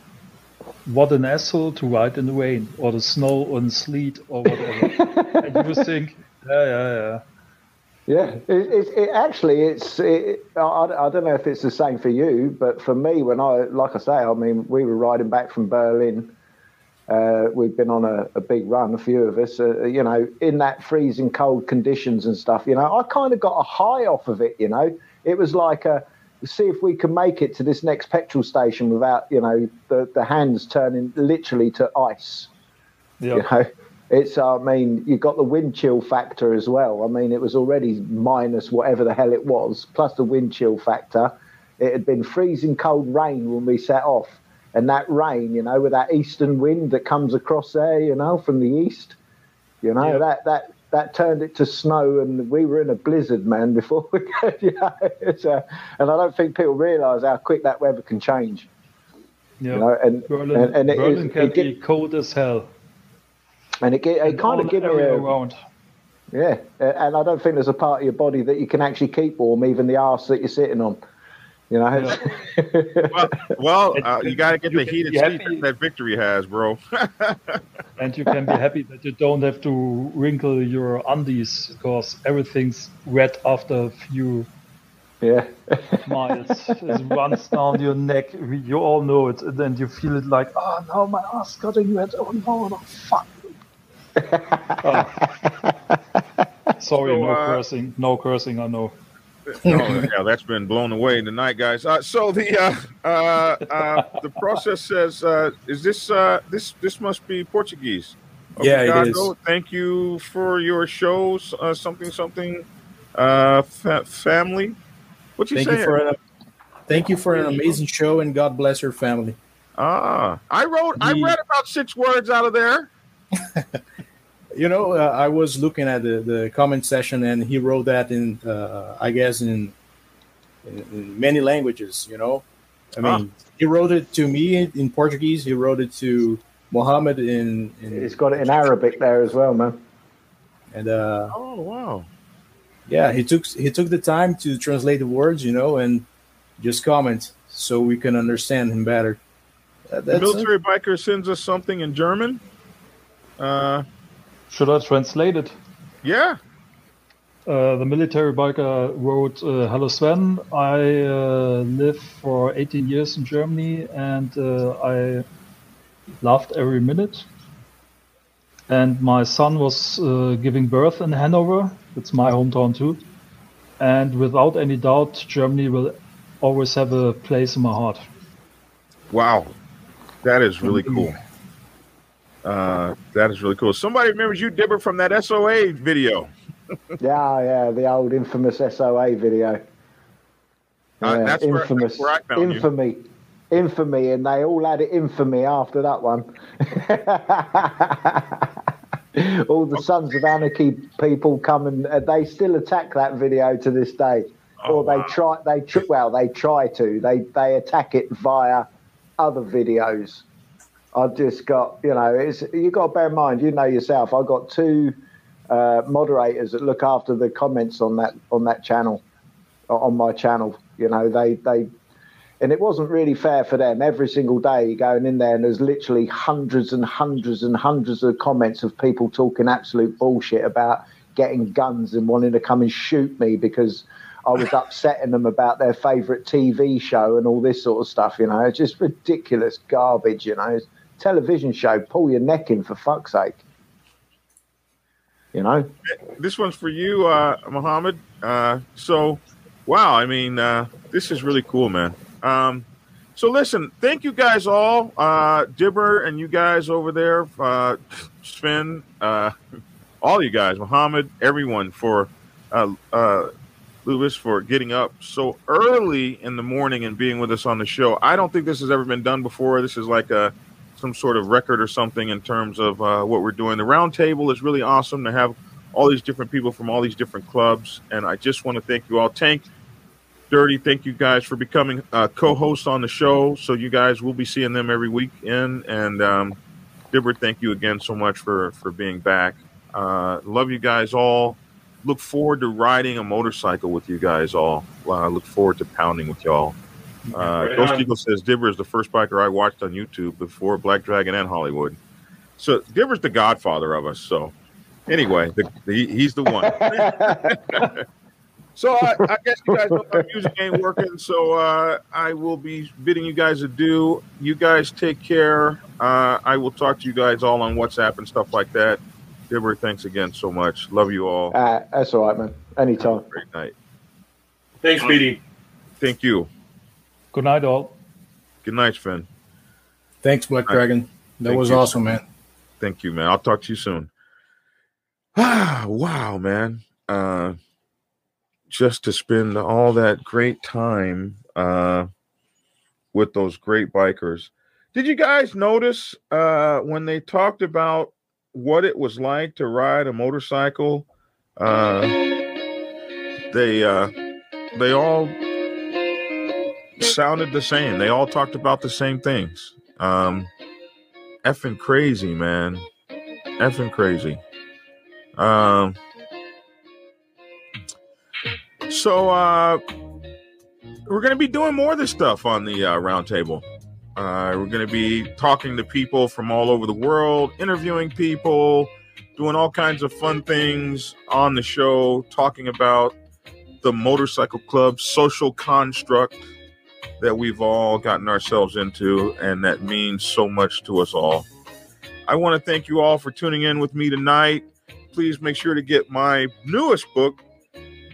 what an asshole to ride in the rain or the snow or the sleet or whatever. and you think, yeah, yeah, yeah. Yeah, it, it, it actually it's it, I, I don't know if it's the same for you, but for me, when I like I say, I mean, we were riding back from Berlin. Uh, we've been on a, a, big run, a few of us, uh, you know, in that freezing cold conditions and stuff. You know, I kind of got a high off of it. You know, it was like a see if we can make it to this next petrol station without you know the the hands turning literally to ice. Yeah. You know, it's I mean you've got the wind chill factor as well. I mean it was already minus whatever the hell it was, plus the wind chill factor. It had been freezing cold rain when we set off, and that rain, you know, with that eastern wind that comes across there, you know, from the east, you know, that that that turned it to snow, and we were in a blizzard, man. Before we, you know, uh, and I don't think people realise how quick that weather can change. Yeah, you know, and Berlin, and, and it, Berlin it, can it, be cold as hell. And it, it kind of gives a, around. Yeah, and I don't think there's a part of your body that you can actually keep warm, even the arse that you're sitting on. You know. Well, well uh, you got to get the heated seat that, that victory has, bro. and you can be happy that you don't have to wrinkle your undies because everything's wet after a few yeah. miles. it runs down your neck. You all know it, and then you feel it like, oh no, my ass got getting wet. Oh no, no fuck. oh. Sorry, So, no uh, cursing. No cursing, I know. Oh, yeah, that's been blown away tonight, guys. Uh, so the uh, uh, uh, the process says, uh, is this uh, this this must be Portuguese? Yeah, it Obrigado. is. Thank you for your shows. Uh, something something. Uh, fa- family. What you Thank saying? you for an, thank you for an amazing show, and God bless your family. Ah, I wrote. I read about six words out of there. You know, uh, I was looking at the, the comment section, and he wrote that in, uh, I guess, in, in, in many languages. You know, I mean, he wrote it to me in, in Portuguese. He wrote it to Mohammed in. in He's got it in Arabic there as well, man. And uh, Oh wow. yeah, he took he took the time to translate the words, you know, and just comment so we can understand him better. Uh, The that's military biker sends us something in German. Uh, Should I translate it? Yeah. Uh, the military biker wrote, uh, "Hello Sven, I uh, live for 18 years in Germany and uh, I loved every minute. And my son was uh, giving birth in Hanover. It's my hometown too. And without any doubt, Germany will always have a place in my heart. Wow, that is really cool. Uh, that is really cool. Somebody remembers you, Dibber, from that SOA video. yeah, yeah, the old infamous SOA video. Uh, Yeah, that's where- that's infamous, where I found you. infamy, infamy, and they all had it infamy after that one. all the Sons of Anarchy people come and uh, they still attack that video to this day, Oh, or they try. They tr- well, they try to. They they attack it via other videos. I've just got, you know, it's you got to bear in mind, you know yourself. I've got two uh, moderators that look after the comments on that on that channel, on my channel. You know, they they, and it wasn't really fair for them. Every single day, you're going in there, and there's literally hundreds and hundreds and hundreds of comments of people talking absolute bullshit about getting guns and wanting to come and shoot me because I was upsetting them about their favourite TV show and all this sort of stuff. You know, it's just ridiculous garbage. You know, it's television show. Pull your neck in for fuck's sake. You know. This one's for you, uh, Mohammed. Uh, so, wow, I mean, uh, this is really cool, man. Um, so, listen, thank you guys all, uh, Dibber and you guys over there, uh, Sven, uh, all you guys, Mohammed, everyone for uh, uh, Lubis for getting up so early in the morning and being with us on the show. I don't think this has ever been done before. This is like a some sort of record or something in terms of uh, what we're doing. The roundtable is really awesome to have all these different people from all these different clubs, and I just want to thank you all. Tank, Dirty, thank you guys for becoming uh, co-hosts on the show. So you guys will be seeing them every week in, and um, Dibber, thank you again so much for for being back. Uh, love you guys all. Look forward to riding a motorcycle with you guys all. Uh, look forward to pounding with y'all. Uh, Right Ghost. Eagle says Dibber is the first biker I watched on YouTube before Black Dragon and Hollywood. So Dibber's the godfather of us. So anyway, the, the, he's the one. so I, I guess you guys know my music ain't working. So uh, I will be bidding you guys adieu. You guys take care. Uh, I will talk to you guys all on WhatsApp and stuff like that. Diver, thanks again so much. Love you all. Uh, that's all right, man. Anytime. Great night. Thanks, BD. Thank you. Good night, all. Good night, Finn. Thanks, Black Dragon. That Thank was you. awesome, man. Thank you, man. I'll talk to you soon. Ah, wow, man. Uh, just to spend all that great time uh, with those great bikers. Did you guys notice uh, when they talked about what it was like to ride a motorcycle? Uh, they uh, they all sounded the same. They all talked about the same things. Um, effing crazy, man. Effing crazy. Um. So uh, we're gonna be doing more of this stuff on the uh, roundtable. Uh, we're gonna be talking to people from all over the world, interviewing people, doing all kinds of fun things on the show, talking about the motorcycle club social construct that we've all gotten ourselves into and that means so much to us all. I want to thank you all for tuning in with me tonight. Please make sure to get my newest book,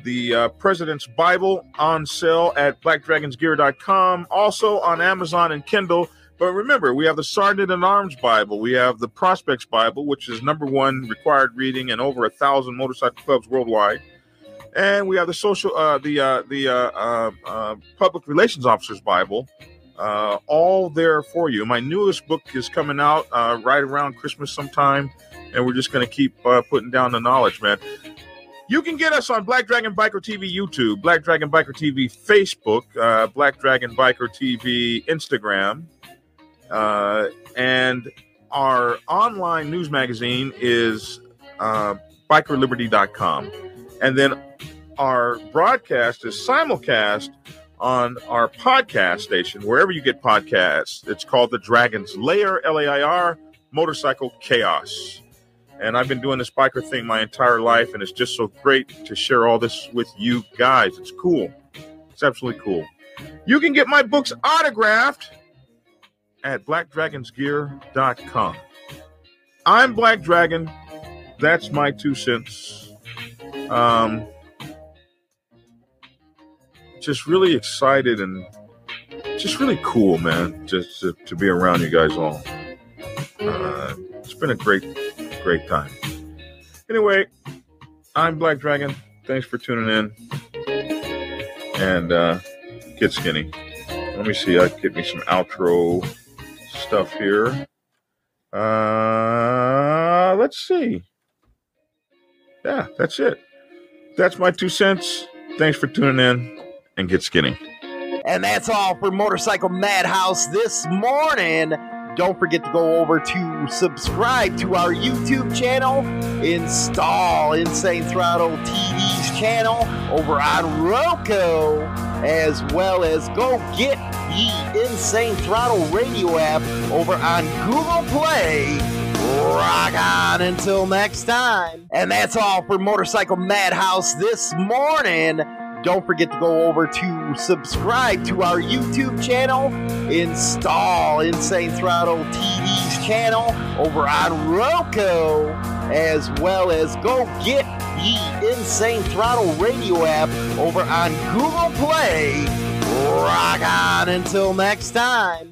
The uh, President's Bible, on sale at blackdragonsgear.com, also on Amazon and Kindle. But remember, we have the Sergeant at Arms Bible, we have the Prospects Bible, which is number one required reading in over a thousand motorcycle clubs worldwide and we have the social uh the uh the uh, uh, uh public relations officers bible uh all there for you my newest book is coming out uh right around christmas sometime and we're just going to keep uh, putting down the knowledge man you can get us on Black Dragon Biker TV YouTube, Black Dragon Biker TV Facebook, uh, Black Dragon Biker TV Instagram, uh, and our online news magazine is uh, bikerliberty.com. And then our broadcast is simulcast on our podcast station, wherever you get podcasts. It's called The Dragon's Lair, L A I R, Motorcycle Chaos. And I've been doing this biker thing my entire life, and it's just so great to share all this with you guys. It's cool. It's absolutely cool. You can get my books autographed at blackdragonsgear.com. I'm Black Dragon. That's my two cents. Um, just really excited and just really cool, man. Just to, to be around you guys all. Uh, it's been a great, great time. Anyway, I'm Black Dragon. Thanks for tuning in. And uh, get skinny. Let me see. I get me some outro stuff here. Uh, let's see. Yeah, that's it. That's my two cents. Thanks for tuning in and get skinny. And that's all for Motorcycle Madhouse this morning. Don't forget to go over to subscribe to our YouTube channel, install Insane Throttle TV's channel over on Roku, as well as go get the Insane Throttle radio app over on Google Play. Rock on until next time. And that's all for Motorcycle Madhouse this morning. Don't forget to go over to subscribe to our YouTube channel, install Insane Throttle TV's channel over on Roku, as well as go get the Insane Throttle radio app over on Google Play. Rock on until next time.